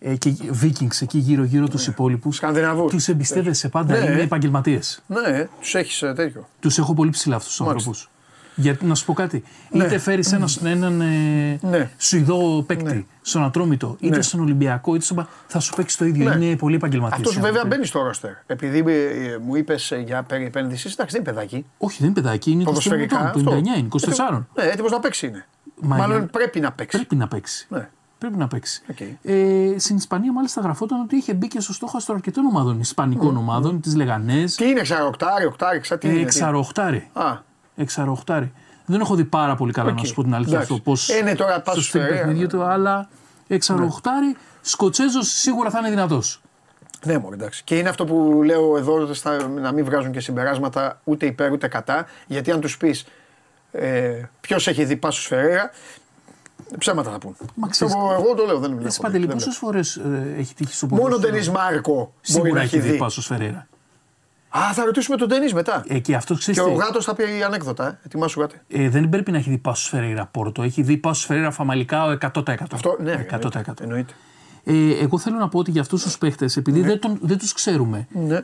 ε, και Βίκινγκς εκεί γύρω-γύρω τους υπόλοιπους.
Σκανδιναβούς.
Τους εμπιστεύεσαι πάντα.
Ναι.
Είναι επαγγελματίες.
Ναι, τους έχεις τέτοιο.
Τους έχω πολύ ψηλά αυτούς τους
Μάλιστα.
άνθρωπους. Γιατί να σου πω κάτι.
Ναι.
Είτε φέρεις ένας, έναν ε,
Ναι.
Σουηδό παίκτη
Ναι.
στον Ατρόμητο, είτε
Ναι.
στον Ολυμπιακό, είτε στον. πα- θα σου παίξει το ίδιο.
Ναι.
Είναι πολύ επαγγελματίας.
Αυτός βέβαια μπαίνει στο ρόστερ. Επειδή ε, μου είπες για περί επένδυσης, εντάξει, δεν είναι παιδάκι.
Όχι, δεν είναι παιδάκι, είναι 29
Ποδοσφαιρικά.
ετών, το 99 είναι, 24.
Ναι, έτοιμος να παίξει είναι.
Μα
Μάλλον
για-
πρέπει να παίξει.
Πρέπει να παίξει.
Ναι.
Πρέπει να παίξει.
Οκ.
Ε, στην Ισπανία, μάλιστα, γραφόταν ότι είχε μπει και στο στόχο αρκετών ομάδων, Ισπανικών ομάδων, τις Λεγανές.
Τι είναι, εξαροχτάρι, οχτάρι, εξα τι είναι. τι είναι.
Εξαροχτάρι.
Α,
Εξαροχτάρι. Δεν έχω δει πάρα πολύ καλά
Οκ.
να σου πω την αλήθεια
Εντάξει.
αυτό. Πώς
Ε, ναι, τώρα πας
στο
στο
στυλ
Φερέιρα,
παιχνίδι
ναι.
του, αλλά εξαροχτάρι. Σκοτσέζος σίγουρα θα είναι δυνατός.
Ναι, μωρέ, εντάξει. Και είναι αυτό που λέω εδώ στα, να μην βγάζουν και συμπεράσματα ούτε υπέρ ούτε κατά. Γιατί αν τους πεις ε, ποιος έχει δει Πάσος Φερέιρα, ψέματα θα πούν.
Μα
Αυτό
ξέρεις,
εγώ το λέω, δεν μιλάω.
Εσύ Παντελή, πόσες φορές έχει τύχει στο
Μόνο ο
ποδόσφαιρο.
Ντενή Μάρκο μπορεί
Σίγουρα
να
έχει
έχει
δει
δει.
Πάσος Φερέιρα.
Α, θα ρωτήσουμε τον Ντενή μετά.
Ε, και αυτός ξέρεις.
Και ο Γάτος θα πει ανέκδοτα. Ε. Ετοιμάσου γάτε.
Ε, δεν πρέπει να έχει δει Πάσος Φεραίρα Πόρτο. Έχει δει Πάσος Φεραίρα Φαμαλικά 100%.
Αυτό, ναι,
100%.
εννοείται. εννοείται.
Ε, εγώ θέλω να πω ότι για αυτούς τους παίχτες, επειδή δεν, τον, δεν τους ξέρουμε,
Ναι.
ε,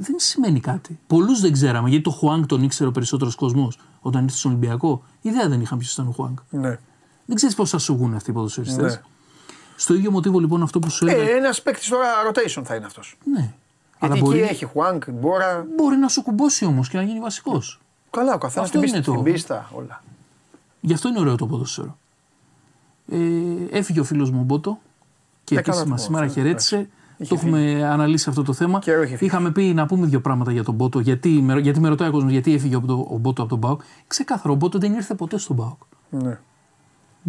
δεν σημαίνει κάτι. Πολλούς δεν ξέραμε, γιατί το Χουάνγκ τον ήξερε ο περισσότερος κόσμος όταν ήρθε στον Ολυμπιακό. Ιδέα δεν είχαν ποιος ήταν ο Χουάνγκ.
Ναι.
Δεν ξέρεις πώς θα σου βγουν αυτοί οι ποδοσφαιριστές.
Ναι.
Στο ίδιο μοτίβο λοιπόν αυτό που σου έλεγα.
Ε, ένας παίκτης τώρα rotation θα είναι αυτός.
ναι. Αλλά
Γιατί
μπορεί,
εκεί έχει Χουάνκ, Μπόρα.
μπορεί να σου κουμπώσει όμως και να γίνει βασικός.
Καλά, ο καθένας
Αυτό
την
είναι
πίστα,
το-
την πίστα, όλα.
Γι' αυτό είναι ωραίο το ποδόσφαιρο. Ε, έφυγε ο φίλος μου ο Μπότο και
Ε, καλά
επίσημα
το
σήμερα
ποδόσφαιρο,
χαιρέτησε.
Είχε
Το έχουμε αναλύσει αυτό το θέμα.
Καιρό είχε φύγει.
Είχαμε πει να πούμε δύο πράγματα για τον Μπότο. Γιατί, με- γιατί με ρωτάει ο κόσμος γιατί έφυγε ο, Μπότο- ο Μπότο από τον Μπάουκ. Ξεκάθαρο, ο Μπότο δεν ήρθε ποτέ στον Μπάουκ.
Ναι.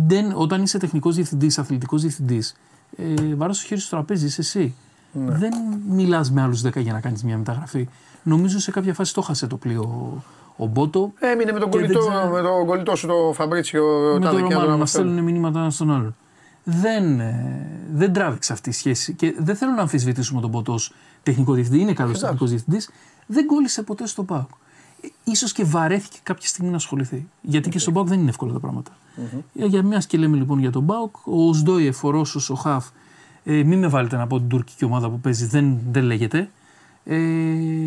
Δεν, όταν είσαι τεχνικός διευθυντής, αθλητικός διευθυντής, ε, βαρά το χέρι στο τραπέζι, είσαι εσύ.
Ναι.
Δεν μιλάς με άλλους 10 για να κάνεις μια μεταγραφή. Νομίζω σε κάποια φάση το χάσε το πλοίο ο, ο Μπότο.
Έμεινε με τον,
Και δεν
κολλητό,
ξέρω-
με τον κολλητό σου, το Φαμπρίτσιο
με
Τάδε
τον
και να
Ρωμάνο να
μας στέλνουν.
στέλνουν μηνύματα ένα στον άλλον. Δεν, ε, δεν τράβηξε αυτή η σχέση και δεν θέλω να αμφισβητήσουμε τον Ποτό ως τεχνικό διευθυντή. Είναι καλός τεχνικός διευθυντής. Δεν κόλλησε ποτέ στον Πάουκ. σω και βαρέθηκε κάποια στιγμή να ασχοληθεί. Γιατί και στον Πάουκ δεν είναι εύκολα τα πράγματα. Ε, Για μια και λέμε λοιπόν για τον Πάουκ, ο Σντόιεφ, ο Ρώσο, ο Χαφ, ε, μην με βάλετε να πω την τουρκική ομάδα που παίζει, δεν, δεν λέγεται. Ε,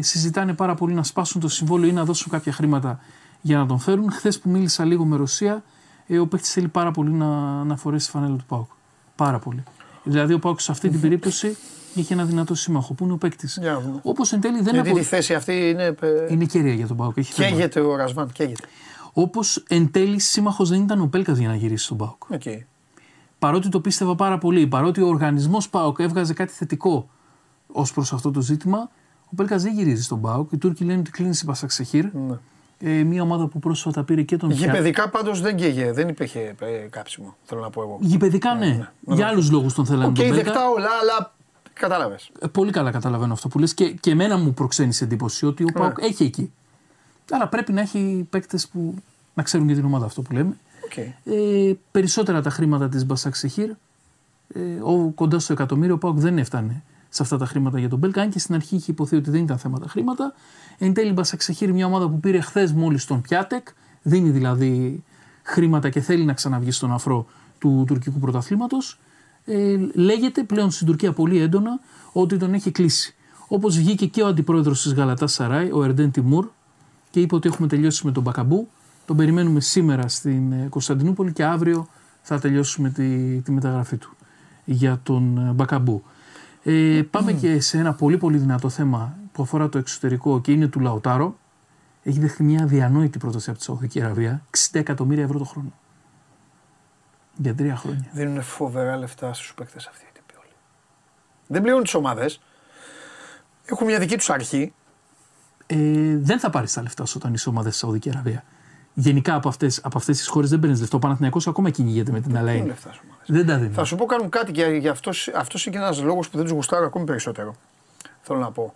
συζητάνε πάρα πολύ να σπάσουν το συμβόλαιο ή να δώσουν κάποια χρήματα για να τον φέρουν. Χθες που μίλησα λίγο με Ρωσία, ε, ο παίκτης θέλει πάρα πολύ να, να φορέσει τη φανέλα του Πάουκ. Πάρα πολύ. Δηλαδή ο Πάουκ σε αυτή την περίπτωση έχει ένα δυνατό σύμμαχο που είναι ο παίκτης;
Για να δούμε.
Όπως εν τέλει δεν
Γιατί
απο...
τη θέση αυτή είναι. ε,
είναι καίρια για τον ΠΑΟΚ. Έχει θέμα.
Καίγεται ο Ρασβάν, καίγεται.
Όπως εν τέλει σύμμαχος δεν ήταν ο Πέλκας για να γυρίσει στον Πάουκ.
Οκ.
Παρότι το πίστευα πάρα πολύ, παρότι ο οργανισμός ΠΑΟΚ έβγαζε κάτι θετικό ως προς αυτό το ζήτημα, ο Πέλκας δεν γυρίζει στον ΠΑΟΚ. Οι Τούρκοι λένε ότι κλείνει η Μπασακσεχίρ.
Ναι.
Ε, μια ομάδα που πρόσφατα πήρε και τον Πια-
Γηπαιδικά πάντως δεν καίγε, δεν υπήρχε ε, κάψιμο, θέλω να πω εγώ.
Γηπεδικά ναι. Για άλλους λόγους τον θέλανε
Οκ,
τον Πέλκα.
δεκτά όλα, αλλά κατάλαβες.
Ε, πολύ καλά καταλαβαίνω αυτό που λες και, και εμένα μου προξένησε εντύπωση ότι ο
Ναι.
ΠΑΟΚ έχει εκεί. Αλλά πρέπει να έχει παίκτες που να ξέρουν και την ομάδα αυτό που λέμε.
Okay.
Ε, περισσότερα τα χρήματα της Μπασαξεχήρ, ε, ο, κοντά στο εκατομμύριο, ο Πάουκ δεν έφτανε σε αυτά τα χρήματα για τον Μπέλκα, αν και στην αρχή είχε υποθεί ότι δεν ήταν θέματα χρήματα. Εν τέλει, η Μπασαξεχήρ, μια ομάδα που πήρε χθες μόλις τον Πιάτεκ, δίνει δηλαδή χρήματα και θέλει να ξαναβγεί στον αφρό του τουρκικού πρωταθλήματος. Ε, λέγεται πλέον στην Τουρκία πολύ έντονα ότι τον έχει κλείσει. Όπως βγήκε και ο αντιπρόεδρος της Γαλατάς Σαράι, ο Ερντέν Τιμούρ, και είπε ότι έχουμε τελειώσει με τον Μπακαμπού. Τον περιμένουμε σήμερα στην ε, Κωνσταντινούπολη και αύριο θα τελειώσουμε τη, τη μεταγραφή του για τον ε, Μπακαμπού. Ε, πάμε και σε ένα πολύ πολύ δυνατό θέμα που αφορά το εξωτερικό και είναι του Λαουτάρο. Έχει δεχτεί μια αδιανόητη πρόταση από τη Σαουδική Αραβία. 60 εκατομμύρια ευρώ το χρόνο. Για τρία χρόνια.
Δίνουν φοβερά λεφτά στους παίκτες αυτοί οι τύποι όλοι. Δεν πληρώνουν τις ομάδες. Έχουν μια δική τους αρχή.
Ε, δεν θα πάρεις τα λεφτά σου όταν είσαι ομάδα στη Σαουδική Αραβία. Γενικά από αυτές από αυτές τις χώρες δεν παίρνεις λεφτά. Ο Παναθηναϊκός ακόμα κυνηγείται με την
Δεν
Αλέιν.
λεφτά σου.
Δεν τα δίνεις.
Θα σου πω κάνουν κάτι και για αυτό αυτός είναι και ένας λόγος που δεν τους γουστάρω ακόμη περισσότερο. Θέλω να πω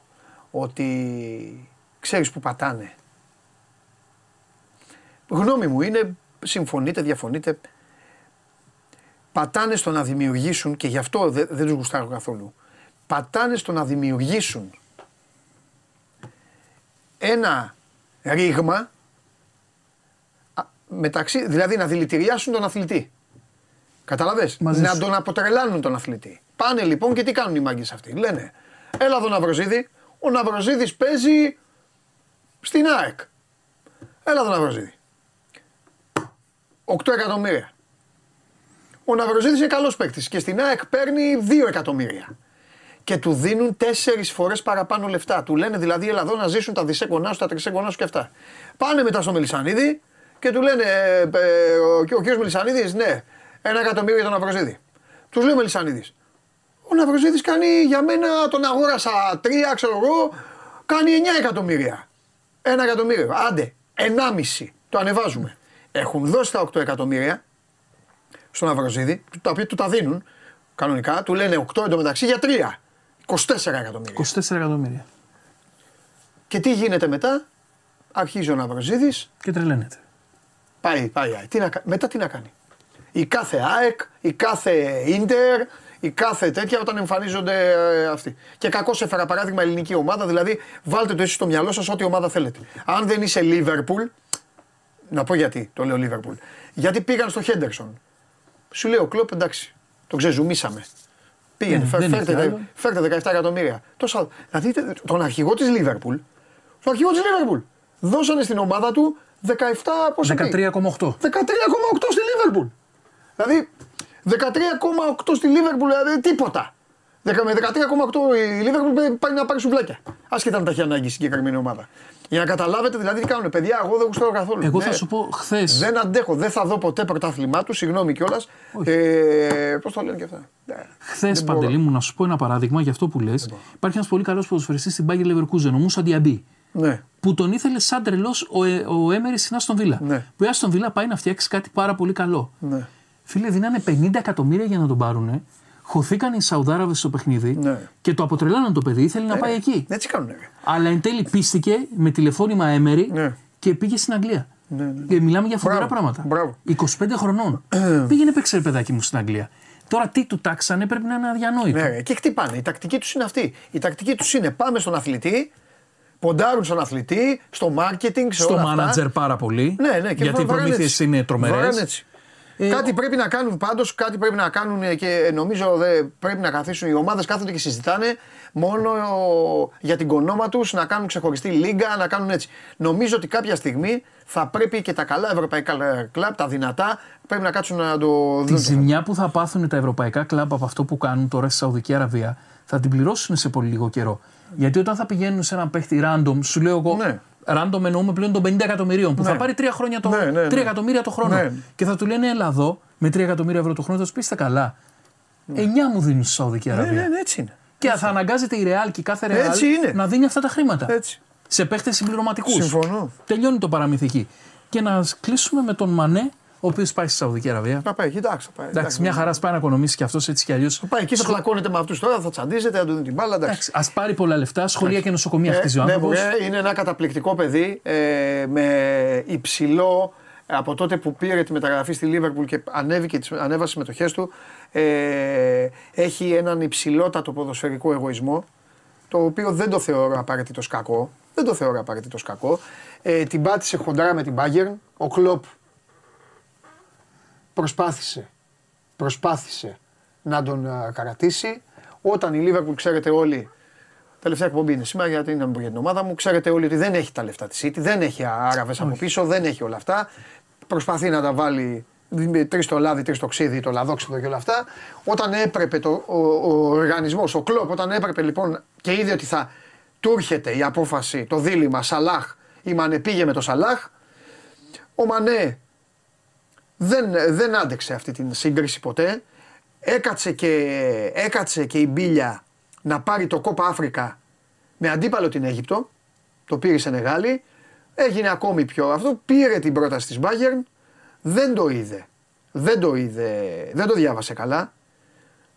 ότι ξέρεις που πατάνε. Γνώμη μου είναι, συμφωνείτε, διαφωνείτε. Πατάνε στο να δημιουργήσουν και γι' αυτό δεν, δεν τους γουστάρω καθόλου. Πατάνε στο να δημιουργήσουν ένα ρήγμα α, μεταξύ, δηλαδή να δηλητηριάσουν τον αθλητή. Καταλαβες,
Μαζί
να
σου.
τον αποτρελάνουν τον αθλητή. Πάνε λοιπόν και τι κάνουν οι μάγκες αυτοί. Λένε, έλα εδώ Ναυροζίδη, ο Ναυροζίδης παίζει στην ΑΕΚ. Έλα εδώ Ναυροζίδη. 8 εκατομμύρια. Ο Ναυροζίδης είναι καλός παίκτης και στην ΑΕΚ παίρνει 2 εκατομμύρια. Και του δίνουν τέσσερις φορές παραπάνω λεφτά. Του λένε δηλαδή, έλα εδώ να ζήσουν τα δισέγγονά σου, τα τρισέγγονά σου και αυτά. Πάνε μετά στο Μελισανίδη και του λένε, ε, ε, ο, ο κ. Μελισανίδης, ναι, ένα εκατομμύριο για τον Ναυροζίδη. Τους λέει ο Μελισανίδης. Ο Ναυροζίδης κάνει για μένα, τον αγόρασα τρία, ξέρω εγώ, κάνει 9 εκατομμύρια. Ένα εκατομμύριο. Άντε, ενάμιση. Το ανεβάζουμε. Έχουν δώσει τα 8 εκατομμύρια στον Ναυροζίδη, τα οποία του τα δίνουν κανονικά, του λένε 8 εντωμεταξύ για 3. 24 εκατομμύρια.
24 εκατομμύρια.
Και τι γίνεται μετά, αρχίζει ο Ναυροζίδης,
Και τρελαίνεται.
πάει, πάει, πάει. Τι να, κα- μετά τι να κάνει; Η κάθε ΑΕΚ, η κάθε Ίντερ, η κάθε τέτοια όταν εμφανίζονται ε, αυτοί. Και κακώς έφερα παράδειγμα ελληνική ομάδα, δηλαδή βάλτε το εσείς στο μυαλό σας ό,τι ομάδα θέλετε. Αν δεν είσαι Λίβερπουλ, να πω γιατί το λέω Λίβερπουλ. Γιατί πήγαν στο Χέντερσον. Σου λέει ο Κλόπ εντάξει, το ξεζουμίσαμε. Πήγαινε,
Ναι,
φέρ-
δεν έχει
φέρτε,
άλλο.
φέρτε 17 εκατομμύρια. Τόσα, να δείτε τον αρχηγό της Λίβερπουλ. Τον αρχηγό της Λίβερπουλ. Δώσανε στην ομάδα του 17 πόσο πει;
13,8.
13,8 στη Λίβερπουλ. Δηλαδή 13,8 στη Λίβερπουλ, δηλαδή τίποτα. Δεκα- Με 13,8 η Λίβερπουλ πέ- πάει να πάρει σουβλάκια. Άσχετα αν τα έχει ανάγκη η συγκεκριμένη ομάδα. Για να καταλάβετε δηλαδή τι κάνουν. Παιδιά, εγώ δεν γουστάρω καθόλου.
Εγώ
Ναι.
θα σου πω χθε.
Δεν αντέχω, δεν θα δω ποτέ πρωτάθλημά του, συγγνώμη κιόλας. Ε, Πώς το λένε και αυτά. Ναι.
Χθες,
Δεν μπορώ.
Παντελή μου, να σου πω ένα παράδειγμα για αυτό που λες. Υπάρχει ένας πολύ καλός ποδοσφαιριστής στην Bayer Leverkusen, ο Μούσα Διαμπή.
Ναι.
Που τον ήθελε σαν τρελός ο, ε, ο Έμερι στην Άστον Βίλα.
Ναι.
Που η Άστον Βίλα πάει να φτιάξει κάτι πάρα πολύ καλό.
Ναι.
Φίλε, δίνανε 50 εκατομμύρια για να τον πάρουν. Χωθήκαν οι Σαουδάραβε στο παιχνίδι
Ναι.
και το αποτρελάναν το παιδί. Ήθελε να πάει εκεί.
Έτσι κάνουν. ρε.
Αλλά εν τέλει πίστηκε με τηλεφώνημα Έμερι
Ναι.
και πήγε στην Αγγλία.
Ναι, ναι.
Και μιλάμε για φοβερά
Μπράβο,
πράγματα.
μπράβο.
25 χρονών. Πήγαινε παίξε ρε παιδάκι μου στην Αγγλία. Τώρα τι του τάξανε πρέπει να είναι αδιανόητο.
Ναι, ρε. και χτυπάνε. Η τακτική του είναι αυτή. Η τακτική του είναι πάμε στον αθλητή, ποντάρουν στον αθλητή, στο marketing, σε
Στο
όλα αυτά.
μάνατζερ πάρα πολύ.
Ναι, ναι, και
γιατί οι
βαράνε
προμήθειε
έτσι.
είναι τρομερέ.
Βαράνε έτσι. κάτι πρέπει να κάνουν πάντως, κάτι πρέπει να κάνουν και νομίζω δε, πρέπει να καθίσουν. Οι ομάδες κάθονται και συζητάνε μόνο για την κονόμα τους να κάνουν ξεχωριστή λίγκα, να κάνουν έτσι. Νομίζω ότι κάποια στιγμή θα πρέπει και τα καλά ευρωπαϊκά κλαμπ, τα δυνατά, πρέπει να κάτσουν να το δουν.
Τη
το θέμα.
ζημιά που θα πάθουν τα ευρωπαϊκά κλαμπ από αυτό που κάνουν τώρα στη Σαουδική Αραβία θα την πληρώσουν σε πολύ λίγο καιρό. Γιατί όταν θα πηγαίνουν σε ένα παίχτη random, σου λέω εγώ.
Ναι.
Random εννοούμε πλέον των 50 εκατομμυρίων που
Ναι.
θα πάρει 3 χρόνια το,
Ναι, ναι, ναι.
3 εκατομμύρια το χρόνο.
Ναι.
Και θα του λένε Ελά εδώ με 3 εκατομμύρια ευρώ το χρόνο, θα του πεις «Είστε καλά. 9 μου δίνουν στη Σαουδική
Ναι,
Αραβία.
ναι, ναι, έτσι είναι.
Και θα αναγκάζεται η Real και η κάθε Real
Έτσι είναι.
να δίνει αυτά τα χρήματα.
Έτσι.
Σε παίχτες συμπληρωματικούς.
Συμφωνώ.
Τελειώνει το παραμύθι εκεί. Και να κλείσουμε με τον Μανέ, ο οποίος πάει στη Σαουδική Αραβία.
Θα πάει, κοιτάξτε. θα πάει,
Εντάξει, μια χαρά πάει να οικονομήσει και αυτός έτσι κι αλλιώς.
Θα πάει εκεί, θα πλακώνεται με αυτούς τώρα, θα τσαντίζεται, θα του δίνει την μπάλα. Εντάξει.
Α πάρει πολλά λεφτά, σχολεία και νοσοκομεία χτίζει ο
ναι,
άνθρωπος.
μωρέ, είναι ένα καταπληκτικό παιδί ε, με υψηλό από τότε που πήρε τη μεταγραφή στη Λίβερπουλ και ανέβηκε, τις- ανέβασε τις μετοχέ του. Ε, έχει έναν υψηλότατο ποδοσφαιρικό εγωισμό το οποίο δεν το θεωρώ απαραίτητος κακό. Δεν το θεωρώ απαραίτητος κακό. Ε, την πάτησε χοντρά με την Bayern. Ο Κλοπ προσπάθησε, προσπάθησε να τον α, κρατήσει. Όταν η Liverpool, ξέρετε όλοι, τελευταία εκπομπή είναι σήμερα γιατί είναι να μην πω για την ομάδα μου, ξέρετε όλοι ότι δεν έχει τα λεφτά της City, δεν έχει Άραβες από πίσω, δεν έχει όλα αυτά. Προσπαθεί να τα βάλει τρεις το λάδι, τρεις το ξύδι, το λαδόξιδο και όλα αυτά. Όταν έπρεπε το, ο, ο οργανισμός, ο κλοπ, όταν έπρεπε λοιπόν και είδε ότι θα του έρχεται η απόφαση, το δίλημα Σαλάχ ή Μανέ πήγε με το Σαλάχ, ο Μανέ δεν, δεν άντεξε αυτή την σύγκριση ποτέ. Έκατσε και, έκατσε και η Μπίλια να πάρει το κόπα Αφρικα με αντίπαλο την Αίγυπτο. Το πήρε η Σενεγάλη. Έγινε ακόμη πιο αυτό. Πήρε την πρόταση της Bayern. Δεν το είδε. Δεν το είδε. Δεν το διάβασε καλά.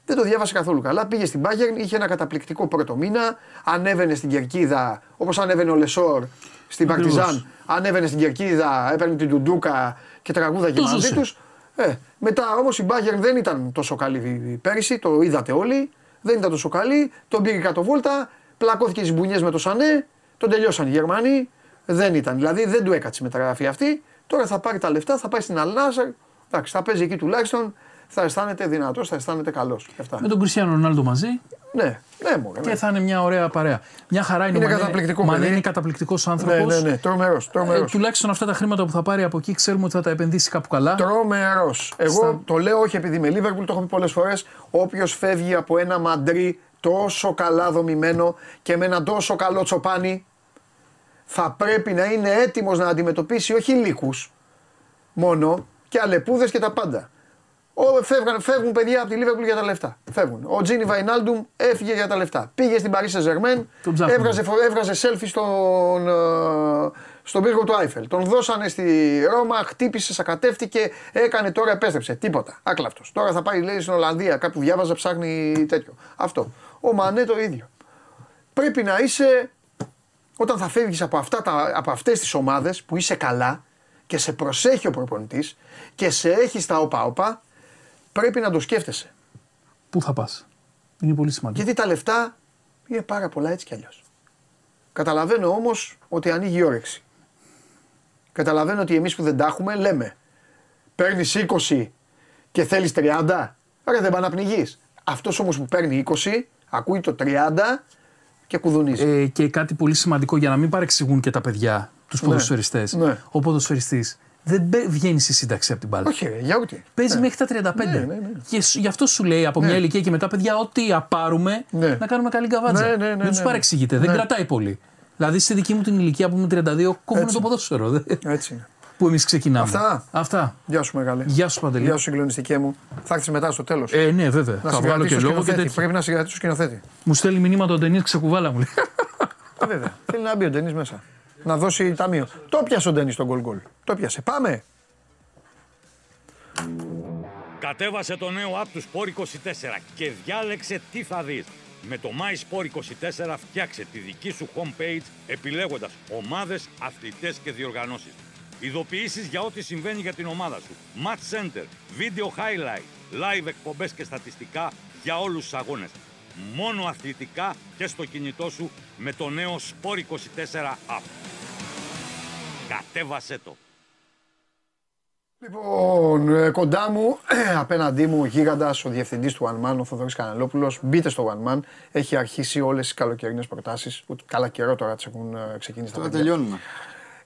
Δεν το διάβασε καθόλου καλά. Πήγε στην Bayern, είχε ένα καταπληκτικό πρώτο μήνα. Ανέβαινε στην κερκίδα όπως ανέβαινε ο Λεσόρ στην
Ακριβώς.
Παρτιζάν. Ανέβαινε στην κερκίδα, έπαιρνε την Τουντούκα και τραγούδαγε
Το
μαζί
ζούσε.
τους. Ε, μετά όμως η Bayern δεν ήταν τόσο καλή πέρυσι, το είδατε όλοι. Δεν ήταν τόσο καλή. Τον πήρε κάτω βόλτα, πλακώθηκε στις μπουνιές με το Σανέ, τον τελειώσαν οι Γερμανοί. Δεν ήταν. Δηλαδή δεν του έκατσε η μεταγραφή αυτή. Τώρα θα πάρει τα λεφτά, θα πάει στην Αλνάζαρ. Εντάξει, θα παίζει εκεί τουλάχιστον. Θα αισθάνεται δυνατός, θα αισθάνεται καλός.
Με τον Κριστιανό Ρονάλντο μαζί
Ναι, ναι, μωρέ, ναι.
και θα είναι μια ωραία παρέα. Μια χαρά είναι,
Είναι
ο Μανέ.
καταπληκτικό
Μανέ
παιδί.
είναι καταπληκτικός
ναι,
άνθρωπος.
ναι, ναι, τρομερός, τρομερός.
τουλάχιστον αυτά τα χρήματα που θα πάρει από εκεί ξέρουμε ότι θα τα επενδύσει κάπου καλά.
Τρομερός. Εγώ
Στα-
το λέω όχι επειδή είμαι Λίβερπουλ, το έχω πει πολλές φορές. Όποιος φεύγει από ένα μαντρί τόσο καλά δομημένο και με ένα τόσο καλό τσοπάνι, θα πρέπει να είναι έτοιμος να αντιμετωπίσει όχι λύκους μόνο και αλεπούδες και τα πάντα. Ο, φεύγαν, φεύγουν παιδιά από τη Λίβερπουλ για τα λεφτά. Φεύγουν. Ο Τζίνι Βαϊνάλντουμ έφυγε για τα λεφτά. Πήγε στην Paris Saint-Germain,
Τον ψάχνουμε.
έβγαζε, φο- έβγαζε selfie στον, ε, στον πύργο του Άιφελ. Τον δώσανε στη Ρώμα, χτύπησε, σακατεύτηκε, έκανε τώρα επέστρεψε. Τίποτα. Άκλαυτο. Τώρα θα πάει λέει στην Ολλανδία, κάπου διάβαζα, ψάχνει τέτοιο. Αυτό. Ο Μανέ το ίδιο. Πρέπει να είσαι, όταν θα φεύγεις από, αυτά τα, από αυτές τις ομάδες που είσαι καλά και σε προσέχει ο προπονητής και σε έχεις στα όπα-όπα, πρέπει να το σκέφτεσαι.
Πού θα πας. Είναι πολύ σημαντικό.
Γιατί τα λεφτά είναι πάρα πολλά έτσι κι αλλιώς. Καταλαβαίνω όμως ότι ανοίγει η όρεξη. Καταλαβαίνω ότι εμείς που δεν τα έχουμε λέμε. Παίρνεις 20 και θέλεις 30. Άρα δεν πάει να πνιγεί. Αυτός όμως που παίρνει 20, ακούει το 30 και κουδουνίζει.
Ε, και κάτι πολύ σημαντικό για να μην παρεξηγούν και τα παιδιά, τους
Ναι.
ποδοσφαιριστές.
Ναι.
Ο ποδοσφαιριστής δεν μπε- βγαίνεις στη σύνταξη από την μπάλα.
Όχι, ρε, για ούτε.
Παίζει
Ναι.
μέχρι τα 35.
Ναι, ναι, ναι.
Και σ- γι' αυτό σου λέει από
Ναι.
μια ηλικία και μετά, παιδιά, ό,τι απάρουμε
Ναι.
να κάνουμε καλή καβάτζα.
Ναι, ναι, ναι,
Μην τους
ναι.
παρεξηγείτε. Δεν
Ναι.
κρατάει πολύ. Δηλαδή, στη δική μου την ηλικία που είμαι 32, κόβουμε
Έτσι.
το ποδόσφαιρο. δε-
Έτσι είναι.
Που εμείς ξεκινάμε.
Αυτά.
Αυτά.
Γεια σου μεγάλε.
Γεια σου, Παντελή.
Γεια σου συγκλονιστική μου. Θα έρθεις μετά στο τέλος.
Ε, ναι, βέβαια.
να
Θα βγάλω και
συγκρατήσω
λόγο και
σκηνοθέτη.
τέτοια.
Πρέπει να συγκρατήσω σκηνοθέτη.
Μου στέλνει μηνύματα ο Ντενή ξεκουβάλα μου. λέει.
Ε, βέβαια. Θέλει να μπει ο Ντενή μέσα. Να δώσει ταμείο. Το πιάσε ο Ντενή τον γκολ γκολ. Το πιάσε. Πάμε.
Κατέβασε το νέο app του Sport 24 και διάλεξε τι θα δεις. Με το My Sport 24 φτιάξε τη δική σου homepage επιλέγοντας ομάδες, αθλητές και διοργανώσεις. Ειδοποιήσεις για ό,τι συμβαίνει για την ομάδα σου. Match Center, Video Highlight, Live εκπομπές και στατιστικά για όλους τους αγώνες. Μόνο αθλητικά και στο κινητό σου με το νέο Sport 24 app. Κατέβασέ το.
Λοιπόν, ε, κοντά μου, απέναντί μου, ο γίγαντας, ο διευθυντής του One Man, ο Θοδωρής Κανελόπουλο. Μπείτε στο One Man. Έχει αρχίσει όλες τις καλοκαιρινές προτάσεις. Καλά καιρό τώρα τις έχουν ε, ξεκινήσει τα
Τώρα
παιδιά.
τελειώνουμε.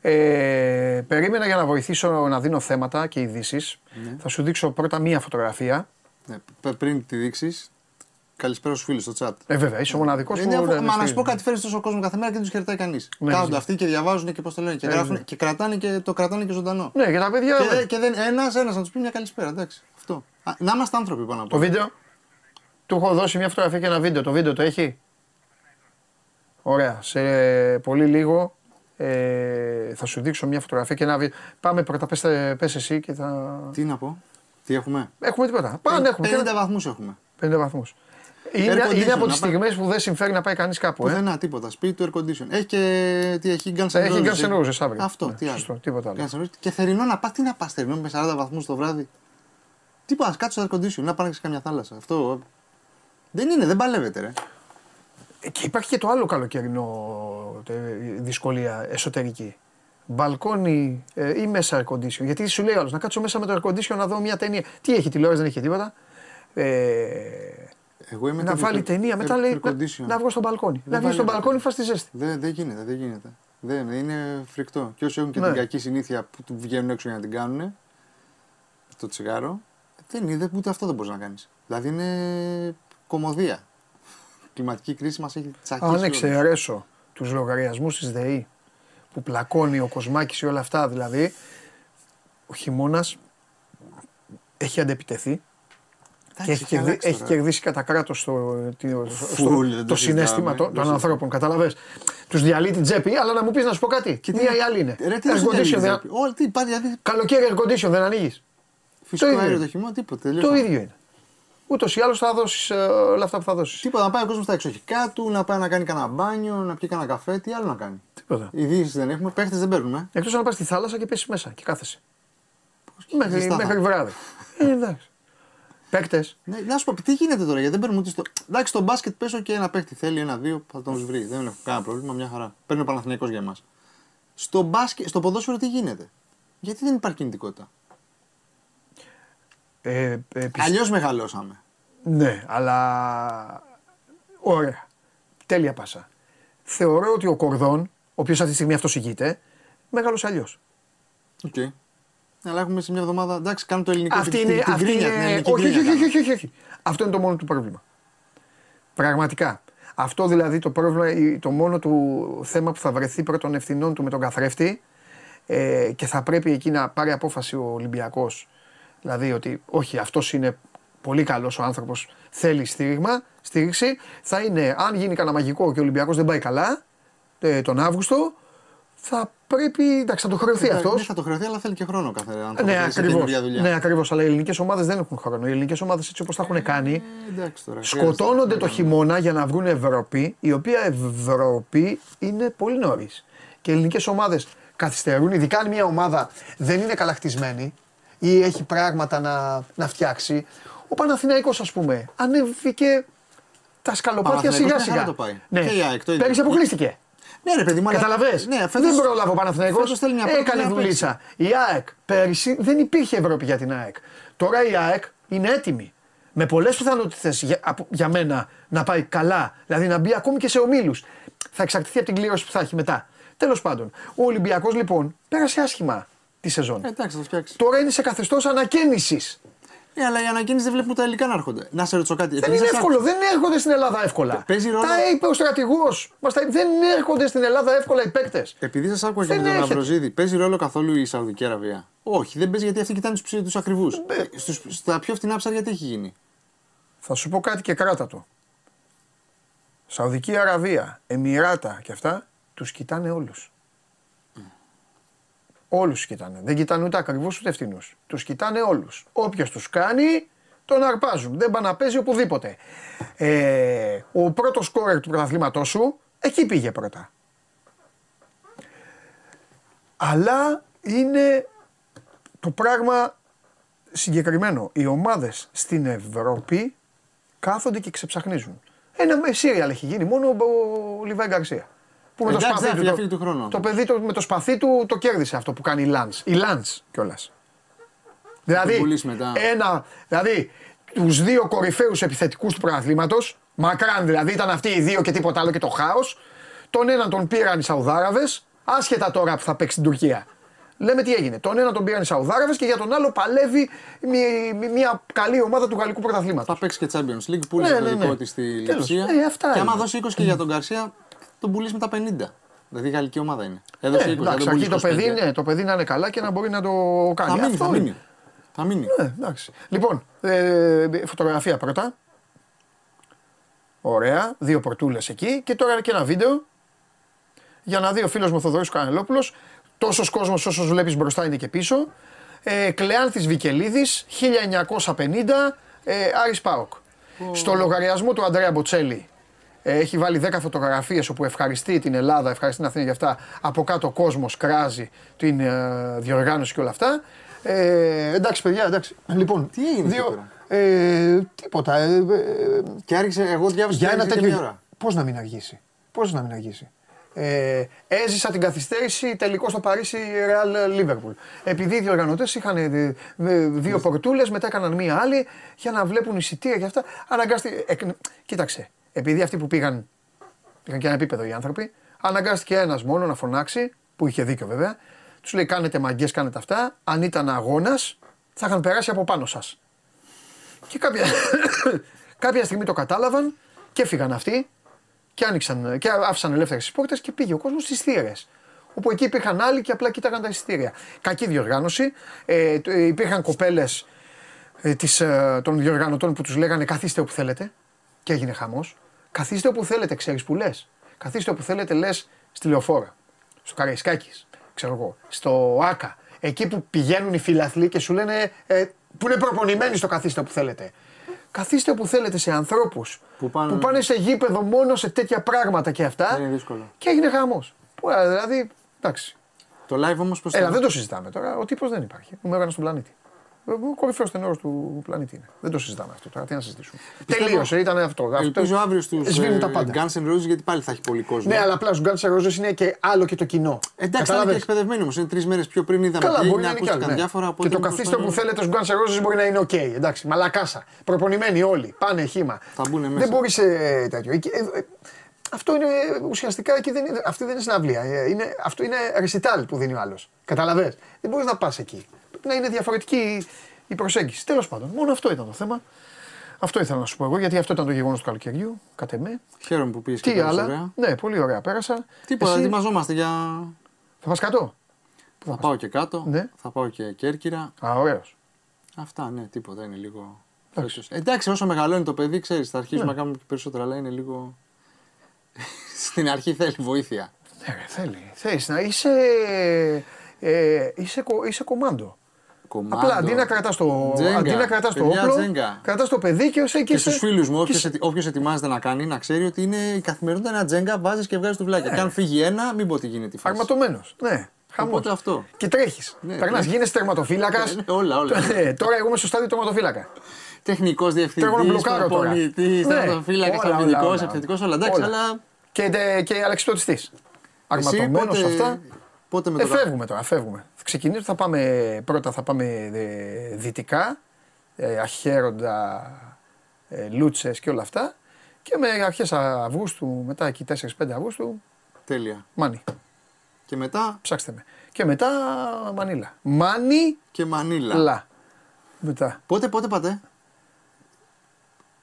Ε, περίμενα για να βοηθήσω να δίνω θέματα και ειδήσεις.
Ναι.
Θα σου δείξω πρώτα μία φωτογραφία.
Ναι, π- πριν τη δείξεις, καλησπέρα στους φίλους στο chat.
Ε, βέβαια, είσαι ο μοναδικός
Είναι,
που.
αφού-
ναι,
μα να
στηρίζει.
σου πω κάτι, φέρνει τόσο κόσμο κάθε μέρα και δεν τους χαιρετάει κανείς.
Ναι,
Κάθονται
ναι.
αυτοί και διαβάζουν και πώς το λένε. Και,
Ναι,
γράφουν,
ναι.
και κρατάνε και το κρατάνε και ζωντανό.
Ναι, για τα παιδιά.
Και,
βέβαια.
δεν- και δεν, ένας, ένας να τους πει μια καλησπέρα, εντάξει. Αυτό. Α, να είμαστε άνθρωποι πάνω από
Το
όλα.
βίντεο. Του έχω δώσει μια φωτογραφία και ένα βίντεο. Το βίντεο το έχει; Ωραία. Σε πολύ λίγο ε, θα σου δείξω μια φωτογραφία και ένα βίντεο. Πάμε πρώτα, πες, πες εσύ και θα...
Τι να πω, τι έχουμε;
Έχουμε τίποτα. Πάμε, έχουμε.
50 βαθμούς έχουμε.
50 βαθμούς. Είναι,
condition,
είναι από
να
τις
πάει-
στιγμές που δεν συμφέρει να πάει κανείς κάπου. Ε.
Πουθενά, τίποτα. Σπίτι του air condition. Έχει και. Τι έχει, Guns N'
Έχει
Roses,
Guns N' Roses αύριο.
Αυτό,
Ναι,
τι άλλο.
σωστό, τίποτα άλλο.
Guns N' Roses. Και θερινό να πας, τι να πας θερινό με 40 βαθμούς το βράδυ. Τι πα, κάτσε στο air condition, να πάνε σε καμιά θάλασσα. Αυτό. Δεν είναι, δεν παλεύεται, ρε.
Ε, Και υπάρχει και το άλλο καλοκαιρινό ε, δυσκολία εσωτερική. Μπαλκόνι ε, ή μέσα air condition. Γιατί σου λέει άλλος να κάτσω μέσα με το air condition να δω μια ταινία. Τι έχει τηλεόραση, δεν έχει τίποτα. Ε,
Εγώ είμαι
να
το-
βάλει ταινία. Μετά
air
λέει να,
condition.
να βγω στο μπαλκόνι.
Δεν
να βγει στο
βάλει-
μπαλκόνι, φας τη ζέστη.
Δεν, δεν γίνεται, δεν γίνεται. Δεν, είναι φρικτό. Και όσοι έχουν και
Ναι.
την κακή συνήθεια που του βγαίνουν έξω για να την κάνουν, το τσιγάρο, δεν είναι, ούτε αυτό δεν μπορείς να κάνεις. Δηλαδή είναι κομμωδία. Η κλιματική κρίση μας έχει τσακίσει.
Αν
όλους.
εξαιρέσω τους λογαριασμούς της ΔΕΗ που πλακώνει ο Κοσμάκης ή όλα αυτά δηλαδή, ο χειμώνας έχει αντεπιτεθεί και έχει,
έχει
κερδί-
αλλάξει
έχει
τώρα.
κερδίσει κατά κράτος το, το,
Φουλ, δεν
το,
το
συνέστημα
συζητάμε.
των, των
Δεν
ανθρώπων. Κατάλαβες; Τους διαλύει την τσέπη, αλλά να μου πεις να σου πω κάτι.
Και τι-
Μία ή άλλη είναι;
Ρε, τι
Air
να σου
condition
διαλύει,
δεν-
Ζέπη. Όλοι, τι υπάρχει, δηλαδή.
Καλοκαίρι air condition δεν ανοίγεις;
Φυσικό
ίδιο
αέριο
είναι.
το χειμώνα, τίποτα.
Το
τελείωσαμε.
ίδιο είναι. Ούτως ή άλλως θα δώσεις όλα αυτά που θα δώσεις.
Τίποτα, να πάει ο κόσμος στα εξοχικά του, να πάει να κάνει κανένα μπάνιο, να πιει κανένα καφέ, τι άλλο να κάνει.
Τίποτα.
Ειδήσεις δεν έχουμε, παίχτες δεν παίρνουμε.
Εκτός να πας στη θάλασσα και πέσεις μέσα και κάθεσαι. Μέχρι,
ζεστά θα
μέχρι
είναι.
βράδυ. Ε, εντάξει. Παίκτες.
Ναι, να σου πω, τι γίνεται τώρα, γιατί δεν παίρνουμε ούτε στο. Εντάξει, στο μπάσκετ πέσω και ένα παίχτη θέλει, ένα-δύο, θα τον βρει. Δεν έχω κανένα πρόβλημα, μια χαρά. Παίρνει ο Παναθηναϊκός για εμάς. Στο, μπάσκετ, στο ποδόσφαιρο τι γίνεται; Γιατί δεν υπάρχει κινητικότητα;
Ε, ε, πιστε-
Αλλιώς μεγαλώσαμε.
Ναι, αλλά. Ωραία. Τέλεια πάσα. Θεωρώ ότι ο Κορδόν, ο οποίος αυτή τη στιγμή αυτός ηγείται, μεγάλωσε αλλιώς.
Οκ. Αλλά έχουμε σε μια εβδομάδα. Εντάξει, κάνουμε το ελληνικό.
Αυτή
την-
είναι.
την- την
αυτή
γκρίνια,
είναι-
την ελληνική
όχι, όχι,
γκρίνια
όχι, όχι,
κάνουμε.
όχι, όχι. Αυτό είναι το μόνο του πρόβλημα. Πραγματικά. Αυτό δηλαδή το πρόβλημα, η- το μόνο του θέμα που θα βρεθεί προ των ευθυνών του με τον καθρέφτη ε, και θα πρέπει εκεί να πάρει απόφαση ο Ολυμπιακός. Δηλαδή ότι όχι, αυτός είναι πολύ καλός ο άνθρωπος, θέλει στήριγμα, στήριξη. Θα είναι, αν γίνει κανένα μαγικό και ο Ολυμπιακός δεν πάει καλά ε, τον Αύγουστο, θα πρέπει. Εντάξει, θα το χρεωθεί αυτός.
Ναι, θα το χρεωθεί, αλλά θέλει και χρόνο κάθε άνθρωπο.
Ναι,
σε
ακριβώς.
καινούργια δουλειά.
Ναι, ακριβώς, αλλά οι ελληνικές ομάδες δεν έχουν χρόνο. Οι ελληνικές ομάδες έτσι όπως τα έχουν κάνει,
Ε, εντάξει τώρα.
σκοτώνονται το
χρειάζεται.
χειμώνα για να βρουν Ευρώπη, η οποία Ευρώπη είναι πολύ νωρίς. Και οι ελληνικές ομάδες καθυστερούν, ειδικά αν μια ομάδα δεν είναι καλά χτισμένη ή έχει πράγματα να, να φτιάξει. Ο Παναθηναϊκός ας πούμε, ανέβηκε τα σκαλοπάτια
Παναθηναϊκός
σιγά
μια
σιγά.
χαρά το πάει.
Ναι.
Και η ΑΕΚ το ίδιο.
Πέρυσι αποκλείστηκε.
Ναι, ρε παιδί μου, αλλά-
Καταλαβες.
Ναι, φέτος-
δεν πρόλαβε ο Παναθηναϊκός.
φέτος θέλει μια πρώτη,
Έκανε
μια
δουλίτσα. Η ΑΕΚ πέρυσι δεν υπήρχε Ευρώπη για την ΑΕΚ. Τώρα η ΑΕΚ είναι έτοιμη. Με πολλές πιθανότητες για, από- για μένα να πάει καλά. Δηλαδή να μπει ακόμη και σε ομίλους. Θα εξαρτηθεί από την κλήρωση που θα έχει μετά. Τέλος πάντων, ο Ολυμπιακός λοιπόν πέρασε άσχημα τη σεζόν.
Ε, εντάξει, θα το φτιάξει.
Τώρα είναι σε καθεστώς ανακαίνιση.
Ναι, αλλά οι ανακαίνιση δεν βλέπουν τα υλικά να έρχονται. Να σε ρωτήσω κάτι.
Δεν
επειδή
είναι
σας
εύκολο,
άκουσα-
δεν έρχονται στην Ελλάδα εύκολα.
Παίζει ρόλο-
Τα είπε ο στρατηγός. Δεν έρχονται στην Ελλάδα εύκολα οι παίκτες.
Επειδή σας άκουγα και
Δεν
με τον
έρχεται.
Ναυροζίδη, παίζει ρόλο καθόλου η Σαουδική Αραβία; Όχι, δεν παίζει γιατί αυτοί κοιτάνε τους τους ακριβούς. Στα πιο φτηνά ψάρια τι έχει γίνει;
Θα σου πω κάτι και κράτα το. Σαουδική Αραβία, Εμμυράτα και αυτά, τους κοιτάνε όλους. Όλους τους κοιτάνε. Δεν κοιτάνε ούτε ακριβούς ούτε ευθυνούς. Τους κοιτάνε όλους. Όποιος τους κάνει, τον αρπάζουν. Δεν πάνε να παίζει οπουδήποτε. Ε, ο πρώτος σκόρερ του πρωταθλήματός σου, εκεί πήγε πρώτα. Αλλά είναι το πράγμα συγκεκριμένο. Οι ομάδες στην Ευρώπη κάθονται και ξεψαχνίζουν. Ένα με σύριαλ έχει γίνει μόνο ο, ο Λιβάη Γκαρσία. Που με το
Εντάξει,
σπαθί
δεν
του,
διαφύγει
το,
του χρόνου.
το παιδί το, με το σπαθί του το κέρδισε αυτό που κάνει η Λάντς. Η Λάντς κιόλας. Δηλαδή,
πουλήσει μετά.
ένα, δηλαδή τους δύο κορυφαίους επιθετικούς του πρωταθλήματος, μακράν δηλαδή ήταν αυτοί οι δύο και τίποτα άλλο και το χάος, τον έναν τον πήραν οι Σαουδάραβες, άσχετα τώρα που θα παίξει στην Τουρκία. Λέμε τι έγινε. Τον έναν τον πήραν οι Σαουδάραβες και για τον άλλο παλεύει μη- μη- μια καλή ομάδα του γαλλικού πρωταθλήματος.
Θα παίξει και Champions League, πούλησε
Ναι,
το
ναι,
δικό
ναι.
της στη
Τέλος.
Λεψία.
Ε, αυτά
και άμα
είναι.
δώσει 20 και για τον Γκαρσία, τον πουλήσει με τα 50. Δηλαδή η γαλλική ομάδα είναι. Έδωσε
Ε,
20, δεν
εντάξει,
τον
αρκεί το
πουλήσει
παιδί,
25.
ναι, το παιδί να είναι καλά και να μπορεί να το κάνει.
Θα μείνει,
Αυτό
θα
είναι.
μείνει. Θα μείνει.
Ναι, εντάξει. Λοιπόν, ε, φωτογραφία πρώτα. Ωραία, δύο πορτούλες εκεί και τώρα και ένα βίντεο για να δει ο φίλος μου ο Θοδωρής Κανελόπουλος Τόσος κόσμος όσο βλέπεις μπροστά είναι και πίσω. Ε, Κλεάνθης Βικελίδης 1950 ε, Άρης Πάοκ. Στο λογαριασμό του Αντρέα Μποτσέλη ε, έχει βάλει 10 φωτογραφίες όπου ευχαριστεί την Ελλάδα, ευχαριστεί την Αθήνα για αυτά. Από κάτω ο κόσμος κράζει την ε, διοργάνωση και όλα αυτά. Ε, εντάξει παιδιά, εντάξει. Λοιπόν,
Τι έγινε εκεί
δύο, ε, τίποτα. Ε, ε,
Και άρχισε, εγώ διάβασα
για
ότι
ένα
άρχισε και μια
τέτοιο.
ώρα.
Πώς να μην αργήσει; Πώς να μην αργήσει; Ε, έζησα την καθυστέρηση τελικό στο Παρίσι Real Liverpool. Επειδή οι διοργανωτές είχαν ε, ε, δύο πορτούλες, μετά έκαναν μία άλλη για να βλέπουν εισιτήρια και αυτά. Αναγκάστηκε. εκ- κοίταξε, επειδή αυτοί που πήγαν. Είχαν και ένα επίπεδο οι άνθρωποι. Αναγκάστηκε ένας μόνο να φωνάξει, που είχε δίκιο βέβαια. Τους λέει: Κάνετε μαγκές, κάνετε αυτά. Αν ήταν αγώνας, θα είχαν περάσει από πάνω σας. Και κάποια, κάποια στιγμή το κατάλαβαν και έφυγαν αυτοί και, άνοιξαν, και άφησαν ελεύθερες τις πόρτες και πήγε ο κόσμος στις θύρες. Όπου εκεί υπήρχαν άλλοι και απλά κοίταγαν τα εισιτήρια. Κακή διοργάνωση. Ε, το- ε, υπήρχαν κοπέλες ε, της, ε, των διοργανωτών που τους λέγανε καθίστε όπου θέλετε. Και έγινε χαμός. Καθίστε όπου θέλετε, ξέρεις που λες. Καθίστε όπου θέλετε, λες στη λεωφόρα. Στο Καραϊσκάκης. Ξέρω εγώ. Στο Άκα. Εκεί που πηγαίνουν οι φιλαθλοί και σου λένε ε, που είναι προπονημένοι στο καθίστε όπου θέλετε. Καθίστε όπου θέλετε σε ανθρώπους
Που πάνε-
που σε γήπεδο μόνο σε τέτοια πράγματα και αυτά.
Είναι δύσκολο.
Και έγινε χαμός. Δηλαδή, εντάξει.
Το live όμως πώς
Έλα, δεν το συζητάμε τώρα. Ο τύπος δεν υπάρχει. Νούμερο ένα στον πλανήτη. Ο κορυφαίος τενόρος του πλανήτη είναι. Δεν το συζητάμε αυτό τώρα. Τι να συζητήσουμε.
Πιστεύω-
Τελείωσε, ήταν αυτό. αυτό
Ελπίζω αύριο στους
Σβήνουν τα πάντα.
Guns N' Roses γιατί πάλι θα έχει πολύ κόσμο.
Ναι, αλλά απλά στους Guns N' Roses είναι και άλλο και το κοινό.
Εντάξει, θα είναι και
Καταλάβες.
εκπαιδευμένοι όμως. Είναι τρεις μέρες πιο πριν είδαμε
Καλά,
τι
μπορεί
έγινε,
να είναι και άλλο.
ακούστηκαν
ναι.
διάφορα.
Και
οπότε
το
μήπως
καθίστε
θα
που
είναι-
θέλετε στους Guns N' Roses μπορεί να είναι οκ. εντάξει, Μαλακάσα. Προπονημένοι όλοι. Πάνε χύμα.
Θα μπουν μέσα.
Δεν μπορείς σε τέτοιο. Εκεί, ε, ε, αυτό είναι ουσιαστικά εκεί δεν είναι, αυτή δεν είναι συναυλία. Ε, Είναι, αυτό είναι ρεσιτάλ που δίνει ο άλλος. Καταλαβέ. Δεν μπορείς να πας εκεί. Πρέπει να είναι διαφορετική η προσέγγιση. Τέλος πάντων, μόνο αυτό ήταν το θέμα. Αυτό ήθελα να σου πω εγώ, γιατί αυτό ήταν το γεγονός του καλοκαιριού, κατ' εμέ.
Χαίρομαι που πήγε και
Τι
πέρασε
άλλα;
ωραία.
Ναι, πολύ ωραία πέρασα.
Τίποτα,
Εσύ;
ετοιμαζόμαστε για.
Θα πας κάτω;
Θα πάω και κάτω.
Ναι.
Θα πάω και Κέρκυρα.
Α, ωραίος.
Αυτά, ναι, τίποτα είναι λίγο.
Εντάξει.
φέτος. Εντάξει, όσο μεγαλώνει το παιδί, ξέρεις, θα αρχίσουμε να κάνουμε και περισσότερα, αλλά είναι λίγο. Στην αρχή θέλει βοήθεια.
Ναι, ρε, θέλει. Θέλεις να είσαι. Ε, είσαι, κο- είσαι κομμάντο.
Κομμάντο.
Απλά αντί να κρατάς το,
Τζέγκα.
αντί να κρατάς το
Παιδιά,
όπλο,
τζέγκα.
κρατάς το παιδί και ως εκεί.
Και στους φίλους μου,
και σε-
όποιος ετοιμάζεται να κάνει, να ξέρει ότι είναι η καθημερινότητα ένα τζέγκα, βάζεις και βγάζεις τουβλάκια. Και αν φύγει ένα, μην πω τι γίνεται. η φάση.
Αρματωμένο. Ναι. Χαμός.
Οπότε αυτό.
Και τρέχεις.
Ναι,
Περνάς,
τρέχει.
γίνεσαι τερματοφύλακας.
Ναι, όλα, όλα.
τώρα εγώ είμαι στο στάδιο τερματοφύλακα.
Τεχνικός
Τρέχω να
διευθυντή,
μπλοκάρω τώρα.
προπονητής,
Ναι,
τερματοφύλακα,
όλα, όλα,
αμυντικό,
όλα.
επιθετικός, όλα εντάξει,
Όλα.
αλλά.
Και, τε- και αλεξιπτωτιστής.
Εσύ
Αρματωμένο
πότε-
αυτά.
Πότε με
Ε,
το
φεύγουμε τώρα, φεύγουμε. Θα ξεκινήσουμε, θα πάμε, πρώτα θα πάμε ε, δυτικά, ε, αχαίροντα, ε, λούτσες και όλα αυτά. Και με αρχές Αυγούστου, μετά εκεί 4-5 Αυγούστου,
Τέλεια.
Μάνι.
Και μετά;
Ψάξτε με. Και μετά Μανίλα. Μάνι,
και Μανίλα.
λα. Μετά.
Πότε, πότε πάτε;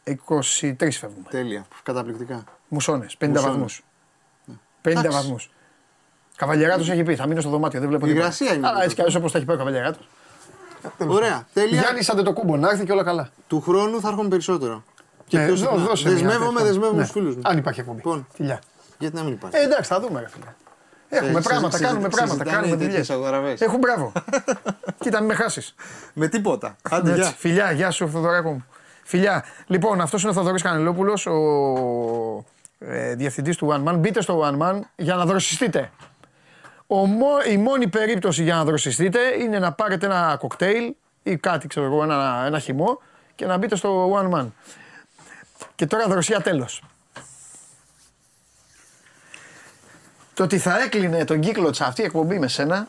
23 φεύγουμε.
Τέλεια. Καταπληκτικά.
Μουσώνες, 50
Μουσώνες.
βαθμούς. 50
Εντάξει.
Βαθμούς. Καβαλιαράτος έχει πει, θα μείνω στο δωμάτιο, δεν βλέπω τίποτα.
Υγρασία είναι.
Αλλά έτσι κι αλλιώς όπως τα έχει πάει ο Καβαλιαράτος.
Ωραία. Τέλεια.
Γιάννη άντε το κούμπο, να έρθει και όλα καλά.
Του χρόνου θα έρχομαι περισσότερο. Και
Ναι,
πιο
δώ-
συχνά.
δώσε μια
Δεσμεύομαι,
τέτοια.
δεσμεύομαι
Ναι.
τους φίλους μου.
Αν υπάρχει εκπομπή.
Λοιπόν,
Φιλιά.
γιατί να μην υπάρχει;
Ε, εντάξει, θα δούμε, ρε φίλε. Έχουμε
Ε,
πράγματα,
συζη-
κάνουμε
συζη-
πράγματα,
συζητάνε
κάνουμε
τέτοιες
δουλειές.
αγοραβές.
Έχουν μπράβο. Κοίτα, μην με χάσεις.
Με τίποτα. Άντε, γεια.
Φιλιά, γεια σου, Θοδωράκο μου. Φιλιά. Λοιπόν, αυτός είναι ο Θοδωρή Κανελόπουλος, ο ε, διευθυντής του One Man. Μπείτε στο One Man για να δροσιστείτε. Ο, μο- η μόνη περίπτωση για να δροσιστείτε είναι να πάρετε ένα κοκτέιλ ή κάτι, ξέρω εγώ, ένα, ένα χυμό και να μπείτε στο One Man. Και τώρα δροσιά τέλος. Το ότι θα έκλεινε τον κύκλο της αυτή η εκπομπή με σένα,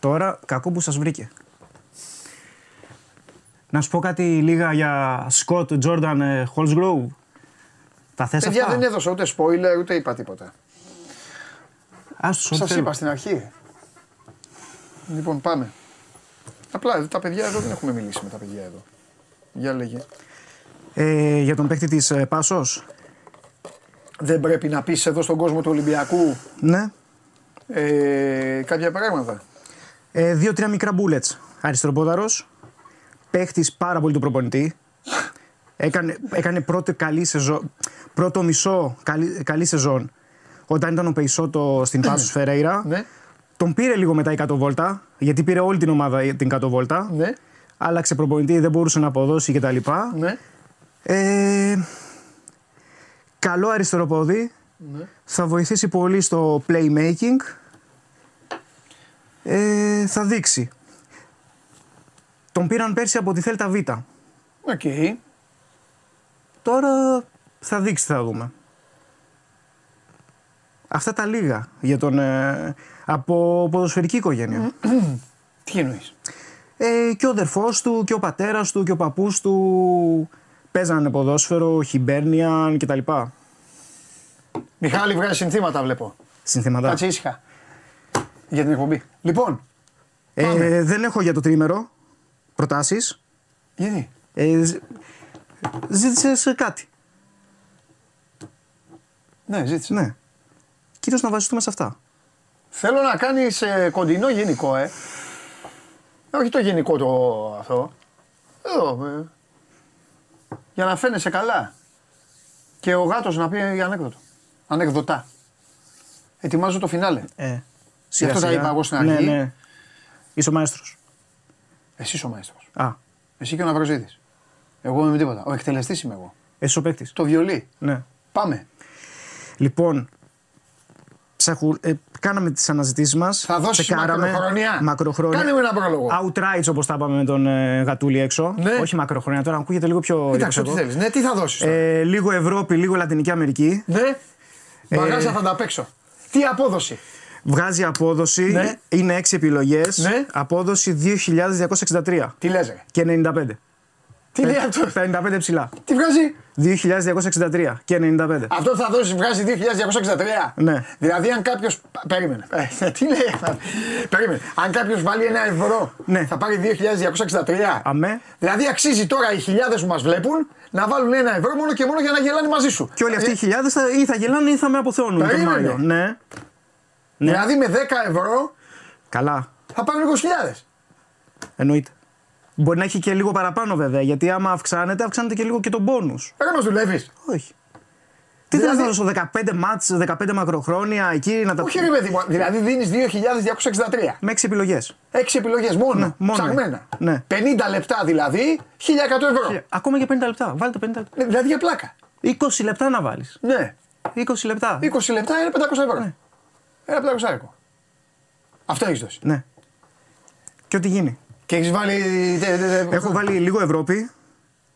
Τώρα, κακό που σας βρήκε. Να σου πω κάτι λίγα για Σκοτ Τζόρνταν Holsgrove. Τα θες
παιδιά
αυτά;
δεν έδωσα ούτε spoiler ούτε είπα τίποτα.
Ας τους ό,τι
Σας
θέλουν.
είπα στην αρχή. Λοιπόν, πάμε. Απλά τα παιδιά εδώ δεν έχουμε μιλήσει με τα παιδιά εδώ. Για λέγε.
Ε, για τον παίκτη της ε, Πάσος.
Δεν πρέπει να πεις εδώ στον κόσμο του Ολυμπιακού
Ναι.
ε, κάποια πράγματα.
Ε, Δύο-τρία μικρά bullets. Αριστεροπόδαρος. Παίχτης πάρα πολύ του προπονητή. Έκανε, έκανε πρώτη καλή σεζόν, πρώτο μισό καλή, καλή σεζόν όταν ήταν ο Πεϊσότο στην Πάσος Φερέιρα.
Ναι.
Τον πήρε λίγο μετά η κατοβόλτα, γιατί πήρε όλη την ομάδα την κατοβόλτα.
Ναι.
Άλλαξε προπονητή, δεν μπορούσε να αποδώσει κτλ.
Ναι.
Ε, καλό αριστερό πόδι.
Ναι.
Θα βοηθήσει πολύ στο playmaking. Ε, θα δείξει. Τον πήραν πέρσι από τη Θέλτα Β.
Οκ.
Τώρα θα δείξει, θα δούμε. Αυτά τα λίγα για τον, ε, από ποδοσφαιρική οικογένεια.
Τι εννοείς;
Ε, και ο αδερφός του και ο πατέρας του και ο παππούς του παίζανε ποδόσφαιρο, χιμπέρνιαν κτλ.
Μιχάλη βγάζει συνθήματα βλέπω.
Συνθήματα.
Κάτσε ήσυχα. Για την εκπομπή. Λοιπόν,
Ε, δεν έχω για το τρίμερο προτάσεις;
γιατί;
Ε, ζ- ζήτησες κάτι.
Ναι, ζήτησε.
Ναι. Κυρίως να βασιστούμε σε αυτά.
Θέλω να κάνεις ε, κοντινό γενικό, ε. Όχι το γενικό το αυτό. Εδώ, ε. Για να φαίνεσαι καλά. Και ο γάτος να πει ανέκδοτο. Ανεκδοτά. Ετοιμάζω το φινάλε.
Ε,
Γι' αυτό τα είπα εγώ στην αρχή.
Ναι, ναι. Είσαι ο μαέστρος.
Εσύ είσαι ο μαέστρος.
Α,
Εσύ και ο Ναυροζίδης. Εγώ είμαι με τίποτα. Ο εκτελεστής είμαι εγώ.
εσύ ο παίκτης.
Το βιολί.
Ναι.
Πάμε.
Λοιπόν, ψαχου, ε, κάναμε τις αναζητήσεις μας.
Θα δώσεις
τσεκάραμε.
μακροχρόνια.
Μακροχρόνια.
Κάνε μου ένα πρόλογο.
Outrights όπως τα είπαμε με τον ε, Γατούλη έξω.
Ναι.
Όχι μακροχρόνια, τώρα ακούγεται λίγο πιο
Κοίταξε ό,τι
ριζικό.
θέλεις. Ναι, τι θα δώσεις. τώρα.
Ε, λίγο Ευρώπη, λίγο Λατινική Αμερική.
Ναι.
Ε,
Μπαγάζα θα τα παίξω. Τι απόδοση.
Βγάζει απόδοση,
Ναι.
είναι 6 επιλογές.
Ναι.
Απόδοση 2.263
Τι λες ρε.
και 95.
Τι λέει αυτός;
55 ψηλά.
Τι βγάζει;
2.263 και 95.
Αυτός που θα δώσει βγάζει 2.263.
Ναι.
Δηλαδή αν κάποιο. Περίμενε. Ε, τι λέει αυτό. Περίμενε. Αν κάποιος βάλει ένα ευρώ
Ναι.
θα πάρει 2.263.
Αμέ.
Δηλαδή αξίζει τώρα οι χιλιάδες που μας βλέπουν να βάλουν ένα ευρώ μόνο και μόνο για να γελάνε μαζί σου.
Και όλοι αυτοί οι
Ε,
χιλιάδες θα, ή θα γελάνε ή θα με αποθεώνουν τον
Περίμενε.
Μάιο. Ναι. ναι.
Δηλαδή με 10 ευρώ
Καλά.
θα πάρουν 20.000.
Εννοείται. Μπορεί να έχει και λίγο παραπάνω βέβαια, γιατί άμα αυξάνεται, αυξάνεται και λίγο και το μπόνου.
Δεν μα δουλεύεις.
Όχι. Τι
Δηλαδή-
δηλαδή... θέλω να δώσω 15 μάτς, 15 μακροχρόνια εκεί να τα
Όχι, ρε παιδί μου, δηλαδή δίνεις 2.263.
Με 6 επιλογές.
6 επιλογές μόνο.
Ναι, μόνο.
Ψαγμένα.
Ναι.
50 λεπτά δηλαδή, 1.100 ευρώ.
Ακόμα και 50 λεπτά. Βάλτε 50 λεπτά.
Ναι, Δηλαδή για πλάκα.
20 λεπτά να βάλεις.
Ναι.
20 λεπτά.
20 λεπτά είναι 500 ευρώ. Ένα 500 ευρώ. Αυτό έχεις δώσει.
Ναι. Και ό,τι γίνει.
Και έχεις βάλει. τε- τε- τε-
Έχω βάλει λίγο Ευρώπη.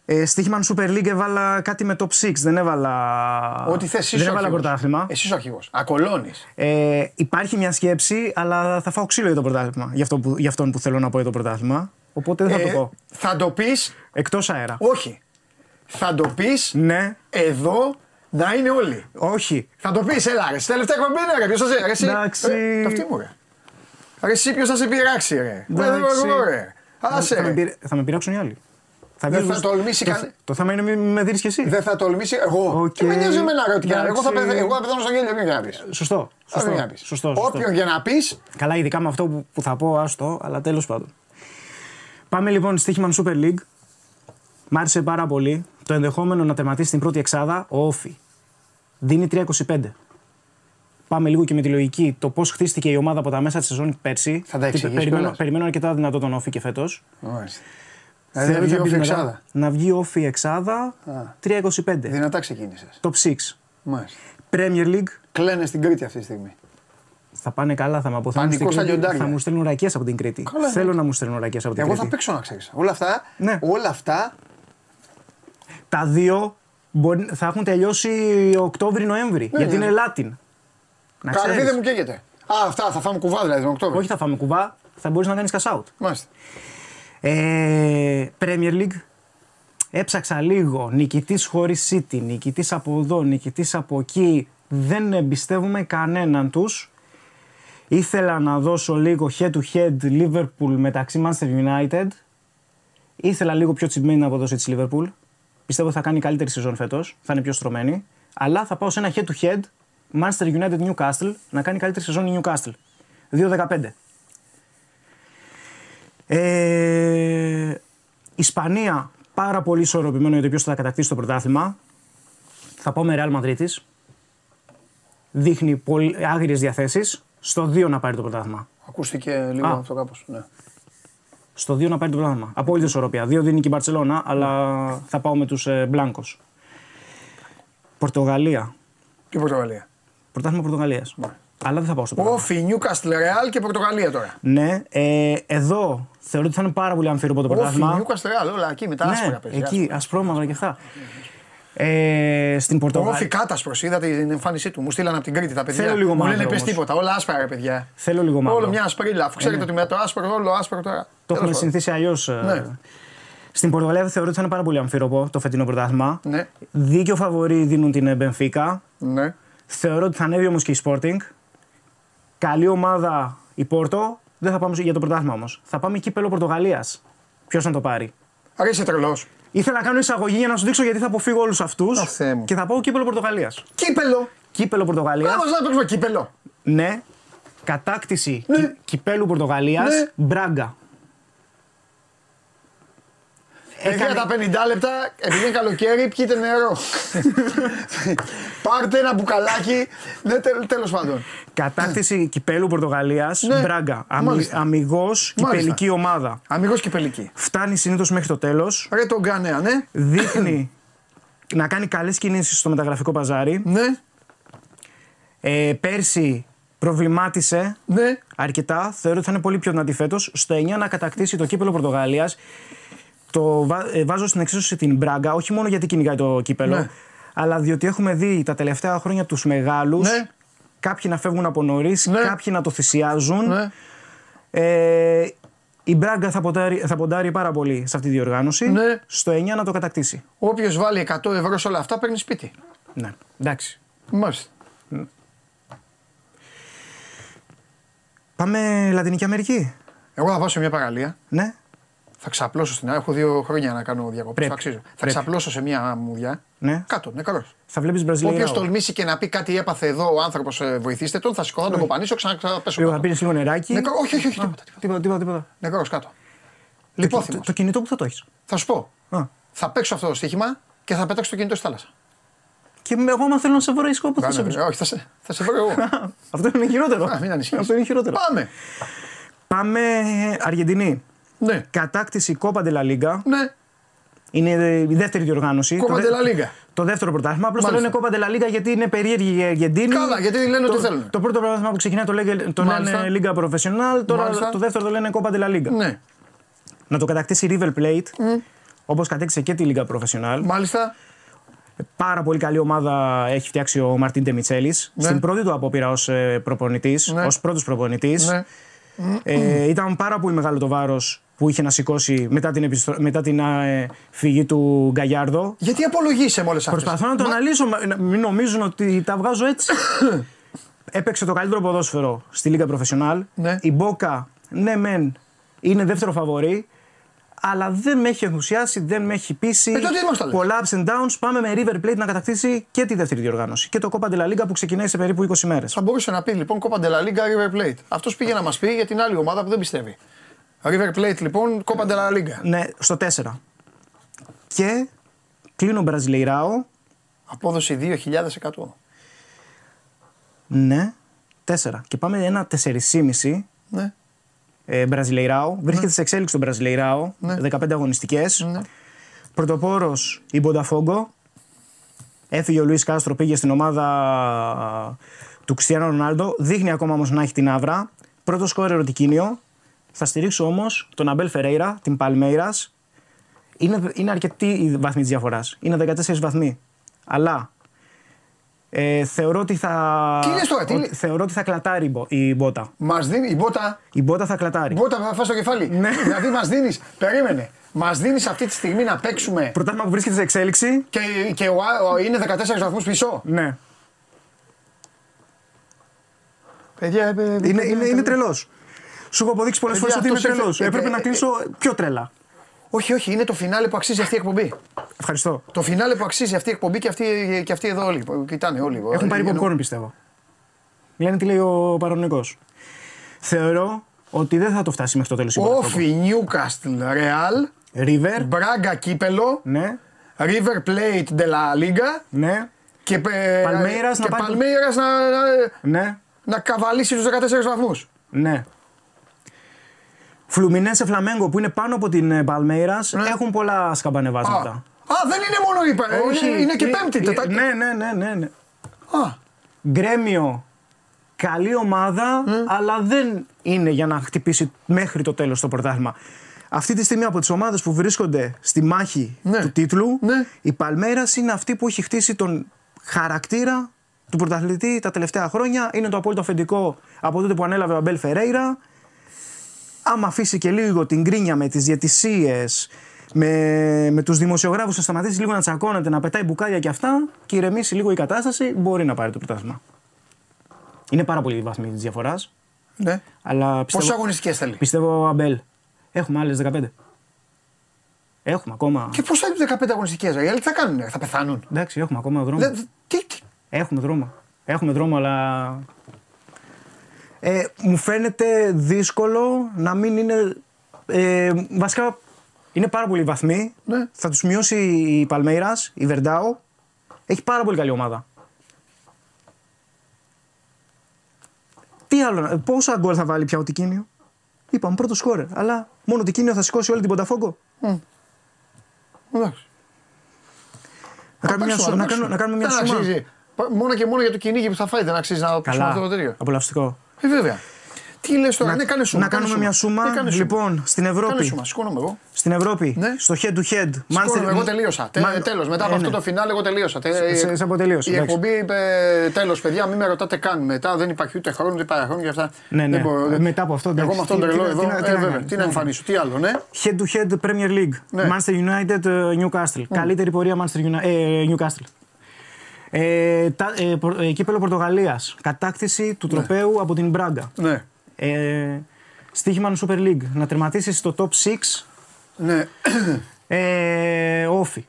Ε, Στίχημαν Super League έβαλα κάτι με top 6. Δεν έβαλα.
Ό,τι θες εσύ.
Δεν έβαλα πρωτάθλημα.
Εσύ ο αρχηγό. Ακολώνεις.
Ε, υπάρχει μια σκέψη, αλλά θα φάω ξύλο για το πρωτάθλημα. Για, αυτό που, για αυτόν που θέλω να πω για το πρωτάθλημα. Οπότε δεν θα το πω.
Θα το πει.
Εκτός αέρα.
Όχι. Θα το πεις
Ναι.
εδώ να είναι όλοι.
Όχι.
Θα το πεις, έλα ρε. Στη τελευταία εκπομπή είναι ρε. Ποιος θα σε. Ρε, εσύ.
Εντάξει.
Ρε, το αυτή μου ρε. Ρε, εσύ ποιος θα σε πειράξει ρε; Ρε,
Εντάξει.
εγώ, ρε. Άσε
θα, με
ρε.
πειρ- θα με πειράξουν οι άλλοι. Θα
Δεν
βγεις-
θα τολμήσει
το,
κανένα.
το θέμα είναι μην με δίνεις κι εσύ.
Δεν θα τολμήσει εγώ.
Οκ.
Τι με νοιάζει εμένα ρε. ό,τι και να- Εγώ θα
Εντάξει.
πεθα- εγώ θα πεθάνω στο γέλιο. Δεν να πεις.
Σωστό. Σωστό. σωστό, σωστό.
Όποιον για να πει.
Καλά, ειδικά με αυτό που, που θα πω, άστο, αλλά τέλος πάντων. Πάμε λοιπόν στη Stoiximan Super League. Μ' άρεσε πάρα πολύ το ενδεχόμενο να τερματίσει την πρώτη εξάδα ο Όφη. Δίνει 3,25. Πάμε λίγο και με τη λογική το πώς χτίστηκε η ομάδα από τα μέσα της σεζόν πέρσι.
Θα τα
Τι-
εξηγήσεις
περιμένω,
κιόλας.
περιμένω αρκετά δυνατό τον Όφη και φέτος.
Μάλιστα. Δηλαδή να βγει όφη εξάδα.
Να βγει Όφη εξάδα 3,25.
Δυνατά ξεκίνησες.
Top 6.
Μάλιστα.
Premier League.
Κλαίνε στην Κρήτη αυτή τη στιγμή.
Θα πάνε καλά, θα με αποθάνουν στην
Πανικός στα
Κρήτη.
λιοντάρια.
Θα μου στέλνουν ρακές από την Κρήτη.
Καλά,
Θέλω
ναι.
να μου στέλνουν ρακές από την
Εγώ
Κρήτη.
θα παίξω να ξέρεις. Όλα αυτά.
Ναι.
Όλα αυτά.
Τα δύο μπορεί, θα έχουν τελειώσει Οκτώβρη-Νοέμβρη.
Ναι,
γιατί
ναι.
είναι Latin. Να
Καρδί
ξέρεις.
δεν μου καίγεται. Α, αυτά θα φάμε κουβά δηλαδή τον Οκτώβριο.
Όχι, θα φάμε κουβά, θα μπορείς να κάνεις cash out.
Μάλιστα.
Ε, Premier League. Έψαξα λίγο. Νικητής χωρίς City, νικητής από εδώ, νικητής από εκεί. Δεν εμπιστεύομαι κανέναν τους. Ήθελα να δώσω λίγο head to head Liverpool μεταξύ Manchester United. Ήθελα λίγο πιο τσιμπμένη αποδόση της Liverpool. Πιστεύω θα κάνει καλύτερη σεζόν φέτος. Θα είναι πιο στρωμένη. Αλλά θα πάω σε ένα head to head Manchester United Newcastle να κάνει καλύτερη σεζόν η Newcastle. 2-15. Ε, Ισπανία πάρα πολύ ισορροπημένο για το ποιος θα κατακτήσει το πρωτάθλημα. Θα πάω με Real Madrid. Δείχνει πολύ άγριες διαθέσεις. Στο 2 να πάρει το πρωτάθλημα.
Ακούστηκε λίγο
Α.
αυτό κάπως. Ναι.
Στο 2 να πάρει το πρωτάθλημα. Απόλυτη ισορροπία. 2 δίνει και η Μπαρσελόνα, αλλά θα πάω με τους ε, Μπλάνκο. Πορτογαλία.
Και Πορτογαλία.
Πρωτάθλημα Πορτογαλίας. Αλλά δεν θα πάω στο πρωτάθλημα.
Όφι, Νιούκαστλ, Ρεάλ και Πορτογαλία τώρα.
Ναι, ε, εδώ θεωρώ ότι θα είναι πάρα πολύ αμφίροπο το
Όφι,
πρωτάθλημα.
Νιούκαστλ, Ρεάλ, όλα εκεί με τα άσπρα
ναι,
παιδιά.
εκεί, ασπρόμαυρα και αυτά. Ε, στην
Ο Όφι
Πορτογαλία.
κάτασπρος, είδα την εμφάνισή του. Μου στείλαν από την Κρήτη τα παιδιά.
Θέλω λίγο
Μου λένε
μαύρο
πες
όμως.
τίποτα. Όλα άσπρα, ρε παιδιά.
Θέλω λίγο μαύρο.
Όλο μια ασπρίλα. Αφού ξέρετε
ναι.
ότι με το άσπρο, όλο άσπρο τώρα.
Το
Τέλος
έχουμε
πάντων.
συνηθίσει αλλιώ.
Ναι.
Στην Πορτογαλία θεωρώ ότι θα είναι πάρα πολύ αμφίροπο το φετινό πρωτάθλημα.
Ναι.
Δίκιο φαβορή δίνουν την Μπενφίκα.
Ναι.
Θεωρώ ότι θα ανέβει όμως και η Sporting. Καλή ομάδα η Πόρτο. Δεν θα πάμε για το πρωτάθλημα όμως. Θα πάμε κύπελο Πορτογαλίας. Ποιος να το πάρει.
Άρα είσαι τρελός.
Ήθελα να κάνω εισαγωγή για να σου δείξω γιατί θα αποφύγω όλους αυτούς. Και θα πάω κύπελο Πορτογαλίας.
Κύπελο.
Κύπελο Πορτογαλίας.
Πάμε να παίξουμε κύπελο.
Ναι. Κατάκτηση κι- κυπέλου Πορτογαλίας.
Ναι.
Μπράγκα.
Παιδιά τα 50 λεπτά, επειδή είναι καλοκαίρι, πιείτε νερό. Πάρτε ένα μπουκαλάκι. Ναι, τέλος πάντων.
Κατάκτηση κυπέλου Πορτογαλίας.
Ναι.
Μπράγκα. Αμι,
Μάλιστα.
Αμυγός κυπελική ομάδα.
Αμυγός κυπελική.
Φτάνει συνήθως μέχρι το τέλος.
Ρε τον Γκανέα, ναι.
Δείχνει να κάνει καλές κινήσεις στο μεταγραφικό παζάρι.
Ναι.
Ε, πέρσι προβλημάτισε
ναι.
αρκετά. Θεωρώ ότι θα είναι πολύ πιο δυνατή φέτο. Στο 9 να κατακτήσει το κύπελο Πορτογαλίας. Το βα- ε, βάζω στην εξίσωση την Μπράγκα, όχι μόνο γιατί κυνηγάει το κύπελο,
Ναι.
αλλά διότι έχουμε δει τα τελευταία χρόνια τους μεγάλους.
Ναι.
Κάποιοι να φεύγουν από νωρίς, κάποιοι να το θυσιάζουν.
Ναι.
Ε, η Μπράγκα θα ποντάρει, θα ποντάρει πάρα πολύ σε αυτή τη διοργάνωση.
Ναι.
Στο 9 να το κατακτήσει.
Όποιος βάλει 100 ευρώ σε όλα αυτά παίρνει σπίτι.
Ναι, εντάξει.
Μάλιστα.
Πάμε Λατινική Αμερική.
Εγώ θα πάω σε μια παραλία.
Ναι.
Θα ξαπλώσω στην Έχω δύο χρόνια να κάνω διακοπές.
Πρέπει.
Θα αξίζω. Θα
Πρέπει.
ξαπλώσω σε μια μουδιά.
Ναι.
Κάτω, νεκρό.
Θα βλέπεις Μπραζιλία.
Όποιος τολμήσει και να πει κάτι έπαθε εδώ ο άνθρωπος, βοηθήστε τον, θα σηκωθώ, θα τον κοπανίσω, ξαναπέσω.
Λίγο θα πίνεις λίγο νεράκι.
Νεκρό, όχι, όχι, όχι, τίποτα.
Τίποτα, τίποτα. τίποτα.
Νεκρός κάτω.
Το,
Λιπόθυμος.
το κινητό που θα το έχεις.
Θα σου πω. Θα παίξω αυτό το στοίχημα και θα πέταξω το κινητό στη θάλασσα.
Και με- εγώ, άμα θέλω να σε βρω, κόπο θα σε
Κάνε,
βρω.
Όχι, θα σε, θα σε βρω εγώ.
Αυτό είναι χειρότερο.
Α, μην ανησυχείς.
Αυτό είναι χειρότερο.
Πάμε.
Πάμε Αργεντινή.
Ναι.
Κατάκτηση Κόπα Ντελα Λίγκα.
Ναι.
Είναι η δεύτερη διοργάνωση.
Κόπα
Το δε-
Ντελα Λίγκα.
Το δεύτερο πρωτάθλημα. Απλώς το
Μάλιστα.
λένε Κόπα Ντελα Λίγκα γιατί είναι περίεργη η Αργεντίνη.
Καλά, γιατί λένε
το,
ότι θέλουν.
Το πρώτο πρωτάθλημα που ξεκινάει το, λέγε, το
Μάλιστα.
λένε Λίγκα Professional. Τώρα
Μάλιστα.
το δεύτερο το λένε Κόπα Ντελα Λίγκα.
Ναι.
Να το κατακτήσει η River Plate. Όπως κατέκτησε και τη Λίγκα Professional.
Μάλιστα.
Πάρα πολύ καλή ομάδα έχει φτιάξει ο Μαρτίν Τεμιτσέλης.
Ναι.
Στην πρώτη του απόπειρα ως προπονητής,
Ναι.
ως πρώτος προπονητής.
Ναι.
Ε, ήταν πάρα πολύ μεγάλο το βάρος που είχε να σηκώσει μετά την, επιστρο... μετά την ε, φυγή του Γκαγιάρδο.
Γιατί απολογείσαι με όλες αυτές;
Προσπαθώ να το αναλύσω, μα- να μην νομίζουν ότι τα βγάζω έτσι. Έπαιξε το καλύτερο ποδόσφαιρο στη Λίγα Professional.
Ναι.
Η Μπόκα, ναι, μεν είναι δεύτερο φαβορή, αλλά δεν με έχει ενθουσιάσει, δεν με έχει πείσει.
Ε, τότε τι μας τα λες.
Πολλά ups and downs. Πάμε με River Plate να κατακτήσει και τη δεύτερη διοργάνωση. Και το Copa de la Liga που ξεκινάει σε περίπου 20 μέρες.
Θα μπορούσε να πει λοιπόν Copa de la Liga River Plate. Αυτός πήγε να μας πει για την άλλη ομάδα που δεν πιστεύει. River Plate λοιπόν, Copa de la Liga.
Ναι, στο 4. Και κλείνω Μπραζιλεϊράο.
Απόδοση 2.000%.
Ναι, 4. Και πάμε ένα 4,5.
Ναι.
Ε, Μπραζιλεϊράο. Βρίσκεται σε εξέλιξη το Μπραζιλεϊράο.
Ναι.
15 αγωνιστικές.
Ναι.
Πρωτοπόρος η Μπονταφόγκο. Έφυγε ο Λουίς Κάστρο, πήγε στην ομάδα του Κριστιανού Ρονάλντο. Δείχνει ακόμα όμως να έχει την άβρα. Πρώτο σκόρερο Ροτικίνιο. Θα στηρίξω όμω τον Αμπέλ Φερέιρα, την Παλμέιρα. Είναι, είναι αρκετή η βαθμή τη διαφορά. Είναι 14 βαθμοί. Αλλά ε, θεωρώ ότι θα.
Τι λες τώρα, τι
ότι-
λες?
θεωρώ ότι θα κλατάρει η, μπο- η μπότα.
Μα δίνει η μπότα.
Η μπότα θα κλατάρει.
Η μπότα θα φας στο κεφάλι.
Ναι.
Δηλαδή μα δίνει. Περίμενε. Μα δίνει αυτή τη στιγμή να παίξουμε
Πρωτάθλημα που βρίσκεται σε εξέλιξη.
και, και ο, ο- είναι 14 βαθμού πίσω.
Ναι.
Παιδιά, ε, ε,
Είναι,
ε,
είναι,
ε,
είναι τρελό. Σου έχω αποδείξει πολλές
Παιδιά,
φορές ότι είναι
αυτός
τρελός.
έφε- ε,
Έπρεπε
ε,
να
ε,
κλείσω πιο τρελά.
Όχι, όχι, είναι το φινάλε που αξίζει αυτή η εκπομπή.
Ευχαριστώ.
Το φινάλε που αξίζει αυτή η εκπομπή και αυτοί, και αυτοί εδώ όλοι. που Κοιτάνε όλοι.
Έχουν πάρει
Όλοι,
popcorn πιστεύω. Λένε τι λέει ο παρονικός. Θεωρώ ότι δεν θα το φτάσει μέχρι το τέλος η Botafogo.
Όφι, Νιούκαστλ, Ρεάλ,
River.
Μπράγκα, Κύπελο,
Ναι.
River Plate, De La Liga
Ναι.
και, ε,
Παλμέιρας
και
να πάρει-
Παλμέιρας να, να,
Ναι.
να καβαλήσει τους 14 βαθμούς.
Ναι. Φλουμινέσε Φλαμέγκο που είναι πάνω από την Παλμέιρας
Ναι.
έχουν πολλά σκαμπανεβάσματα.
Α, δεν είναι μόνο η πα- είναι, είναι και πέμπτη.
ε,
τετάρτη.
Ναι, ναι, ναι, ναι, ναι.
Α,
Γκρέμιο. Καλή ομάδα, αλλά δεν είναι για να χτυπήσει μέχρι το τέλος το πρωτάθλημα. Αυτή τη στιγμή από τις ομάδες που βρίσκονται στη μάχη
Ναι.
του τίτλου,
Ναι.
η Παλμέρας είναι αυτή που έχει χτίσει τον χαρακτήρα του πρωταθλητή τα τελευταία χρόνια. Είναι το απόλυτο αφεντικό από τότε που ανέλαβε ο Αμπέλ Φερέιρα. Άμα αφήσει και λίγο την κρίνια με τις διαιτησίες, με, με τους δημοσιογράφους να σταματήσει λίγο να τσακώνεται, να πετάει μπουκάλια και αυτά και ηρεμήσει λίγο η κατάσταση, μπορεί να πάρει το πρωτάθλημα. Είναι πάρα πολύ η βαθμή της διαφοράς.
ναι.
Αλλά πιστεύω,
Πόσες αγωνιστικές θέλει;
πιστεύω Αμπέλ. Έχουμε άλλες 15. Έχουμε ακόμα.
Και πώς θα είναι 15 αγωνιστικές, ρε, οι άλλοι τι θα κάνουν, θα πεθάνουν;
Εντάξει, έχουμε ακόμα δρόμο.
Δεν- τι, τι,
Έχουμε δρόμο. Έχουμε δρόμο, αλλά. Ε, μου φαίνεται δύσκολο να μην είναι. Ε, βασικά είναι πάρα πολύ βαθμοί.
Ναι.
Θα τους μειώσει η Παλμέιρας, η Βερντάο. Έχει πάρα πολύ καλή ομάδα. Τι άλλο, να- πόσα γκολ θα βάλει πια ο Τικίνιο; Είπαμε πρώτο σκόρερ. Αλλά μόνο ο Τικίνιο θα σηκώσει όλη την Πονταφόγκο.
εντάξει.
Να κάνουμε, μια,
παίξουμε,
σου-
θα
να,
παίξουμε.
κάνουμε, να κάνουμε μια
Δεν
σούμα.
αξίζει. Πα- Μόνο και μόνο για το κυνήγι που θα φάει δεν αξίζει να παίξουμε αυτό το τέτοιο.
απολαυστικό.
Ε, βέβαια. Τι λες τώρα, ναι, κάνε σούμα.
να
κάνε
κάνουμε μια σούμα.
Ναι, κάνε σούμα.
Λοιπόν, στην
Κάνε
Ευρώπη.
σούμα, σηκώνομαι εγώ.
Στην Ευρώπη,
Ναι.
στο head to head.
Σηκώνομαι,
Manchester-
εγώ τελείωσα. Τε,
Μα-
τέλος, μετά από
Ε,
αυτό
ναι.
το φινάλε, εγώ τελείωσα. Τε,
Σε-
η-
σε- σε αποτελείωσε,
Η
εντάξει.
εκπομπή είπε τέλος, παιδιά, μην με ρωτάτε καν. Μετά δεν υπάρχει ούτε χρόνο, ούτε παραχρόνιο για αυτά.
Ναι, ναι.
Δεν μπορώ, δεν-
Μετά από αυτό,
Εγώ
εντάξει,
με αυτόν
τι-
τον τρελό
τι-
εδώ.
τι να- τι
ε,
να
βέβαια,
κάνεις,
τι να
ναι.
εμφανίσω. Τι άλλο, ναι.
Head to head Premier League.
Ναι.
Manchester United, ε, Newcastle. Καλύτερη πορεία Manchester United, ε, Newcastle. Ε, τα, ε, πορ- ε, κύπελο Πορτογαλίας. Κατάκτηση του τροπέου από την Μπράγκα.
Ναι.
Ε, Στίχημα Super League. Να τερματίσεις στο top 6.
Ναι.
Ε, όφι.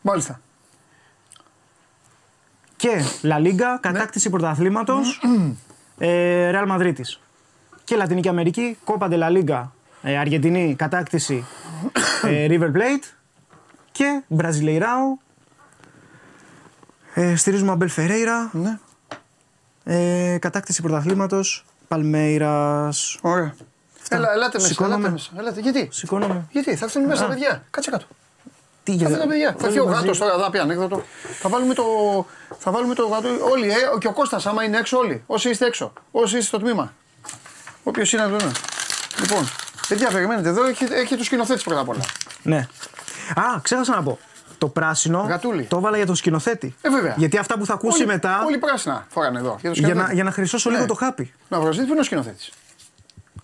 Μάλιστα.
Και La Liga, κατάκτηση πρωταθλήματος ε, Real Madrid. Και Λατινική Αμερική, Copa de la Liga, ε, Αργεντινή, κατάκτηση ε, River Plate και Brasileirao Ε, στηρίζουμε Αμπέλ Φερέιρα.
Ναι.
Ε, κατάκτηση πρωταθλήματος. Παλμέιρας.
Ωραία. Έλα, ελάτε μέσα.
Σηκώνομαι.
Ελάτε μέσα. Ελάτε. Γιατί,
Σηκώνομαι.
γιατί, θα έρθουν μέσα
Α.
τα παιδιά. Κάτσε κάτω.
Τι
Θα
για
έρθουν τα παιδιά. Θα έρθει ο γάτος τώρα, θα πει ανέκδοτο. Θα βάλουμε το, θα βάλουμε το γάτο. Όλοι, ε, και ο Κώστας άμα είναι έξω, όλοι. Όσοι είστε έξω. Όσοι είστε στο τμήμα. Όποιος είναι, να το είναι. Λοιπόν, παιδιά, περιμένετε εδώ, έχει, έχει τους σκηνοθέτη πρώτα απ' όλα.
Ναι. Α, ξέχασα να πω. Το πράσινο
Γατούλη.
το έβαλα για τον σκηνοθέτη.
Ε, βέβαια.
Γιατί αυτά που θα ακούσει
Όλοι-
μετά.
Όλοι πράσινα φοράνε εδώ. Για, το
Για να,
σκηνοθέτη.
για να χρυσώσω
Ναι.
λίγο το χάπι.
Να βρω, πού είναι ο σκηνοθέτης.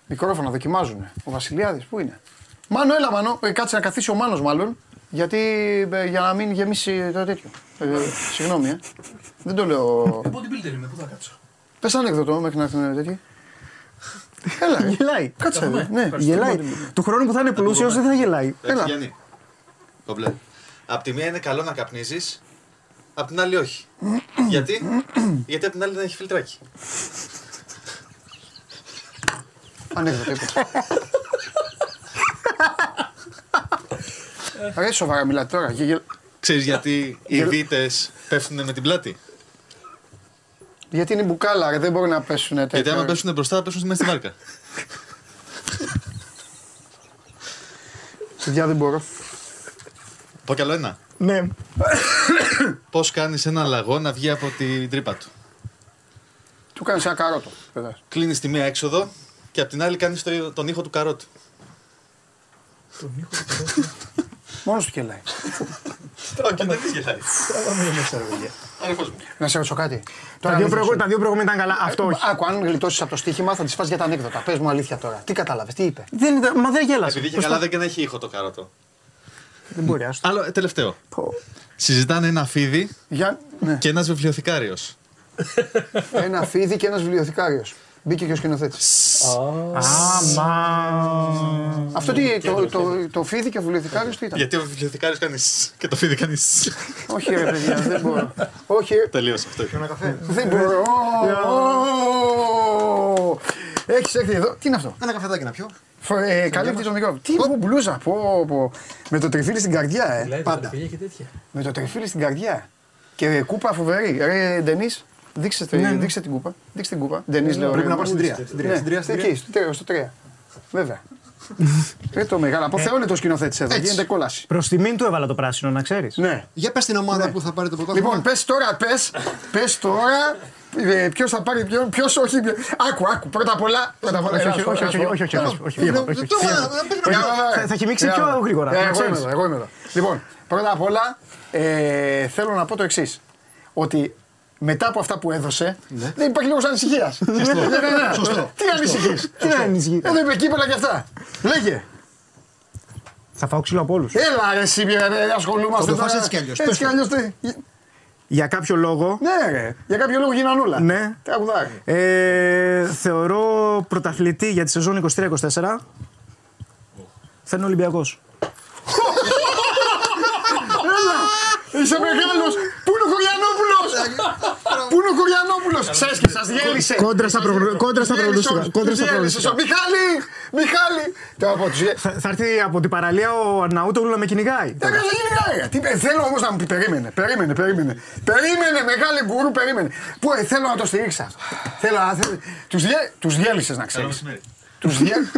Μικρόφωνα δοκιμάζουν. Ο Βασιλιάδης, πού είναι; Μάνο, έλα Μάνο. Ε, κάτσε να καθίσει ο Μάνος μάλλον. Γιατί ε, για να μην γεμίσει το τέτοιο. Ε, συγγνώμη, ε. Δεν το λέω.
Bodybuilder είμαι, πού θα κάτσω;
Πες ανέκδοτο μέχρι να έρθουν τέτοιοι. Έλα, ρε.
Γελάει.
Κάτσε εδώ. Ναι,
Γελάει. Του χρόνου που θα είναι πλούσιος δεν θα γελάει.
Έλα.
Εντάξει, Γιάννη. Κομπλέ. Απ' τη μία είναι καλό να καπνίζεις, απ' την άλλη όχι. Γιατί; Γιατί απ' την άλλη δεν έχει φιλτράκι.
Ανέκδοτο είπες. Ρε σοβαρά μιλάτε τώρα. Γε- γε-
Ξέρεις γιατί οι βίτες πέφτουν με την πλάτη;
Γιατί είναι μπουκάλα, ρε, δεν μπορεί να πέσουν τέτοια.
Γιατί άμα πέσουν μπροστά, θα πέσουν μέσα στη βάρκα.
Παιδιά δεν μπορώ.
Πω κι άλλο ένα.
Ναι.
Πώς κάνεις ένα λαγό να βγει από την τρύπα του;
Του κάνεις ένα καρότο. παιδάς.
Κλείνεις τη μία έξοδο και απ' την άλλη κάνεις το- τον ήχο του καρότου.
Μόνος του κελάει.
Όχι, δεν γελάει.
Να σε ρωτήσω κάτι.
Τα δύο,
αλήθεια
προηγου-
σου.
τα δύο προηγούμενα ήταν καλά. Αυτό όχι.
Άκου, αν γλιτώσεις από το στοίχημα θα της φας για τα ανέκδοτα. Πες μου αλήθεια τώρα. Τι κατάλαβες, τι είπε;
Δεν ήταν, μα δεν γέλασε.
Επειδή είχε καλά δεν και να έχει ήχο το καρότο.
Δεν μπορεί, άστο.
Άλλο, ε, τελευταίο.
Πω.
Συζητάνε ένα φίδι
Για... Ναι.
και ένας βιβλιοθηκάριος.
Ένα φίδι και ένας βιβλιοθηκάριος. Μπήκε και ο σκηνοθέτης.
Άμα.
Αυτό τι, το, το, το φίδι και ο βιβλιοθηκάριος τι ήταν;
Γιατί ο βιβλιοθηκάριος κάνεις σ και το φίδι κάνεις σ.
Όχι, ρε παιδιά, δεν μπορώ. Όχι, ρε,
Τελείωσε αυτό.
δεν μπορώ. Έχεις έρθει εδώ. Τι είναι αυτό;
Ένα καφεδάκι να πιω.
Φο- Ε, καλύπτει το μικρό. Τι πω, μπλούζα. Πω, πω. Με το τριφύλι στην καρδιά, ε.
Πάντα. και τέτοια.
Με το τριφύλι στην καρδιά. Και κούπα φοβερή. Ρε, Ντενή, δείξε, τη- δείξε την κούπα. Δείξε την κούπα. Ντενή, λέω.
Πρέπει
ρε,
να πάω στην
μόλις.
τρία. Στην τρία,
Ναι,
στην τρία, στην
εκεί,
τρία.
στο τρία, στο τρία. Βέβαια. Ε, το μεγάλο. Αποθεώνεται ο σκηνοθέτης εδώ.
Έτσι.
Γίνεται κόλαση.
Προς τιμήν του έβαλα το πράσινο, να ξέρεις.
Ναι.
Για πες την ομάδα που θα πάρει το πρωτάθλημα.
Λοιπόν, πες τώρα, πες πες τώρα. Ποιο θα πάρει ποιον, ποιο όχι. ποιο- Άκου, άκου. Πρώτα απ' όλα. Πρώτα απ' όλα.
Όχι,
έλα,
όχι,
σου πω,
όχι,
έλα, σου
όχι,
πω.
όχι, όχι,
Έλα.
όχι, όχι,
Φύγε.
όχι, όχι.
Τώρα,
Φύγε.
να παίρνω
Έλα,
Θα-
έλα.
θα έχει μίξει
Έλα,
πιο
έλα.
γρήγορα,
Ε,
να
Εγώ είμαι
ξέρεις.
εδώ, εγώ είμαι εδώ. Λοιπόν, πρώτα απ' όλα ε, θέλω να πω το εξή. Ότι μετά από αυτά που έδωσε, δεν υπάρχει λόγο ανησυχία.
Σωστό.
Τι ανησυχεί.
Τι να ανησυχεί.
Εδώ είπε κύπελα και αυτά. Λέγε.
Θα φάω ξύλο από όλου.
Έλα, ρε, εσύ, ρε, ασχολούμαστε.
Θα το φας
τώρα.
έτσι κι αλλιώς.
Έτσι
Πες
κι
το.
Αλλιώς. τι-
Για κάποιο λόγο.
Ναι, ρε. Για κάποιο λόγο γίνανε όλα.
Ναι.
Τραγουδάρι.
Ε, θεωρώ πρωταθλητή για τη σεζόν 23-24. Θα είναι Ολυμπιακός.
Είσαι μεγάλος. Πού είναι ο Χωριανόπουλο. Πού είναι ο Χωριανόπουλο. Ξέρεις και σας διέλυσε.
Κόντρα στα προγνω- κόντρα στα
Διέλυσε
προγνωστικά.
όμως.
Κόντρα στα
Διέλυσε
προγνωστικά.
ο Μιχάλη. Μιχάλη. Τώρα από τους.
Θα, θα έρθει από την παραλία ο Αρναούτογλου να με κυνηγάει.
Τα έκανε γυναίκα. Τι πε- Θέλω όμως να μου πει περίμενε. Περίμενε, περίμενε. Περίμενε, μεγάλη γκουρού, περίμενε. Πού ε, θέλω να το στηρίξω. Θέλω να. Τους τους διέλυσε να ξέρεις. Τους διέ...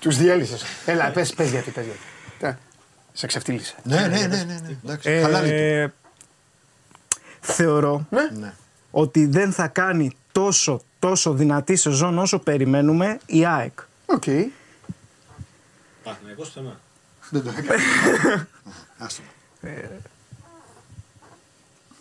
Τους διέλυσες. Έλα, πες, πες γιατί, πες γιατί. Τα- Σε ξεφτύλισε.
Ναι, ναι, ναι, ναι. ναι. Εντάξει,
Ε,
χαλάρι του.
θεωρώ
Ναι.
ότι δεν θα κάνει τόσο, τόσο δυνατή σεζόν όσο περιμένουμε η ΑΕΚ.
Οκ.
Παναθηναϊκός θέμα.
Δεν το έκανε. Άστο.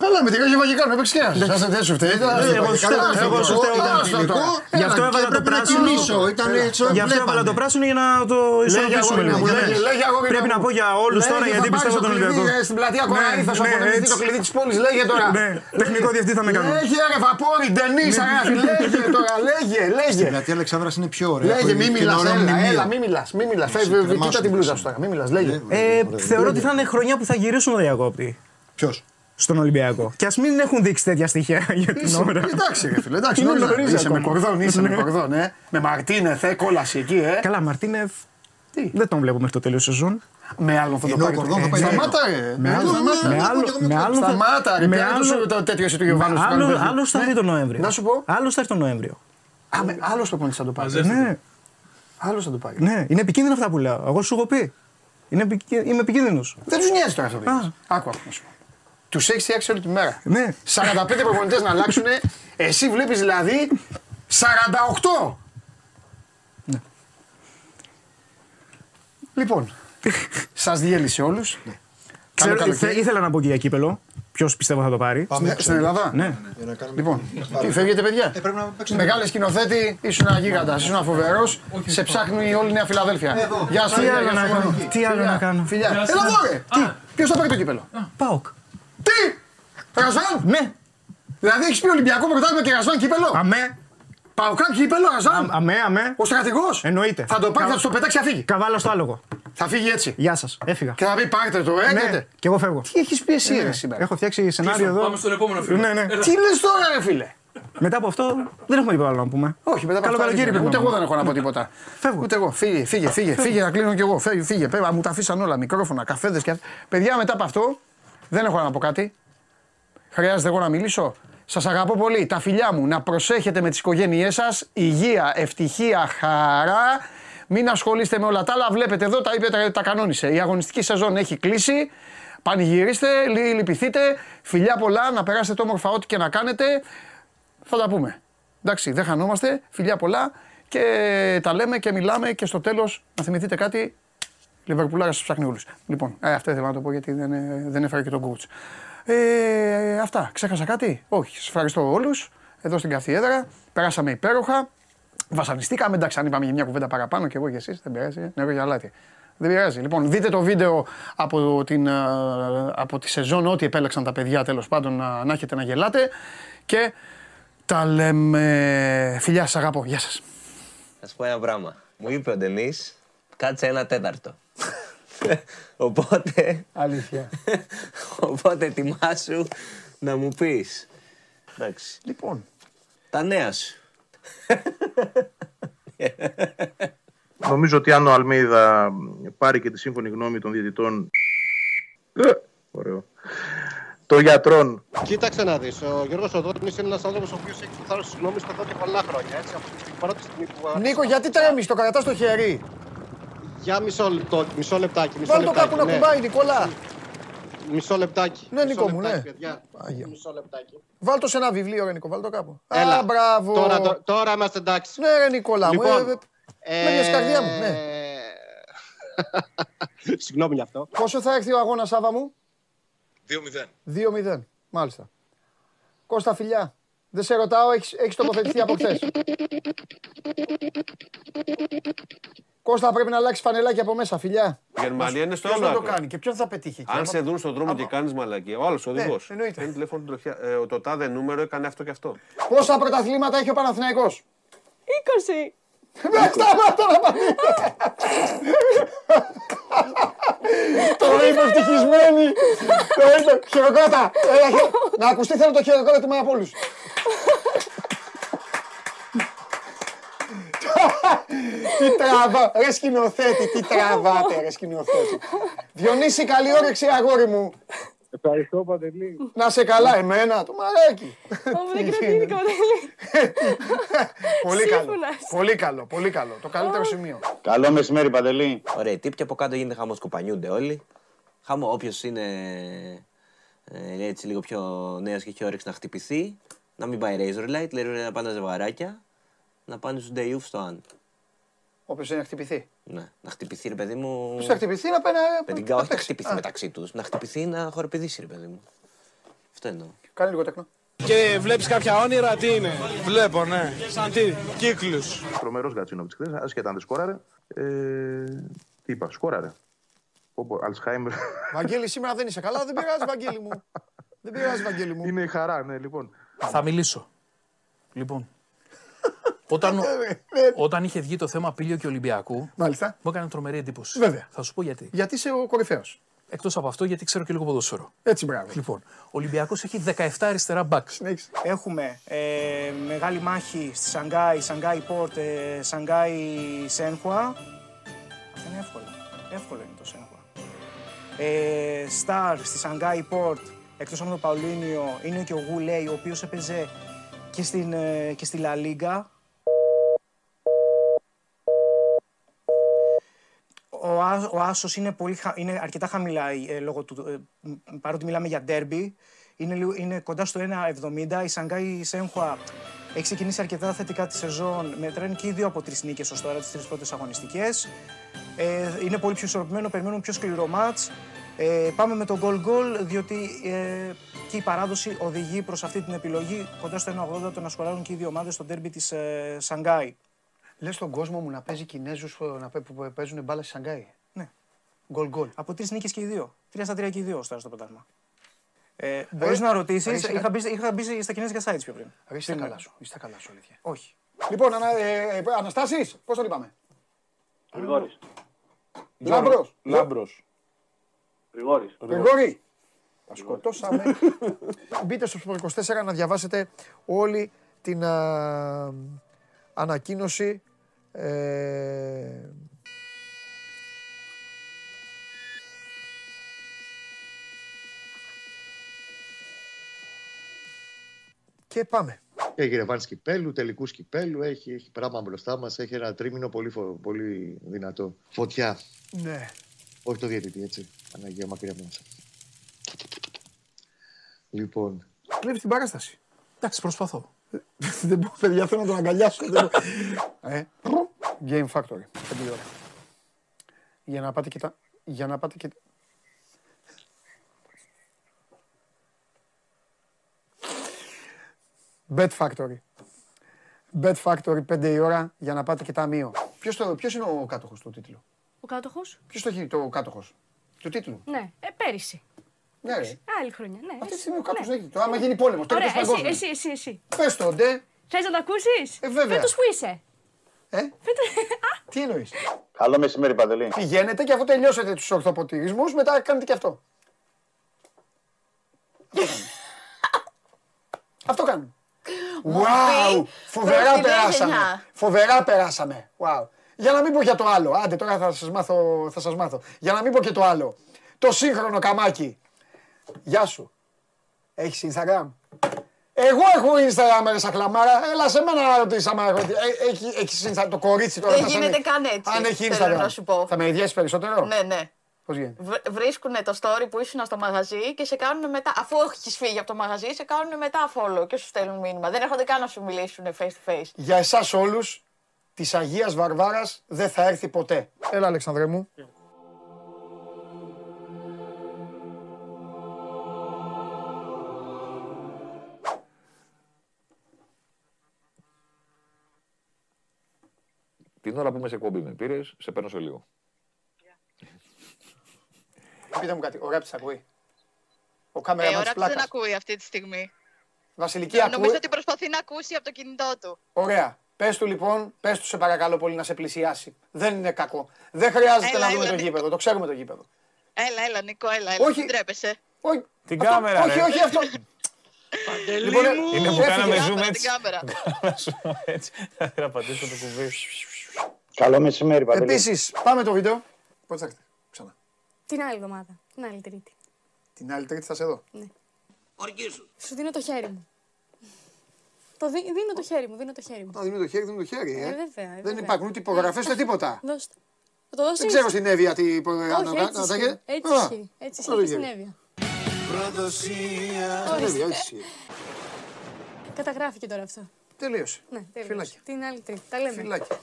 Καλά, με τη Ρόγια Βαγικάνου έπαιξε και ένας. Σας δεν σου φταίει. ήταν-
Ναι, εγώ σου φταίω,
Καλά,
εγώ σου φταίω,
καλά,
ήταν
άστο τώρα.
Γι' αυτό
Έλα,
έβαλα
και
το
πρέπει να
πράσινο.
τιμήσω, ήταν έτσι,
Γι' αυτό έβαλα
βλέπανε.
το πράσινο για να το
Λέγε
ισορροπήσουμε
αγόρι
λίγο.
μου, λέγε, λέγε αγόρι
Πρέπει
μου.
να πω για όλους
Λέγε,
τώρα
θα
γιατί
πάρεις
πιστεύω
το
τον
κλειδί,
Ολυμπιακό.
ε, Στην πλατεία
Ναι,
Κοραή θα σου
ναι,
αποδεχτεί
έτσι.
το κλειδί της πόλης. Λέγε τώρα.
Ναι, τεχνικό διευθυντή θα με κάνω.
Λέγε ρε Βαπόρη, Ντενής, αγάπη. Λέγε τώρα, λέγε,
Στην
λέγε.
πλατεία Αλεξάνδρας είναι πιο ωραία.
Λέγε, μη
Έχει
μιλάς,
ένα ωραίο
έλα,
μνημείο.
έλα, μη μιλάς, μη μιλάς. Φεύγει,
κρεμάσου
κοίτα την
το
μπλούζα
εσύ.
σου τώρα, μη μιλάς, λέγε.
Ε, θεωρώ ότι θα είναι χρονιά που θα γυρίσουν ο διακόπτη
Ποιος;
Στον Ολυμπιακό. Και ας μην έχουν δείξει τέτοια στοιχεία για την
Είσαι-
ώρα.
Εντάξει, ρε φίλε, εντάξει,
Είναι
νωρίς,
νωρίς
είσαι με
ακόμα.
κορδόν, είσαι με
Ναι.
κορδόν, ε. Με Μαρτίνεθ, ε, κόλαση εκεί, ε.
Καλά, Μαρτίνεφ
Τι;
δεν τον βλέπω μέχρι το τέλος σεζόν.
Με άλλον θα το
Ενώ ο
πάρει.
Κορδόν θα
Ε,
πάει
Σταμάτα,
δύο.
ρε.
Με
Ε,
άλλο-
σταμάτα.
με άλλο- με άλλο-
Σταμάτα, ρε.
με
Ποια είναι το
άλλο-
σου- το τέτοιο εσύ του Γιωβάνου. στο
Άλλο
Πανεπιστήμιο.
άλλος θα
Ναι.
έρθει τον Νοέμβριο.
Να σου πω.
Άλλος θα έρθει τον Νοέμβριο.
Α, με άλλος προπονητής θα το πάρει.
Ναι,
Άλλος θα το πάρει.
ναι, είναι επικίνδυνα αυτά που λέω. Εγώ σου έχω πει. Είναι επικίνδυνο. Είμαι επικίνδυνος.
Δεν τους νοιάζει τώρα αυτό. που είπες. Άκου, άκου να σου πω. Τους έχεις φτιάξει όλη τη μέρα.
Ναι.
45 προπονητές να αλλάξουν. Εσύ βλέπεις δηλαδή 48. Λοιπόν, σας διέλυσε όλους. Καλό
Ξέρω,
καλοκαίρι.
θε- ήθελα να πω και για κύπελο. Ποιος πιστεύω θα το πάρει.
Στην- Στην Ελλάδα.
Ναι.
Λοιπόν, τι φεύγετε παιδιά;
Ε, πρέπει να παίξουμε.
Μεγάλε σκηνοθέτη, ήσουν ένα γίγαντα, ήσουν φοβερός. Σε ψάχνει όλη η Νέα Φιλαδέλφια. Γεια σου,
Τι
φιλιά,
άλλο
γεια
να
σου,
κάνω,
φιλιά.
τι άλλο
Φιλιά,
να κάνω.
Φιλιά. Έλα εδώ, ρε. Τι, ποιος θα πάρει το κύπελο;
Πάοκ.
Τι, Ρασβάν.
Ναι.
Δηλαδή έχεις πει Ολυμπιακό πρωτάθλημα και Ρασβάν κύπελο;
Αμέ.
Παοκάν κύπελο, Ρασβάν.
Αμέ, αμέ.
Ο στρατηγός;
Εννοείται.
Θα το πάρει,
Κα-
θα του το πετάξει, θα φύγει.
Καβάλα στο άλογο.
Θα φύγει έτσι.
Γεια σας. Έφυγα.
Και θα πει πάρτε το,
Ναι,
έρχεται.
και εγώ φεύγω.
Τι έχεις πει εσύ,
Ναι,
ρε σήμερα;
Έχω φτιάξει σενάριο εδώ.
Πάμε στον επόμενο φίλο.
Ναι, ναι.
Τι λες τώρα, ρε φίλε;
Μετά από αυτό δεν έχουμε τίποτα άλλο να πούμε.
Όχι, μετά από
Καλό
αυτά
καλοκαίρι
δεν-
πρέπει
Ούτε
να
εγώ
πούμε.
δεν έχω να πω τίποτα.
Φεύγω.
Ούτε εγώ. Φύγε, φύγε, φύγε, φύγε, να κλείνω κι εγώ. Φύγε, φύγε. Πέρα, μου τα αφήσαν όλα. Μικρόφωνα, καφέδες και αυτά. Παιδιά, μετά από αυτό δεν έχω να πω κάτι. Χρειάζεται εγώ να μιλήσω. Σας αγαπώ πολύ. Τα φιλιά μου να προσέχετε με τις οικογένειές σας. Υγεία, ευτυχία, χαρά. Μην ασχολείστε με όλα τα άλλα. Βλέπετε εδώ, τα είπε, τα, τα κανόνισε. Η αγωνιστική σεζόν έχει κλείσει. Πανηγυρίστε, λυ- λυπηθείτε. Φιλιά πολλά, να περάσετε το όμορφα ό,τι και να κάνετε. Θα τα πούμε. Εντάξει, δεν χανόμαστε. Φιλιά πολλά και τα λέμε και μιλάμε και στο τέλος να θυμηθείτε κάτι. Λιβερπουλάρα σας ψάχνει όλους. Λοιπόν, ε, αυτό ήθελα να το πω γιατί δεν, ε, δεν έφερα και τον coach. Ε, αυτά. Ξέχασα κάτι; Όχι. Σας ευχαριστώ όλους. Εδώ στην καυτή έδρα. Περάσαμε υπέροχα. Βασανιστήκαμε. Εντάξει, αν είπαμε για μια κουβέντα παραπάνω και εγώ και εσείς, δεν πειράζει. Νερό για αλάτι. Δεν πειράζει. Λοιπόν, δείτε το βίντεο από, την, ε, από τη σεζόν, ό,τι επέλεξαν τα παιδιά τέλος πάντων να, να έχετε να γελάτε. Και τα λέμε. Φιλιά, σας αγαπώ. Γεια σας.
Θα σου πω ένα πράγμα. Μου είπε ο Ντενή, κάτσε ένα τέταρτο. Οπότε,
Αλήθεια.
οπότε ετοιμάσου να μου πεις. Εντάξει.
Λοιπόν.
Τα νέα σου.
Νομίζω ότι αν ο Αλμέιδα πάρει και τη σύμφωνη γνώμη των διαιτητών. Ε, Ωραίο. Των γιατρών.
Κοίταξε να δεις. Ο Γιώργος Οδόνης είναι ένας άνθρωπος ο οποίος έχει το θάρρο τη γνώμη του εδώ και πολλά χρόνια. Έτσι, από την πρώτη στιγμή που.
Νίκο, γιατί τρέμεις, το κρατάς στο χέρι.
Για μισό λεπτό, μισό λεπτάκι. Μισό
Βάλ το
λεπτάκι,
κάπου να
ναι.
κουμπάει, Νικόλα.
Μισό λεπτάκι.
Ναι,
Μισό
Νίκο μου,
λεπτάκι,
ναι.
παιδιά.
Άγια.
Μισό λεπτάκι.
Βάλ το σε ένα βιβλίο, ρε Νίκο, βάλ το κάπου.
Έλα.
Α, μπράβο.
Τώρα, τώρα, τώρα είμαστε εντάξει.
Ναι, ρε Νικόλα μου.
Λοιπόν,
ε, ε, με μια καρδιά μου. Ναι.
Συγγνώμη γι' αυτό.
Πόσο θα έρθει ο αγώνας, Σάβα μου;
2-0.
2-0. Μάλιστα. Κώστα φιλιά. Δεν σε ρωτάω, έχεις, έχεις τοποθετηθεί από χθες; Κώστα πρέπει να αλλάξει φανελάκι από μέσα, φιλιά.
Η Γερμανία είναι στο
Ποιος
άλλο
θα το
άκρο.
κάνει και ποιον θα πετύχει. εκεί,
Αν
άμα-
σε δουν στον δρόμο και κάνεις μαλακία, ο άλλος οδηγό.
Ναι, εννοείται.
Παίρνει τηλέφωνο την τροχιά. Ε, το τάδε νούμερο έκανε αυτό και αυτό.
Πόσα πρωταθλήματα έχει ο Παναθηναϊκός;
20.
Με σταμάτα να πάμε. Το είπε ευτυχισμένη. Το είπε. Χειροκρότα. Έλα, χειρο- Να ακουστεί θέλω το χειροκρότημα από όλους. Τι τραβά, ρε σκηνοθέτη, τι τραβάτε ρε σκηνοθέτη. Διονύση, καλή όρεξη αγόρι μου.
Ευχαριστώ, Παντελή.
Να σε καλά, εμένα, το μαράκι.
Ω, δεν κρατήθηκα, Παντελή.
Πολύ καλό,
Σύμφωνας.
πολύ καλό, πολύ καλό. Το καλύτερο σημείο.
Καλό μεσημέρι, Παντελή.
Ωραία, τύπ και από κάτω γίνεται χαμός, κουπανιούνται όλοι. Χαμό, όποιος είναι ε, έτσι λίγο πιο νέος και έχει όρεξη να χτυπηθεί, να μην πάει razor light, λέει να πάνε ζευγαράκια, να πάνε στους day off στο αν.
Όποιος είναι να χτυπηθεί.
Ναι, να χτυπηθεί, ρε παιδί μου.
Ποιος θα χτυπηθεί να πάει να...
Παιδικά,
να
όχι να
παίξει.
χτυπηθεί
Α,
μεταξύ τους. Να χτυπηθεί να χορεπηδήσει, ρε παιδί μου. Αυτό εννοώ.
Κάνε λίγο τέκνο.
Και βλέπεις κάποια όνειρα, τι είναι; Βλέπω, ναι. Σαν τι, κύκλους.
Τρομερός Γκατσίνοβιτ χθες, άσχετα αν δεν σκόραρε. Ε, τι είπα, σκόραρε. Όπω Αλσχάιμερ.
Βαγγέλη, σήμερα δεν είσαι καλά, δεν πειράζει, Βαγγέλη μου. Δεν πειράζει, Βαγγέλη μου.
Είναι η χαρά, ναι, λοιπόν.
Θα μιλήσω. Λοιπόν. Όταν, ο- όταν είχε βγει το θέμα Πήλιο και Ολυμπιακού,
Μάλιστα.
μου έκανε τρομερή εντύπωση.
Βέβαια.
Θα σου πω γιατί.
Γιατί είσαι ο κορυφαίος.
Εκτός από αυτό, γιατί ξέρω και λίγο ποδόσφαιρο.
Έτσι, μπράβο.
Λοιπόν, ο Ολυμπιακός έχει 17 αριστερά backs.
Έχουμε ε, μεγάλη μάχη στη Σανγκάη, Σανγκάη Πόρτ, ε, Σανγκάη Σένχουα. Αυτά είναι εύκολα. Εύκολο είναι το Σένχουα. ε, star στη Shanghai Port, εκτός από τον Παουλίνιο, είναι και ο Γουλέι, ο οποίος έπαιζε και, στην, ε, και στη La Liga. Ο, Ά- ο Άσος είναι, πολύ, χα- είναι αρκετά χαμηλά ε, λόγω του, ε, μ, παρότι μιλάμε για ντέρμπι. Είναι, λίγο- είναι κοντά στο 1,70. Η Σανγκάη Σέμχουα έχει ξεκινήσει αρκετά θετικά τη σεζόν. Μετράνε και οι δύο από τρεις νίκες ως τώρα, τις τρεις πρώτες αγωνιστικές. Ε, είναι πολύ πιο ισορροπημένο, περιμένουμε πιο σκληρό μάτς. Ε, πάμε με το goal goal, διότι ε, και η παράδοση οδηγεί προς αυτή την επιλογή κοντά στο 1,80 το να σκοράρουν και οι δύο ομάδες στο ντέρμπι της ε, Σανγκάη.
Λες στον κόσμο μου να παίζει Κινέζους που, να, παί- που παίζουν μπάλα στη Σανγκάη;
Ναι.
Γκολ γκολ.
Από τρεις νίκες και οι δύο. Τρία στα τρία και οι δύο ως τώρα στο πρωτάθλημα. Ε, Μπορείς να ρωτήσεις,
Αριστα-
είχα, μπει, είχα μπει στα κινέζικα sites πιο πριν.
Ρε, Είσαι
Πριν-
καλά σου. Είσαι καλά σου, αλήθεια.
Όχι.
Λοιπόν, ανα, ε, ε, Αναστάσεις, πώς τον είπαμε;
Γρηγόρης.
Λάμπρος.
Λάμπρος. Γρηγόρης.
Γρηγόρης. Τα σκοτώσαμε. Μπείτε στο Sport 24 να διαβάσετε όλη την α, ανακοίνωση. Ε, και πάμε.
Έχει ρευάνς κυπέλου, τελικούς κυπέλου, έχει, έχει πράγμα μπροστά μας. Έχει ένα τρίμηνο πολύ, φο- πολύ δυνατό. Φωτιά.
Ναι.
Όχι το διαιτητή, έτσι. Αναγκαία μακριά από μας. Λοιπόν.
Βλέπεις την παράσταση.
Εντάξει, προσπαθώ.
Δεν μπορώ, παιδιά, θέλω να τον αγκαλιάσω. Δεν μπορώ. ε, Game Factory. Πέντε ώρα. Για να πάτε και τα... Για να πάτε και... Bet Factory. Bet Factory 5 η ώρα για να πάτε και ταμείο. Ποιος, το, ποιος είναι ο κάτοχος του τίτλου;
Ο κάτοχος;
Ποιος το έχει το κάτοχος; Του τίτλου;
Ναι, ε, πέρυσι.
Ναι, ρε.
Άλλη χρονιά. Ναι,
Αυτή τη στιγμή ο κάτοχος έχει. Το άμα γίνει πόλεμος,
Ωραία,
τέλος
εσύ,
παγκόσμιος.
εσύ, εσύ, εσύ.
Πες το, ντε.
Θες να το ακούσεις;
Ε, βέβαια.
Φέτος που είσαι.
Ε; Τι εννοείς;
Καλό μεσημέρι, Παντελή.
Πηγαίνετε και αφού τελειώσετε τους ορθοποτηρισμούς, μετά κάνετε και αυτό. Αυτό κάνουν. Wow! Φοβερά
προς τη νέα
περάσαμε.
γενιά.
Φοβερά περάσαμε. Wow. Για να μην πω για το άλλο. Άντε τώρα θα σας μάθω. Θα σας μάθω. Για να μην πω και το άλλο. Το σύγχρονο καμάκι. Γεια σου. Έχεις Instagram; Εγώ έχω Instagram ρε σαχλαμάρα. Έλα σε μένα να ρωτήσεις άμα έχω. Ε, Έχει, έχεις Instagram το κορίτσι τώρα.
Δεν
θα σε
γίνεται
με-
καν έτσι,
Αν έχει
θέλω
Instagram.
να σου πω.
Θα με ιδιαίσεις περισσότερο;
Ναι, ναι.
Πώς γίνεται;
Βρίσκουν το story που ήσουν στο μαγαζί και σε κάνουν μετά. Αφού έχεις φύγει από το μαγαζί, σε κάνουν μετά follow και σου στέλνουν μήνυμα. Δεν έρχονται καν να σου μιλήσουν face to face.
Για εσάς όλους, της Αγίας Βαρβάρας δεν θα έρθει ποτέ. Έλα Αλεξανδρέ μου.
Την ώρα που είμαι σε κόμπι με πήρες, σε παίρνω σε λίγο.
Πείτε μου κάτι, ο Ράπτης ακούει; Ο
Ε,
κάμερα
ο
της
Ράπτης δεν
πλάκας.
ακούει αυτή τη στιγμή.
Βασιλική
Νομίζω
ακούει.
ότι προσπαθεί να ακούσει από το κινητό του.
Ωραία. Πες του λοιπόν, πες του σε παρακαλώ πολύ να σε πλησιάσει. Δεν είναι κακό. Δεν χρειάζεται
Έλα,
να δούμε
έλα,
το γήπεδο. Το ξέρουμε το γήπεδο.
Έλα, έλα, Νικό, έλα, έλα.
Όχι.
Μην τρέπεσαι.
Όχι.
Την
Αυτό-
κάμερα,
Όχι,
ρε.
όχι αυτό. Λοιπόν,
μου. Είναι που
έφυγε.
κάναμε
Την
zoom
κάμερα,
έτσι.
την κάμερα.
Να σου πω έτσι. Θα πατήσω το κουμπί.
Καλό μεσημέρι, Παντελή.
Επίσης, πάμε το βίντεο. Πότε θα έρθετε, ξανά.
Την άλλη εβδομάδα. Την άλλη Τρίτη.
Την άλλη τρίτη θα σε δω.
Σου δίνω το χέρι μου. Το δι- δίνω το χέρι μου, δίνω το χέρι μου.
Να δίνουμε το χέρι, δίνουμε το χέρι.
Ε,
Ε.
βέβαια, ε,
Δεν
βέβαια.
υπάρχουν ούτε υπογραφές ούτε τίποτα.
Δώστε. Θα το δώσεις;
Δεν ξέρω στην Εύβοια τι υπογραφές.
Όχι, έτσι ισχύει. Έτσι ισχύει. Έτσι ισχύει και στην Εύβοια.
Στην Εύβοια, έτσι ισχύει.
Καταγράφηκε τώρα αυτό.
Τελείωσε.
Ναι, τελείωσε.
Φυλάκια.
Την άλλη Τρίτη. Τα λέμε.
Φυλάκια.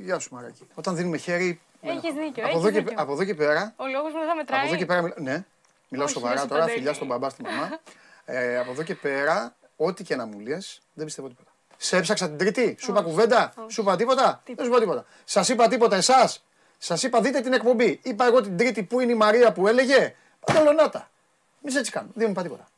Γεια σου Μαράκη. Όταν δίνουμε χέρι.
Έχεις δίκιο,
από, εδώ
έχεις
και,
δίκιο.
από εδώ και πέρα.
Ο λόγος μου δεν θα μετράει.
Από εδώ και πέρα. μιλά- Ναι, μιλάω
Όχι,
σοβαρά
ρε,
τώρα.
Παντελή.
Φιλιά στον μπαμπά, στη μαμά. ε, από εδώ και πέρα, ό,τι και να μου λες, δεν πιστεύω τίποτα. Σε έψαξα την Τρίτη, σου είπα κουβέντα, σου είπα τίποτα. Δεν σου είπα τίποτα. Σας είπα τίποτα εσάς. Σας είπα δείτε την εκπομπή. Είπα εγώ την Τρίτη που είναι η Μαρία που έλεγε. Παντελονάτα. Μη έτσι κάνουμε. Δεν μου είπα τίποτα.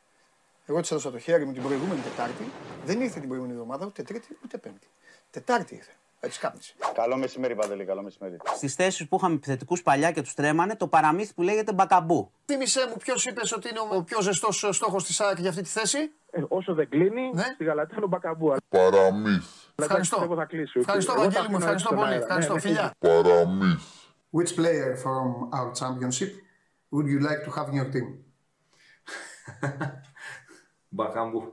Εγώ της έδωσα το χέρι μου την προηγούμενη Τετάρτη. Δεν ήρθε την προηγούμενη εβδομάδα ούτε Τρίτη ούτε Πέμπτη. Τετάρτη ήρθε. Έτσι κάπνισε.
Καλό μεσημέρι, Παντελή, καλό μεσημέρι.
Στις θέσεις που είχαμε επιθετικούς παλιά και τους τρέμανε, το παραμύθι που λέγεται μπακαμπού.
Θύμησέ μου ποιος είπες ότι είναι ο πιο ζεστός στόχος της ΑΕΚ για αυτή τη θέση;
Ε, όσο δεν κλείνει, στη Γαλατέα είναι ο Μπακαμπού.
Παραμύθι.
Ευχαριστώ.
Ευχαριστώ.
θα κλείσει.
Ευχαριστώ,
Εγώ θα
Βαγγέλη μου.
αφήνω
Ευχαριστώ
έτσι στον
πολύ.
αέρα.
Ευχαριστώ,
Ναι, ναι,
φιλιά.
ναι.
Which player from our championship would you like to have in your team?
Μπακάμπου.